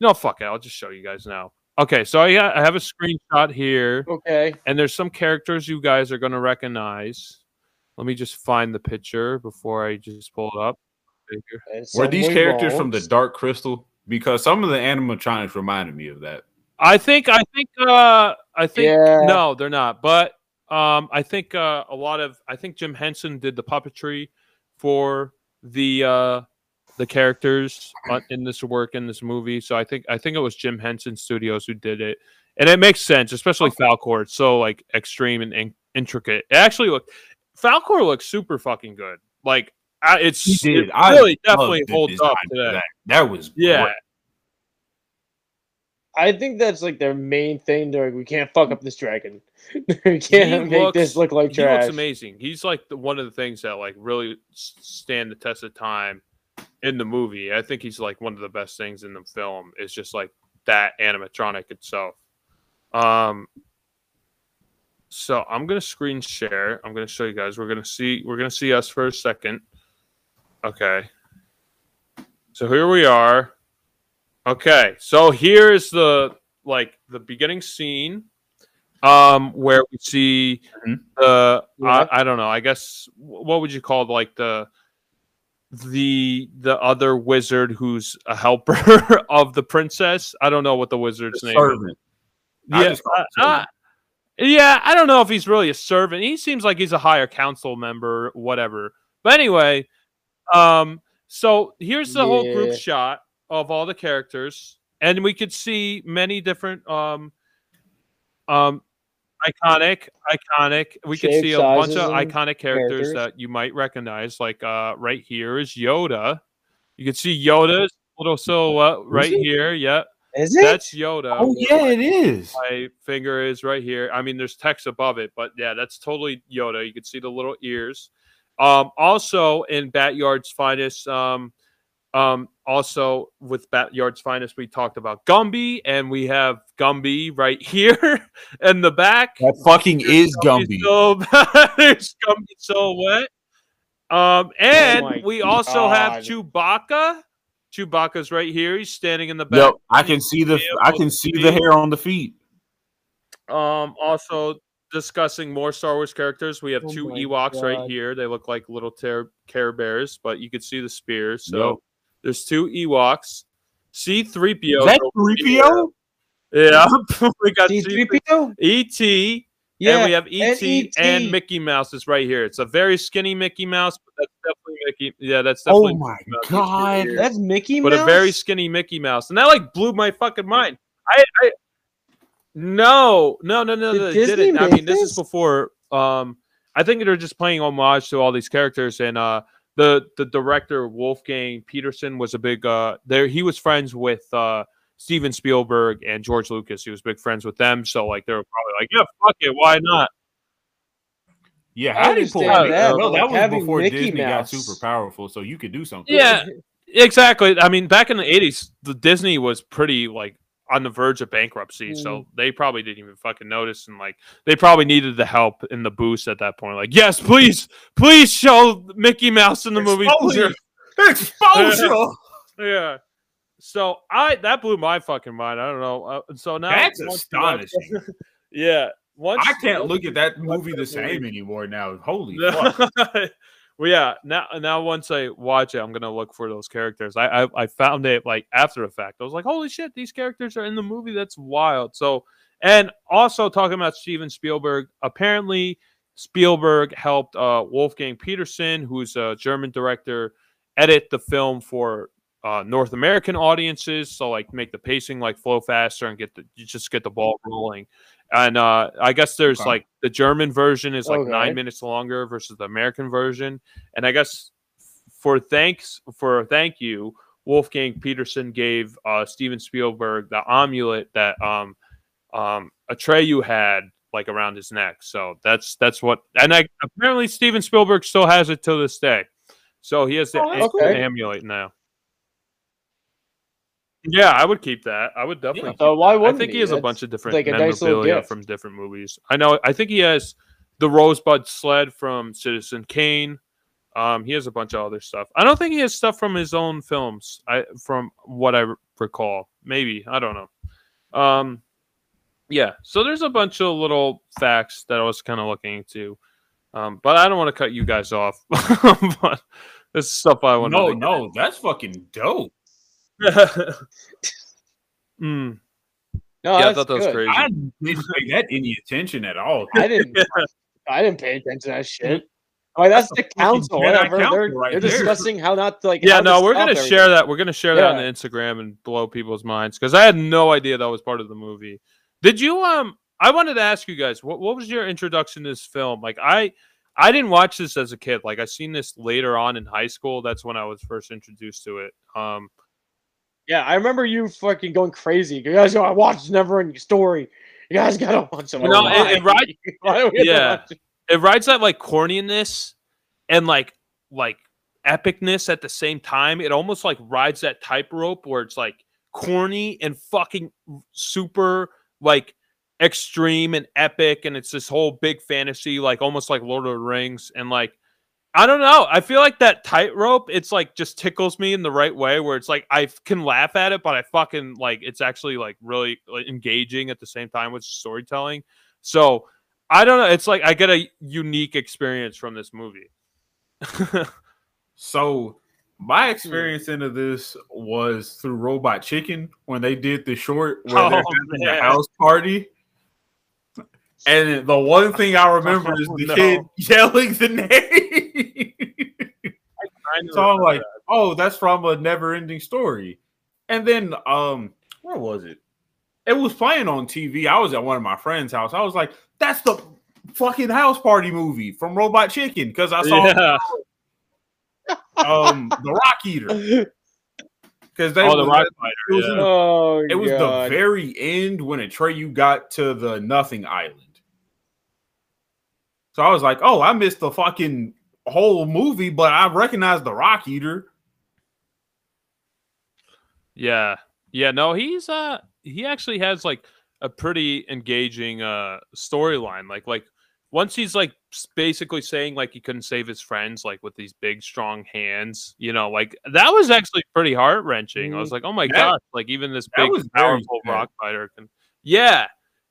no fuck it. I'll just show you guys now. Okay, so I got, I have a screenshot here, okay. and there's some characters you guys are gonna recognize. Let me just find the picture before I just pull it up. Right here. and Were these some characters from the. Dark Crystal? Because some of the animatronics reminded me of that. I think I think uh I think Yeah. no, they're not. But um I think uh a lot of I think Jim Henson did the puppetry for the uh the characters in this work in this movie. So I think I think it was Jim Henson Studios who did it. and it makes sense, especially Falkor. It's so like extreme and in- intricate. It actually look Falkor looks super fucking good. Like I, it's it really loved definitely holds up to that. That. That was Yeah, great. I think that's like their main thing. They're like, we can't fuck up this dragon. we can't make this look like trash. he looks amazing. He's like the, one of the things that like really stand the test of time in the movie. I think he's like one of the best things in the film. Is just like that animatronic itself. Um. So I'm gonna screen share. I'm gonna show you guys. We're gonna see. We're gonna see us for a second. Okay. So here we are. Okay. So here's the like the beginning scene um where we see Mhm. the Yeah. I, I don't know i guess what would you call like the the the other wizard who's a helper of the princess i don't know what the wizard's name is Servant. I yeah, call uh, uh, yeah, I don't know if he's really a servant. He seems like he's a higher council member, whatever. But anyway, um, so here's the whole group shot of all the characters, and we could see many different um, um, iconic, iconic. We could see a bunch of iconic characters, characters. that you might recognize. Like uh, right here is Yoda. You can see Yoda's little silhouette right here. Yeah, Is it? that's Yoda Oh yeah, it is. my finger is right here. I mean, there's text above it, but yeah, that's totally Yoda. You can see the little ears. Um, also in Batyard's finest, um, um, also with Batyard's finest, we talked about Gumby, and we have Gumby right here in the back. That fucking is Gumby. So there's Gumby silhouette. Um, and Oh my we also have God. Chewbacca. Chewbacca's right here. He's standing in the back. Yep, I can see the I can see see- the hair on the feet. Um, also discussing more Star Wars characters, we have Oh two my Ewoks right here. They look like little ter- Care Bears, but you could see the spears. So Yep. There's two Ewoks. C3PO. Is that 3PO? Yeah, we got D3PO? ET. Yeah. and we have ET and and, Mickey Mouse is right here. It's a very skinny Mickey Mouse, but that's definitely Mickey. Yeah, that's definitely. Oh my god. That's Mickey Mouse. but a very skinny Mickey Mouse, and that like blew my fucking mind. I, I no, no, no, no, Did no, they didn't. I mean, this is before. Um, I think they're just playing homage to all these characters, and uh, the the director Wolfgang Petersen was a big. Uh, there he was friends with uh Steven Spielberg and George Lucas. He was big friends with them, so like they were probably like, yeah, fuck it, why not? Yeah, I how did he pull that, that? but, that like, was before Mickey Disney got super powerful, so you could do something. Yeah, exactly. I mean, back in the '80s, the Disney was pretty like on the verge of bankruptcy, so they probably didn't even fucking notice, and like they probably needed the help in the boost at that point. Like, yes, please, please show Mickey Mouse in the movie. Exposure. please." Exposure. Yeah. So I that blew my fucking mind. I don't know. Uh, so now That's once watch- astonishing. yeah. Once I can't look at that movie the same movie- anymore now. Holy fuck. Well, yeah. Now, now once I watch it, I'm gonna look for those characters. I, I, I found it like after the fact. I was like, holy shit, these characters are in the movie. That's wild. So, and also talking about Steven Spielberg. Apparently, Spielberg helped uh, Wolfgang Petersen, who's a German director, edit the film for uh, North American audiences. So, like, make the pacing like flow faster and get the just get the ball rolling. And uh, I guess there's Okay. like the German version is like Okay. nine minutes longer versus the American version. And I guess for thanks for thank you, Wolfgang Petersen gave uh, Steven Spielberg the amulet that um, um, Atreyu had like around his neck. So that's that's what. And I, apparently Steven Spielberg still has it to this day. So he has the Oh, cool. amulet now. Yeah, I would keep that. I would definitely. Yeah. keep So why. I wouldn't think he he? has a bunch of different like a nice little memorabilia from different movies. I know. I think he has the Rosebud Sled from Citizen Kane. Um, he has a bunch of other stuff. I don't think he has stuff from his own films. I from what I recall. Maybe I don't know. Um, yeah. So there's a bunch of little facts that I was kind of looking into. Um, but I don't want to cut you guys off. but this is stuff I want No, to. no, that's fucking dope. mm, No, yeah, I thought that was good. crazy. I didn't pay that any attention at all. I didn't. I didn't pay attention to that shit. Like that's the council. Jedi Whatever. council they're right they're discussing how not to like. yeah, no, we're gonna everything. share that. We're gonna share that on the Instagram and blow people's minds because I had no idea that was part of the movie. Did you um? I wanted to ask you guys what what was your introduction to this film? Like I I didn't watch this as a kid. Like I seen this later on in high school. That's when I was first introduced to it. Um, Yeah, I remember you fucking going crazy. You guys gotta watch Never Ending Story. You guys gotta watch it. You know, it- it Why? right- Why do we have to Yeah. it? it rides that like corniness and like like epicness at the same time. It almost like rides that tightrope where it's like corny and fucking super like extreme and epic, and it's this whole big fantasy, like almost like Lord of the Rings, and like I don't know. I feel like that tightrope, it's like just tickles me in the right way where it's like I can laugh at it, but I fucking like it's actually like really like, engaging at the same time with storytelling. So I don't know. It's like I get a unique experience from this movie. So my hmm. experience into this was through Robot Chicken when they did the short where oh, they're Oh, having man. a house party. And the one thing I remember is Oh, the no. kid yelling the name. so I'm like, oh, that's from a never ending story. And then um, where was it? It was playing on TV. I was at one of my friends' house. I was like, that's the fucking house party movie from Robot Chicken. Because I saw yeah. um the Rock Eater. Because they Oh, the rock it was yeah. in- Oh, it was the very end when Atreyu got to the Nothing Island. So I was like, oh, I missed the fucking whole movie, but I recognize the Rock Eater. Yeah. Yeah, no, he's uh he actually has like a pretty engaging uh storyline. Like like once he's like basically saying like he couldn't save his friends like with these big strong hands, you know, like that was actually pretty heart wrenching. I was like, "Oh my That- gosh, like even this big powerful rock fighter can Yeah.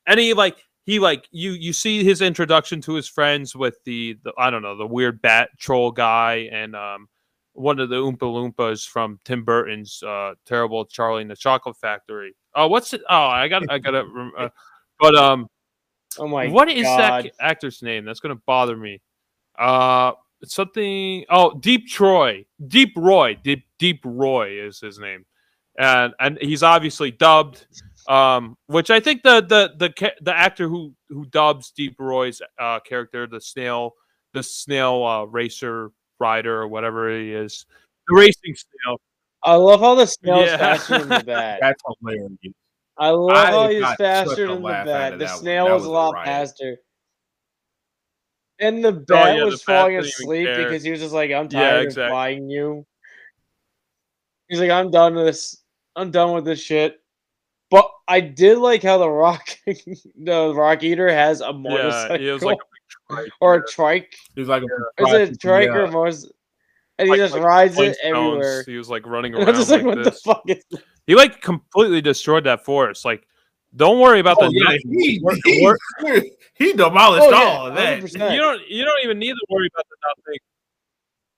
And he like he like you you see his introduction to his friends with the, the I don't know, the weird bat troll guy and um one of the Oompa Loompas from Tim Burton's uh, terrible Charlie and the Chocolate Factory. Oh, what's it? Oh, I got I got to. Uh, but um, Oh my what is God. that actor's name? That's gonna bother me. Uh, something. Oh, Deep Troy, Deep Roy, Deep Deep Roy is his name, and and he's obviously dubbed. Um, which I think the the the the actor who who dubs Deep Roy's uh character, the snail, the snail uh, racer rider or whatever he is, the racing snail. I love how the snail's Yeah. faster than the bat. That's hilarious. I love I how he's faster than the bat. The snail was, was a lot riot. faster. And the bat yeah, was bat falling asleep because he was just like, I'm Yeah, tired exactly. of flying you. He's like, I'm done with this. I'm done with this shit. But I did like how the rock the rock eater has a Yeah, motorcycle he was like a trike. or a trike. He's like, Is it a trike or a uh, motorcycle? And he Like- just like rides it everywhere. He was like running around just like, like what the fuck is He like completely destroyed that forest. Like, don't worry about Oh, the. yeah, nothing. he, he, he demolished Oh, yeah, all of that. 100%. you don't. You don't even need to worry about the nothing.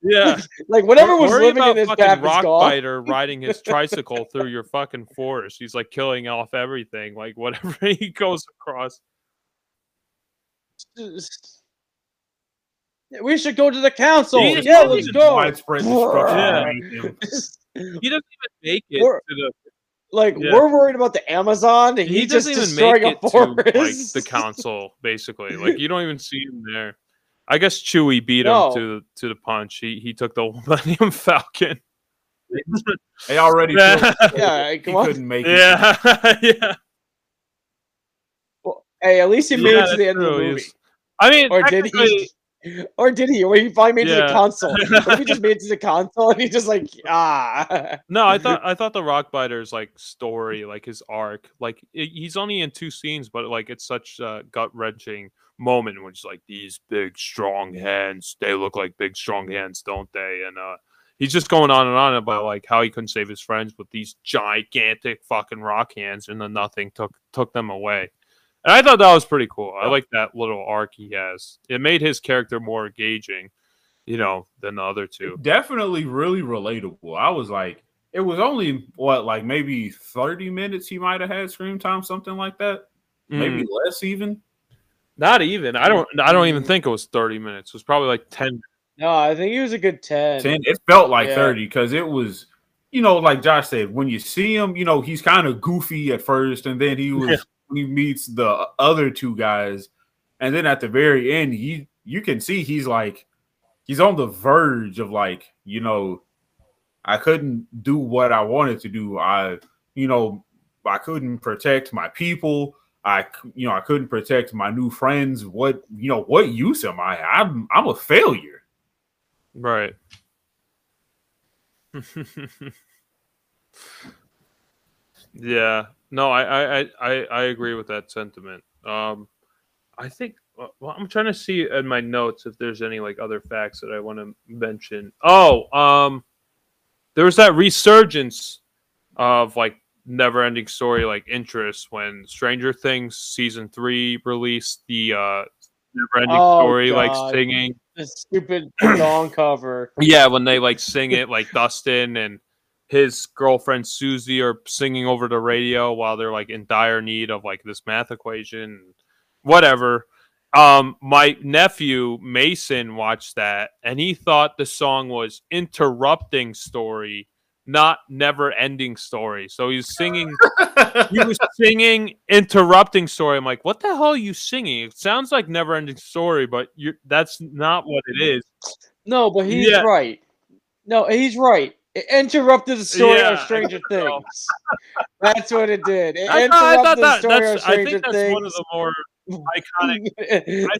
Yeah, like whatever was worry living in this fucking path rock biter riding his tricycle through your fucking forest. He's like killing off everything, like whatever he goes across. We should go to the council. He yeah, let's go. Widespread destruction. Yeah. He doesn't even make it We're- to the. like Yeah. we're worried about the Amazon, and He, just doesn't even make it a to like the council. Basically, like you don't even see him there. I guess Chewie beat No. him to to the punch. He he took the Millennium Falcon. They already yeah, feel yeah, he on. couldn't make it. yeah, yeah. Well, hey, at least he made Yeah, it to the end of the movie. He's- I mean, Or did technically- he? Or did he? Or he finally made it to the console. What he just made it to the console and he just like ah? No, I thought I thought the Rockbiter's like story, like his arc, like i he's only in two scenes, but like it's such a gut wrenching moment, which like these big strong hands, they look like big strong hands, don't they? And uh he's just going on and on about like how he couldn't save his friends with these gigantic fucking rock hands, and then nothing took took them away. And I thought that was pretty cool. I like that little arc he has. It made his character more engaging, you know, than the other two. Definitely really relatable. I was like, it was only what, like maybe 30 minutes he might have had screen time, something like that. Mm. Maybe less even. Not even. I don't. I don't even mm. think it was thirty minutes. It was probably like ten. No, I think it was a good ten. 10. It felt like Yeah. 30 because it was, you know, like Josh said, when you see him, you know, he's kind of goofy at first, and then he was he meets the other two guys, and then at the very end, he you can see he's like he's on the verge of like you know I couldn't do what I wanted to do. I you know I couldn't protect my people. I you know I couldn't protect my new friends. What you know what use am I? I'm I'm a failure. Right. yeah. No, I, I I I agree with that sentiment. Um, I think. Well, I'm trying to see in my notes if there's any like other facts that I want to mention. Oh, um, there was that resurgence of like never ending story like interest when Stranger Things season three released the uh never ending Oh, story like singing. The stupid song cover. Yeah, when they like sing it like Dustin and his girlfriend Suzie are singing over the radio while they're like in dire need of like this math equation, whatever. Um, my nephew Mason watched that and he thought the song was interrupting story, not never ending story. So he's singing he was singing interrupting story. I'm like, what the hell are you singing? It sounds like never ending story, but you that's not what it is. No, but he's Yeah. right. No, he's right. It interrupted the story Yeah, of Stranger. Things. That's what it did. It I, thought- I thought interrupted the that that's of I think that's Things. one of the more iconic.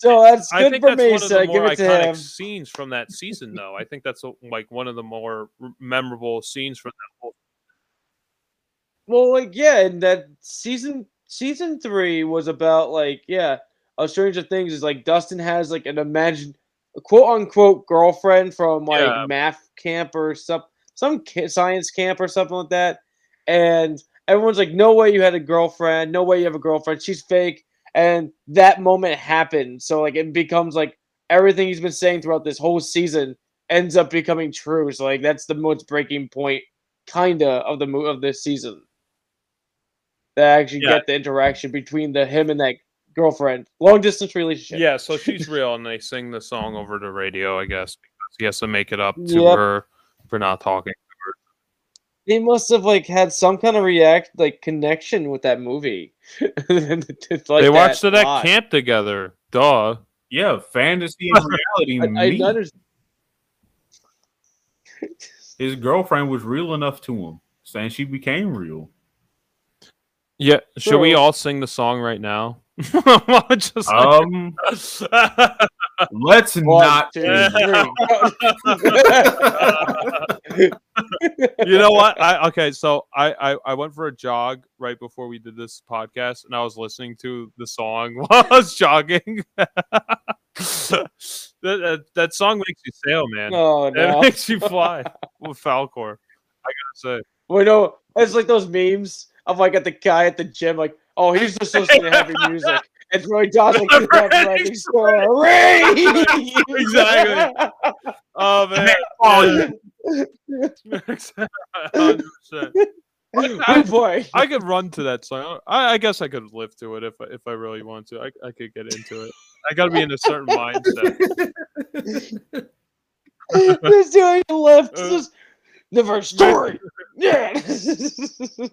so that's good think for that's me. So I give it to him. scenes from that season, though. I think that's uh, like one of the more memorable scenes from that whole. Well, like yeah, and that season season three was about like yeah, uh, Stranger Things is like Dustin has like an imagined quote unquote girlfriend from like Yeah. math camp or some some science camp or something like that, and everyone's like, no way you had a girlfriend, no way you have a girlfriend, she's fake, and that moment happened. So like it becomes like everything he's been saying throughout this whole season ends up becoming true. So like that's the most breaking point, kinda of the mo- of this season that actually Yeah. get the interaction between the him and that girlfriend, long distance relationship. Yeah, so she's real, and they sing the song over the radio, I guess, because he has to make it up to Yep. her for not talking. They must have like had some kind of react like connection with that movie. Like they watched it at camp together. Duh. Yeah, fantasy and reality. I, I understand. His girlfriend was real enough to him, saying she became real. Yeah. Should we all sing the song right now? Just Um, let's One, not. two, three. you know what? I okay, so I, I I went for a jog right before we did this podcast, and I was listening to the song while I was jogging. that, that that song makes you sail, man. oh It makes you fly with Falkor. I gotta say. Well, no, it's like those memes of like at the guy at the gym, like, oh, he's just listening to heavy music. It's Roy Dawson like Right, writing story. Exactly. Oh man. Oh, Percent. Good boy. I could run to that song. I, I guess I could live to it if I- if I really want to. I, I could get into it. I got to be in a certain mindset. This doing the lift. Uh, the first story. Yeah.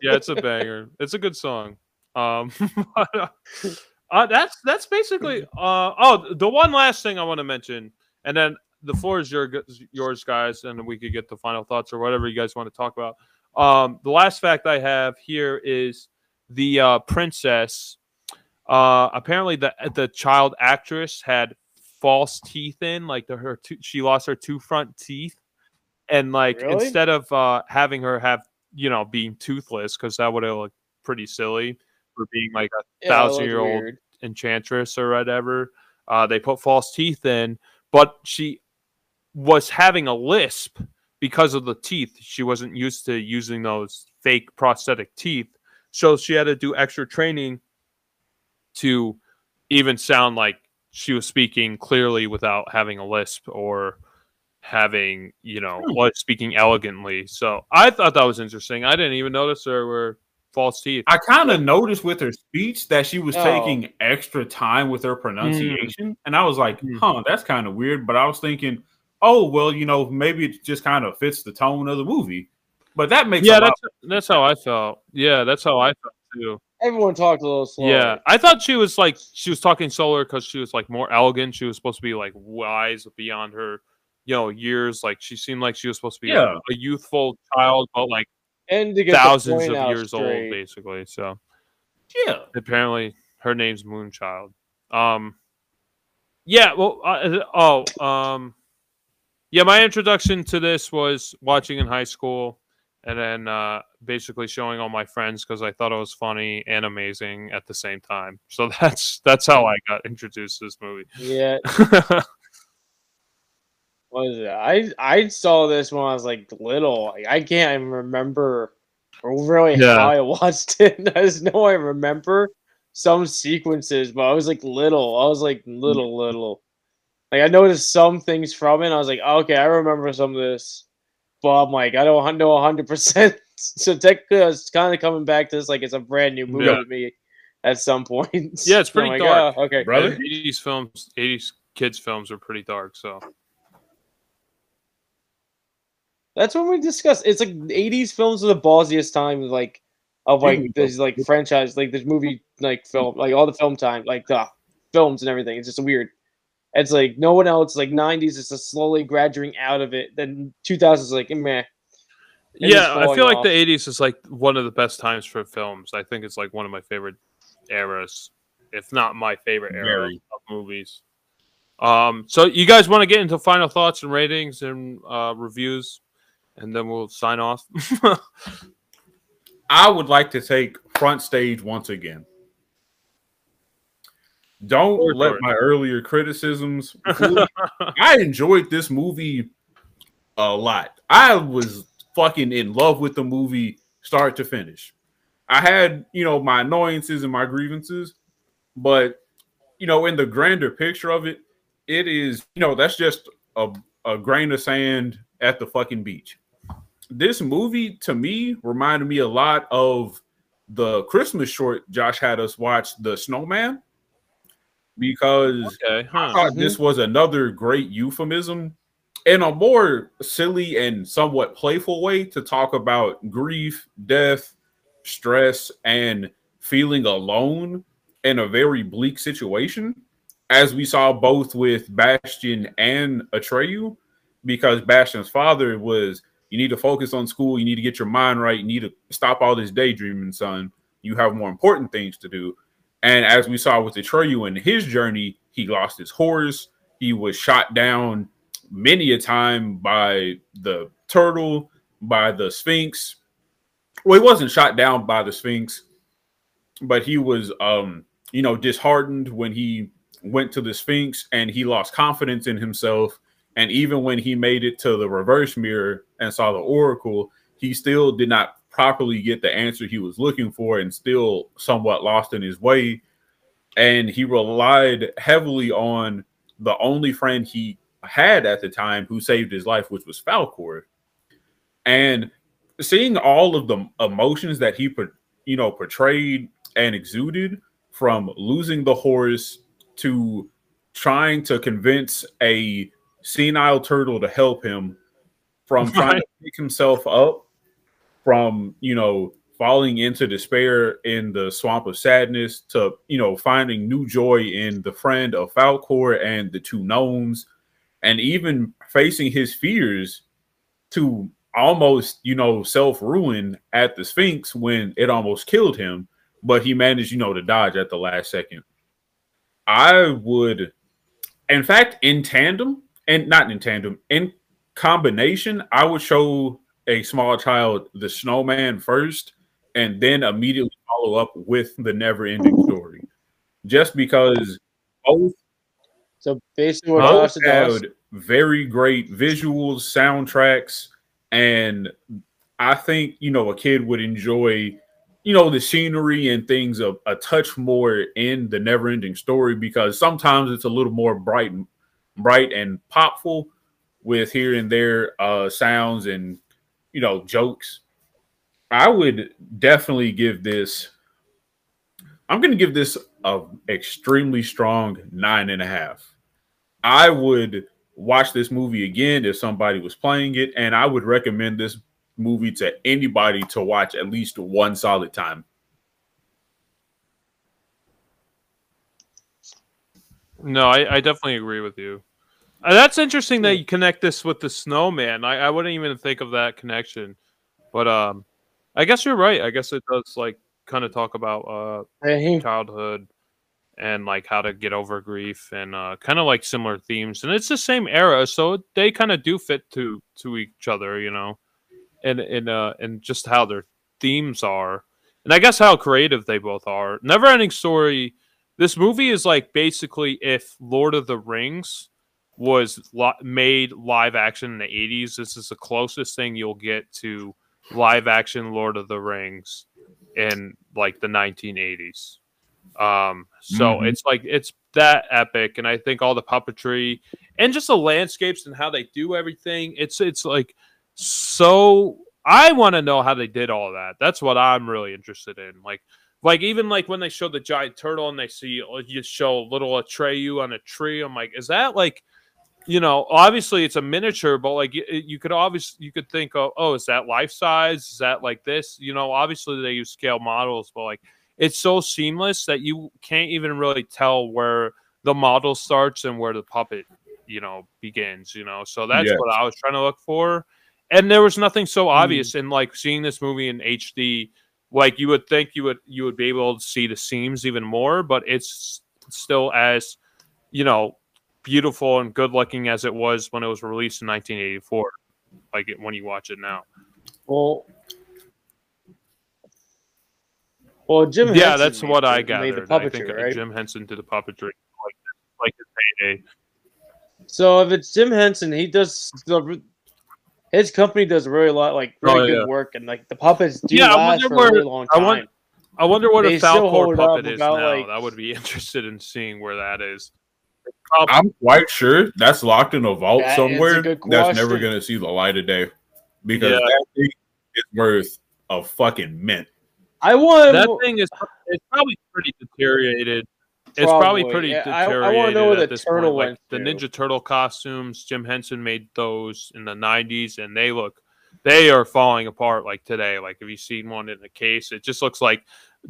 Yeah, it's a banger. It's a good song. Um, uh, that's that's basically. Uh, oh, the one last thing I want to mention, and then the floor is your yours, guys, and we could get the final thoughts or whatever you guys want to talk about. Um, the last fact I have here is the uh, princess. Uh, apparently, the the child actress had false teeth in, like the, her two, she lost her two front teeth, and like Really? instead of uh, having her have you know being toothless, because that would have looked pretty silly for being like a Yeah, thousand year old weird. enchantress or whatever. Uh, they put false teeth in, but she was having a lisp because of the teeth. She wasn't used to using those fake prosthetic teeth, so she had to do extra training to even sound like she was speaking clearly without having a lisp or having you know was speaking elegantly. So I thought that was interesting. I didn't even notice there were false teeth. I kind of noticed with her speech that she was Oh. taking extra time with her pronunciation, and I was like, Mm. "Huh, that's kind of weird." But I was thinking, "Oh, well, you know, maybe it just kind of fits the tone of the movie." But that makes yeah, a lot that's that's how I felt. Yeah, that's how I felt too. Everyone talked a little slow. Yeah, I thought she was like she was talking slower because she was like more elegant. She was supposed to be like wise beyond her, you know, years. Like she seemed like she was supposed to be Yeah. like, a youthful child, but like and to get thousands of out years old, basically. So Yeah. apparently her name's Moonchild. Um, yeah. Well, uh, oh, um, yeah. My introduction to this was watching in high school, and then uh, basically showing all my friends because I thought it was funny and amazing at the same time. So that's that's how I got introduced to this movie. Yeah, what is it? I I saw this when I was like little. I can't even remember really Yeah. how I watched it. I just know I remember some sequences, but I was like little. I was like little, little. Like I noticed some things from it. And I was like, okay, I remember some of this, but I'm like, I don't know 100. percent So technically, I was kind of coming back to this like it's a brand new movie Yeah. to me at some point. Yeah, it's pretty I'm like, dark. "Oh, okay, Brother? Eighties films, eighties kids films are pretty dark. So That's when we discussed. It's like '80s films are the ballsiest time, like of like this like franchise, like this movie, like film, like all the film time, like the films and everything. It's just weird. It's like no one else. Like '90s is just slowly graduating out of it. Then 2000s is like eh, meh. It's just yeah, I falling feel like the '80s is like one of the best times for films. I think it's like one of my favorite eras, if not my favorite era Very. of movies. Um, so you guys want to get into final thoughts and ratings and uh, reviews, and then we'll sign off. I would like to take front stage once again. Don't let my earlier criticisms. I enjoyed this movie a lot. I was fucking in love with the movie start to finish. I had, you know, my annoyances and my grievances, but you know, in the grander picture of it, it is, you know, that's just a, a grain of sand at the fucking beach. This movie to me reminded me a lot of the Christmas short Josh had us watch, The Snowman, because okay, I huh. thought this mm-hmm. was another great euphemism in a more silly and somewhat playful way to talk about grief, death, stress, and feeling alone in a very bleak situation, as we saw both with Bastian and Atreyu, because Bastian's father was, you need to focus on school, you need to get your mind right, you need to stop all this daydreaming, son. You have more important things to do. And as we saw with Atreyu in his journey, he lost his horse. He was shot down many a time by the turtle, by the Sphinx. Well, he wasn't shot down by the Sphinx, but he was, um, you know, disheartened when he went to the Sphinx and he lost confidence in himself. And even when he made it to the reverse mirror and saw the oracle, he still did not properly get the answer he was looking for and still somewhat lost in his way. And he relied heavily on the only friend he had at the time who saved his life, which was Falkor. And seeing all of the emotions that he put, you know, portrayed and exuded from losing the horse to trying to convince a senile turtle to help him from trying to pick himself up from you know falling into despair in the swamp of sadness to you know finding new joy in the friend of Falkor and the two gnomes and even facing his fears to almost you know self-ruin at the sphinx when it almost killed him but he managed you know to dodge at the last second. I would in fact in tandem and not in tandem in combination i would show a small child the snowman first and then immediately follow up with the never ending story. Just because both So basically, what both Josh had very great visuals, soundtracks, and I think you know a kid would enjoy, you know, the scenery and things a, a touch more in the never-ending story because sometimes it's a little more bright, and bright and popful with here and there uh, sounds and you know, jokes. I would definitely give this. I'm going to give this a extremely strong nine and a half. I would watch this movie again if somebody was playing it, and I would recommend this movie to anybody to watch at least one solid time. No, I, I definitely agree with you. Uh, that's interesting that you connect this with the snowman. I, I wouldn't even think of that connection, but um, I guess you're right. I guess it does like kind of talk about uh Hey, childhood and like how to get over grief and uh, kind of like similar themes. And it's the same era so they kind of do fit to to each other you know and and uh and just how their themes are. And i guess how creative they both are. Never ending story this movie is like basically if lord of the rings was lo- made live action in the 80s this is the closest thing you'll get to live action lord of the rings in like the 1980s um, so Mhm. it's like it's that epic, and I think all the puppetry and just the landscapes and how they do everything. It's it's like so. I want to know how they did all that. That's what I'm really interested in. Like, like even like when they show the giant turtle and they see uh, you show little Atreyu on a tree. I'm like, is that like, you know, obviously it's a miniature, but like you, you could obviously you could think, oh, oh, is that life size? Is that like this? You know, obviously they use scale models, but like it's so seamless that you can't even really tell where the model starts and where the puppet you know begins you know so that's Yes. what i was trying to look for and there was nothing so obvious mm. in like seeing this movie in hd like you would think you would you would be able to see the seams even more but it's still as you know beautiful and good looking as it was when it was released in 1984 like it, when you watch it now well, well, Jim. yeah, Henson that's what I gathered. the I puppetry, think uh, right? Jim Henson did the puppetry like like his heyday. So if it's Jim Henson, he does the his company does really lot like Oh, yeah. good work, and like the puppets do Yeah, I last wonder for where- a really long I want- I wonder what They a Falkor puppet is about, now. like- that would be interested in seeing where that is. I'm quite sure that's locked in a vault That is a somewhere. good That's never going to see the light of day because Yeah. that thing is worth a fucking mint. I want That thing is it's probably pretty deteriorated. It's probably Probably, pretty yeah. I- I wanna know where the turtle point. Like the. Ninja Turtle costumes, Jim Henson made those in the '90s, and they look they are falling apart like today. Like if you seen one in a case, it just looks like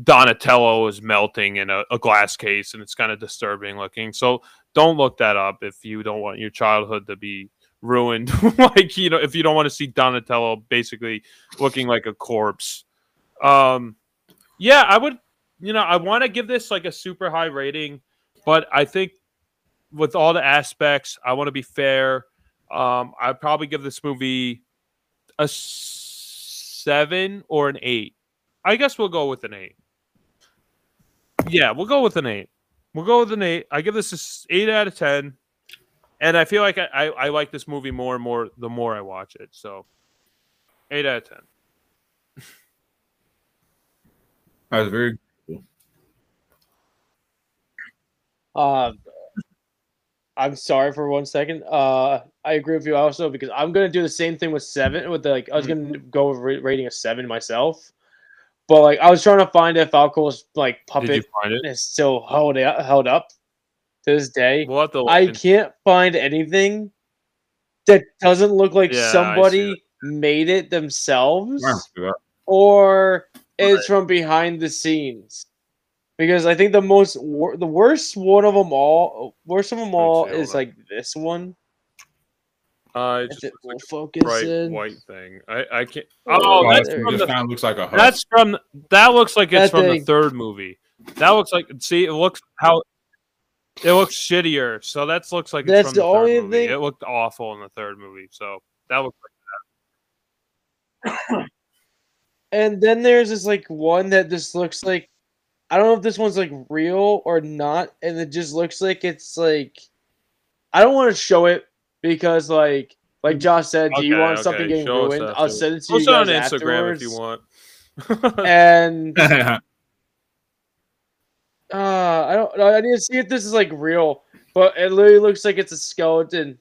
Donatello is melting in a, a glass case, and it's kind of disturbing looking. So don't look that up if you don't want your childhood to be ruined. like you know, if you don't want to see Donatello basically looking like a corpse. Um, yeah, I would. You know, I want to give this like a super high rating, but I think with all the aspects, I want to be fair. Um, I'd probably give this movie a seven or an eight. I guess we'll go with an eight. Yeah, we'll go with an eight. We'll go with an eight. I give this a eight out of ten, and I feel like I, I, I like this movie more and more the more I watch it. So, eight out of ten. That's very Uh, I'm sorry for one second. Uh, I agree with you also because I'm gonna do the same thing with seven. With the, like, I was gonna go with rating a seven myself, but like I was trying to find if Falkor's like puppet it? is still held out, held up to this day. We'll to I can't find anything that doesn't look like Yeah, somebody made it themselves Yeah. or is from behind the scenes. Because I think the most the worst one of them all, worst of them all is like this one. Uh, it just it looks like focus a bright in. white thing. I, I can't. Oh, Oh, that's from the. kind of looks like a hut. That's from. That looks like it's That from the third movie. That looks like. See, it looks how. It looks shittier. So that looks like it's That's from the the, third only movie. thing- It looked awful in the third movie. So that looks like. That. and then there's this like one that just looks like I don't know if this one's like real or not, and it just looks like it's like I don't want to show it because like like Josh said, do you Okay, want okay, something getting show us ruined? I'll send it to Post you it on guys Instagram if you want. And uh, I don't. I need to see if this is like real, but it literally looks like it's a skeleton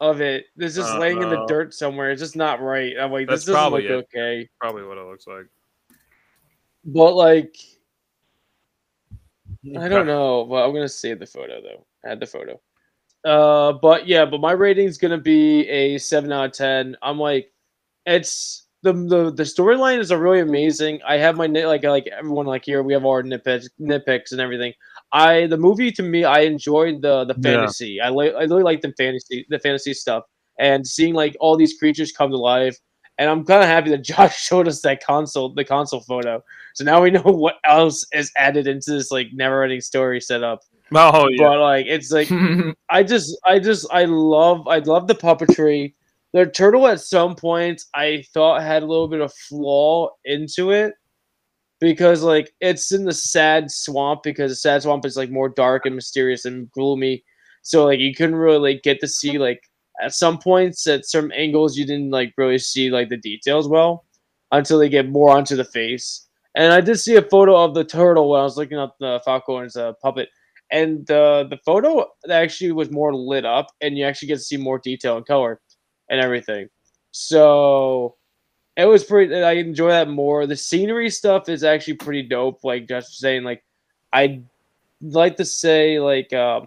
of it. It's just Uh, laying in the dirt somewhere. It's just not right. I'm like, That's this doesn't look it. okay. Probably what it looks like. But like, I don't know. But I'm gonna save the photo though. Add the photo. Uh, but yeah, but my rating's gonna be a seven out of ten. I'm like, it's the the the storyline is a really amazing. I have my nit like like everyone like here. We have our nitpicks nitpicks and everything. I the movie to me, I enjoyed the the Yeah. fantasy. I like I really like the fantasy the fantasy stuff and seeing like all these creatures come to life. And I'm kind of happy that Josh showed us that console the console photo. So now we know what else is added into this like never-ending story setup. Oh yeah. But like it's like I just I just I love I love the puppetry. The turtle at some points I thought had a little bit of flaw into it because like it's in the sad swamp because the sad swamp is like more dark and mysterious and gloomy. So like you couldn't really like get to see like at some points at some angles you didn't like really see like the details well until they get more onto the face. And I did see a photo of the turtle when I was looking up the Falcon's uh, puppet and the the photo actually was more lit up and you actually get to see more detail and color and everything so it was pretty i enjoy that more the scenery stuff is actually pretty dope like just saying like i'd like to say like um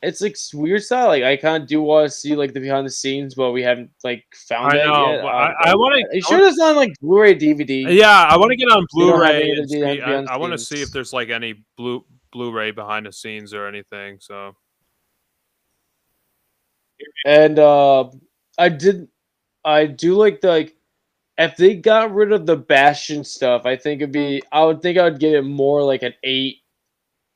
it's like weird style like i kind of do want to see like the behind the scenes but we haven't like found I know. yet but Um, I, I want you to. sure it's not like blu-ray dvd Yeah, I want to get on We don't have Blu-ray. any And of the see, behind I, want to see if there's like any blue Blu-ray behind the scenes or anything. So And uh, I did, I do like the like. If they got rid of the Bastian stuff, I think it'd be. I would think I would give it more like an eight,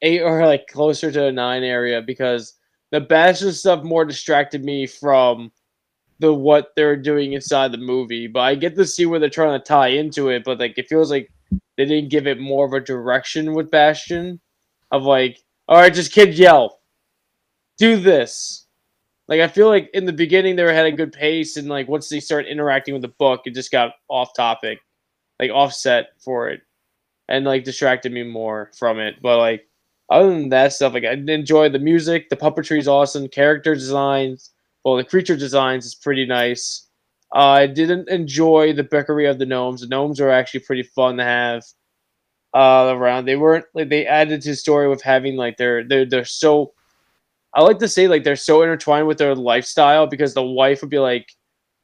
eight or like closer to a nine area because the Bastian stuff more distracted me from the what they're doing inside the movie. But I get to see where they're trying to tie into it. But like it feels like they didn't give it more of a direction with Bastian, of like, all right, just kid yell, do this. Like I feel like in the beginning they were had a good pace, and like once they started interacting with the book, it just got off topic, like offset for it, and like distracted me more from it. But like other than that stuff, like I enjoy the music, the puppetry is awesome, character designs, well the creature designs is pretty nice. Uh, I didn't enjoy the bickery of the gnomes. The gnomes are actually pretty fun to have uh, around. They weren't like they added to the story with having like they're they're they're so I like to say like they're so intertwined with their lifestyle because the wife would be like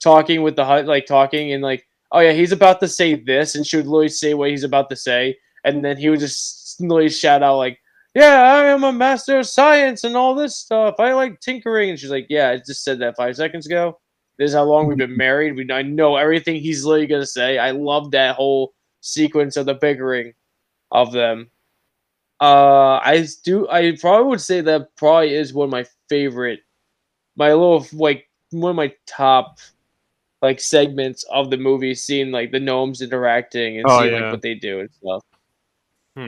talking with the hut, like talking and like, oh yeah, he's about to say this, and she would literally say what he's about to say, and then he would just literally shout out like, yeah, I am a master of science and all this stuff. I like tinkering, and she's like, yeah, I just said that five seconds ago. This is how long we've been married. We I know everything he's literally gonna say. I love that whole sequence of the bickering of them. Uh, I do. I probably would say that probably is one of my favorite, my little like one of my top like segments of the movie. Seeing like the gnomes interacting and Oh, seeing yeah. like what they do and stuff. Hmm.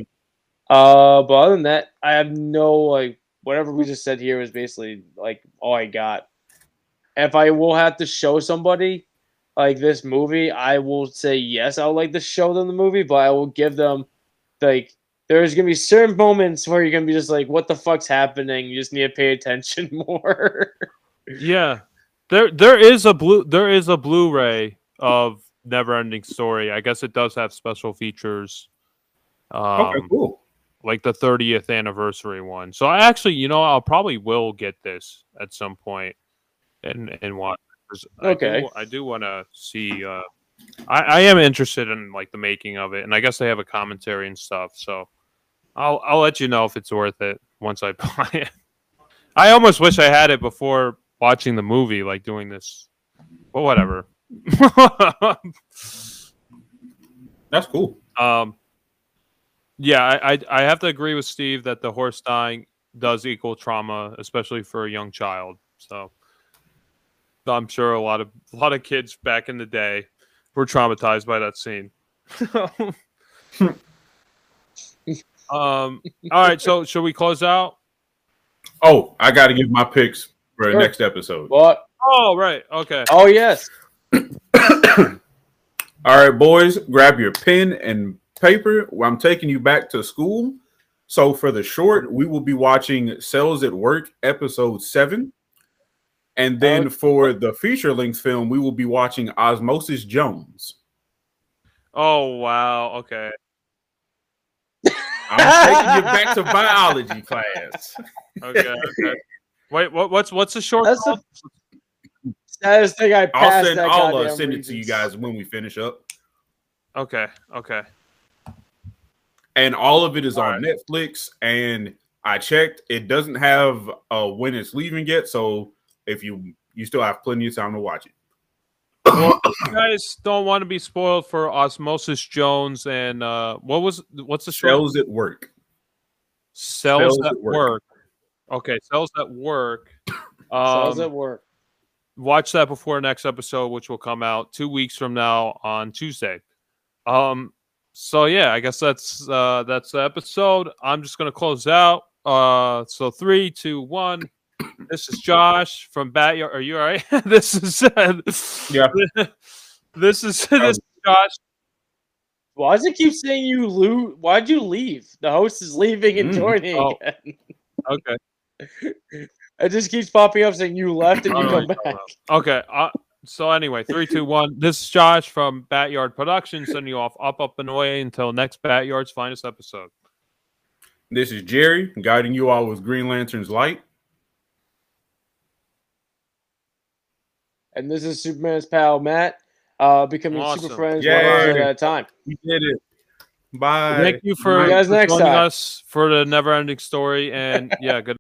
Uh, but other than that, I have no like whatever we just said here is basically like all I got. If I will have to show somebody like this movie, I will say yes, I would like to show them the movie, but I will give them like there's gonna be certain moments where you're gonna be just like, what the fuck's happening? You just need to pay attention more. yeah, there there is a blue there is a Blu-ray of Neverending Story. I guess it does have special features. Um, okay, cool. like the 30th anniversary one. So I actually, you know, I'll probably will get this at some point and and watch. Okay. I do, I do want to see. Uh, I I am interested in like the making of it, and I guess they have a commentary and stuff. So I'll I'll let you know if it's worth it once I buy it. I almost wish I had it before watching the movie, like doing this. But whatever. That's cool. Um, yeah, I, I I have to agree with Steve that the horse dying does equal trauma, especially for a young child. So I'm sure a lot of a lot of kids back in the day were traumatized by that scene. um. All right. So should we close out? Oh, I got to give my picks for the Sure. next episode. what? Oh right. Okay. Oh yes. All right, boys, grab your pen and paper. I'm taking you back to school. So for the short, we will be watching Cells at Work episode 7. And then Okay. for the feature length film, we will be watching Osmosis Jones. Oh wow. Okay. I'm taking you back to biology class. Okay. okay. Wait. What, what's what's the short? That's called? the saddest thing I I'll send that I'll uh, goddamn send it to you guys when we finish up. Okay. Okay. and all of it is All on Netflix. And I checked, it doesn't have uh, when it's leaving yet. So if you you still have plenty of time to watch it. Well, you guys don't want to be spoiled for Osmosis Jones and uh, what was what's the show? Cells at work. Cells, Cells at at Work. work. Okay, cells at work. How's Um, it work? watch that before next episode, which will come out two weeks from now on Tuesday. Um, so yeah, I guess that's uh that's the episode. I'm just gonna close out. Uh, so three, two, one. This is Josh from Batyard. Are you all right? this is Yeah. This is this is Josh. Why does it keep saying you lose? Why'd you leave? The host is leaving and Mm. joining Oh. Okay. It just keeps popping up saying you left and you come right, back. Okay. Uh, so anyway, three, two, one. This is Josh from Batyard Productions sending you off up, up, and away until next Batyard's finest episode. This is Jerry guiding you all with Green Lantern's light. And this is Superman's pal Matt, uh, becoming Awesome. super friends Yay. one episode at a time. We did it. Bye. Thank you for, you guys for next joining time. us for the never ending story. And yeah, good.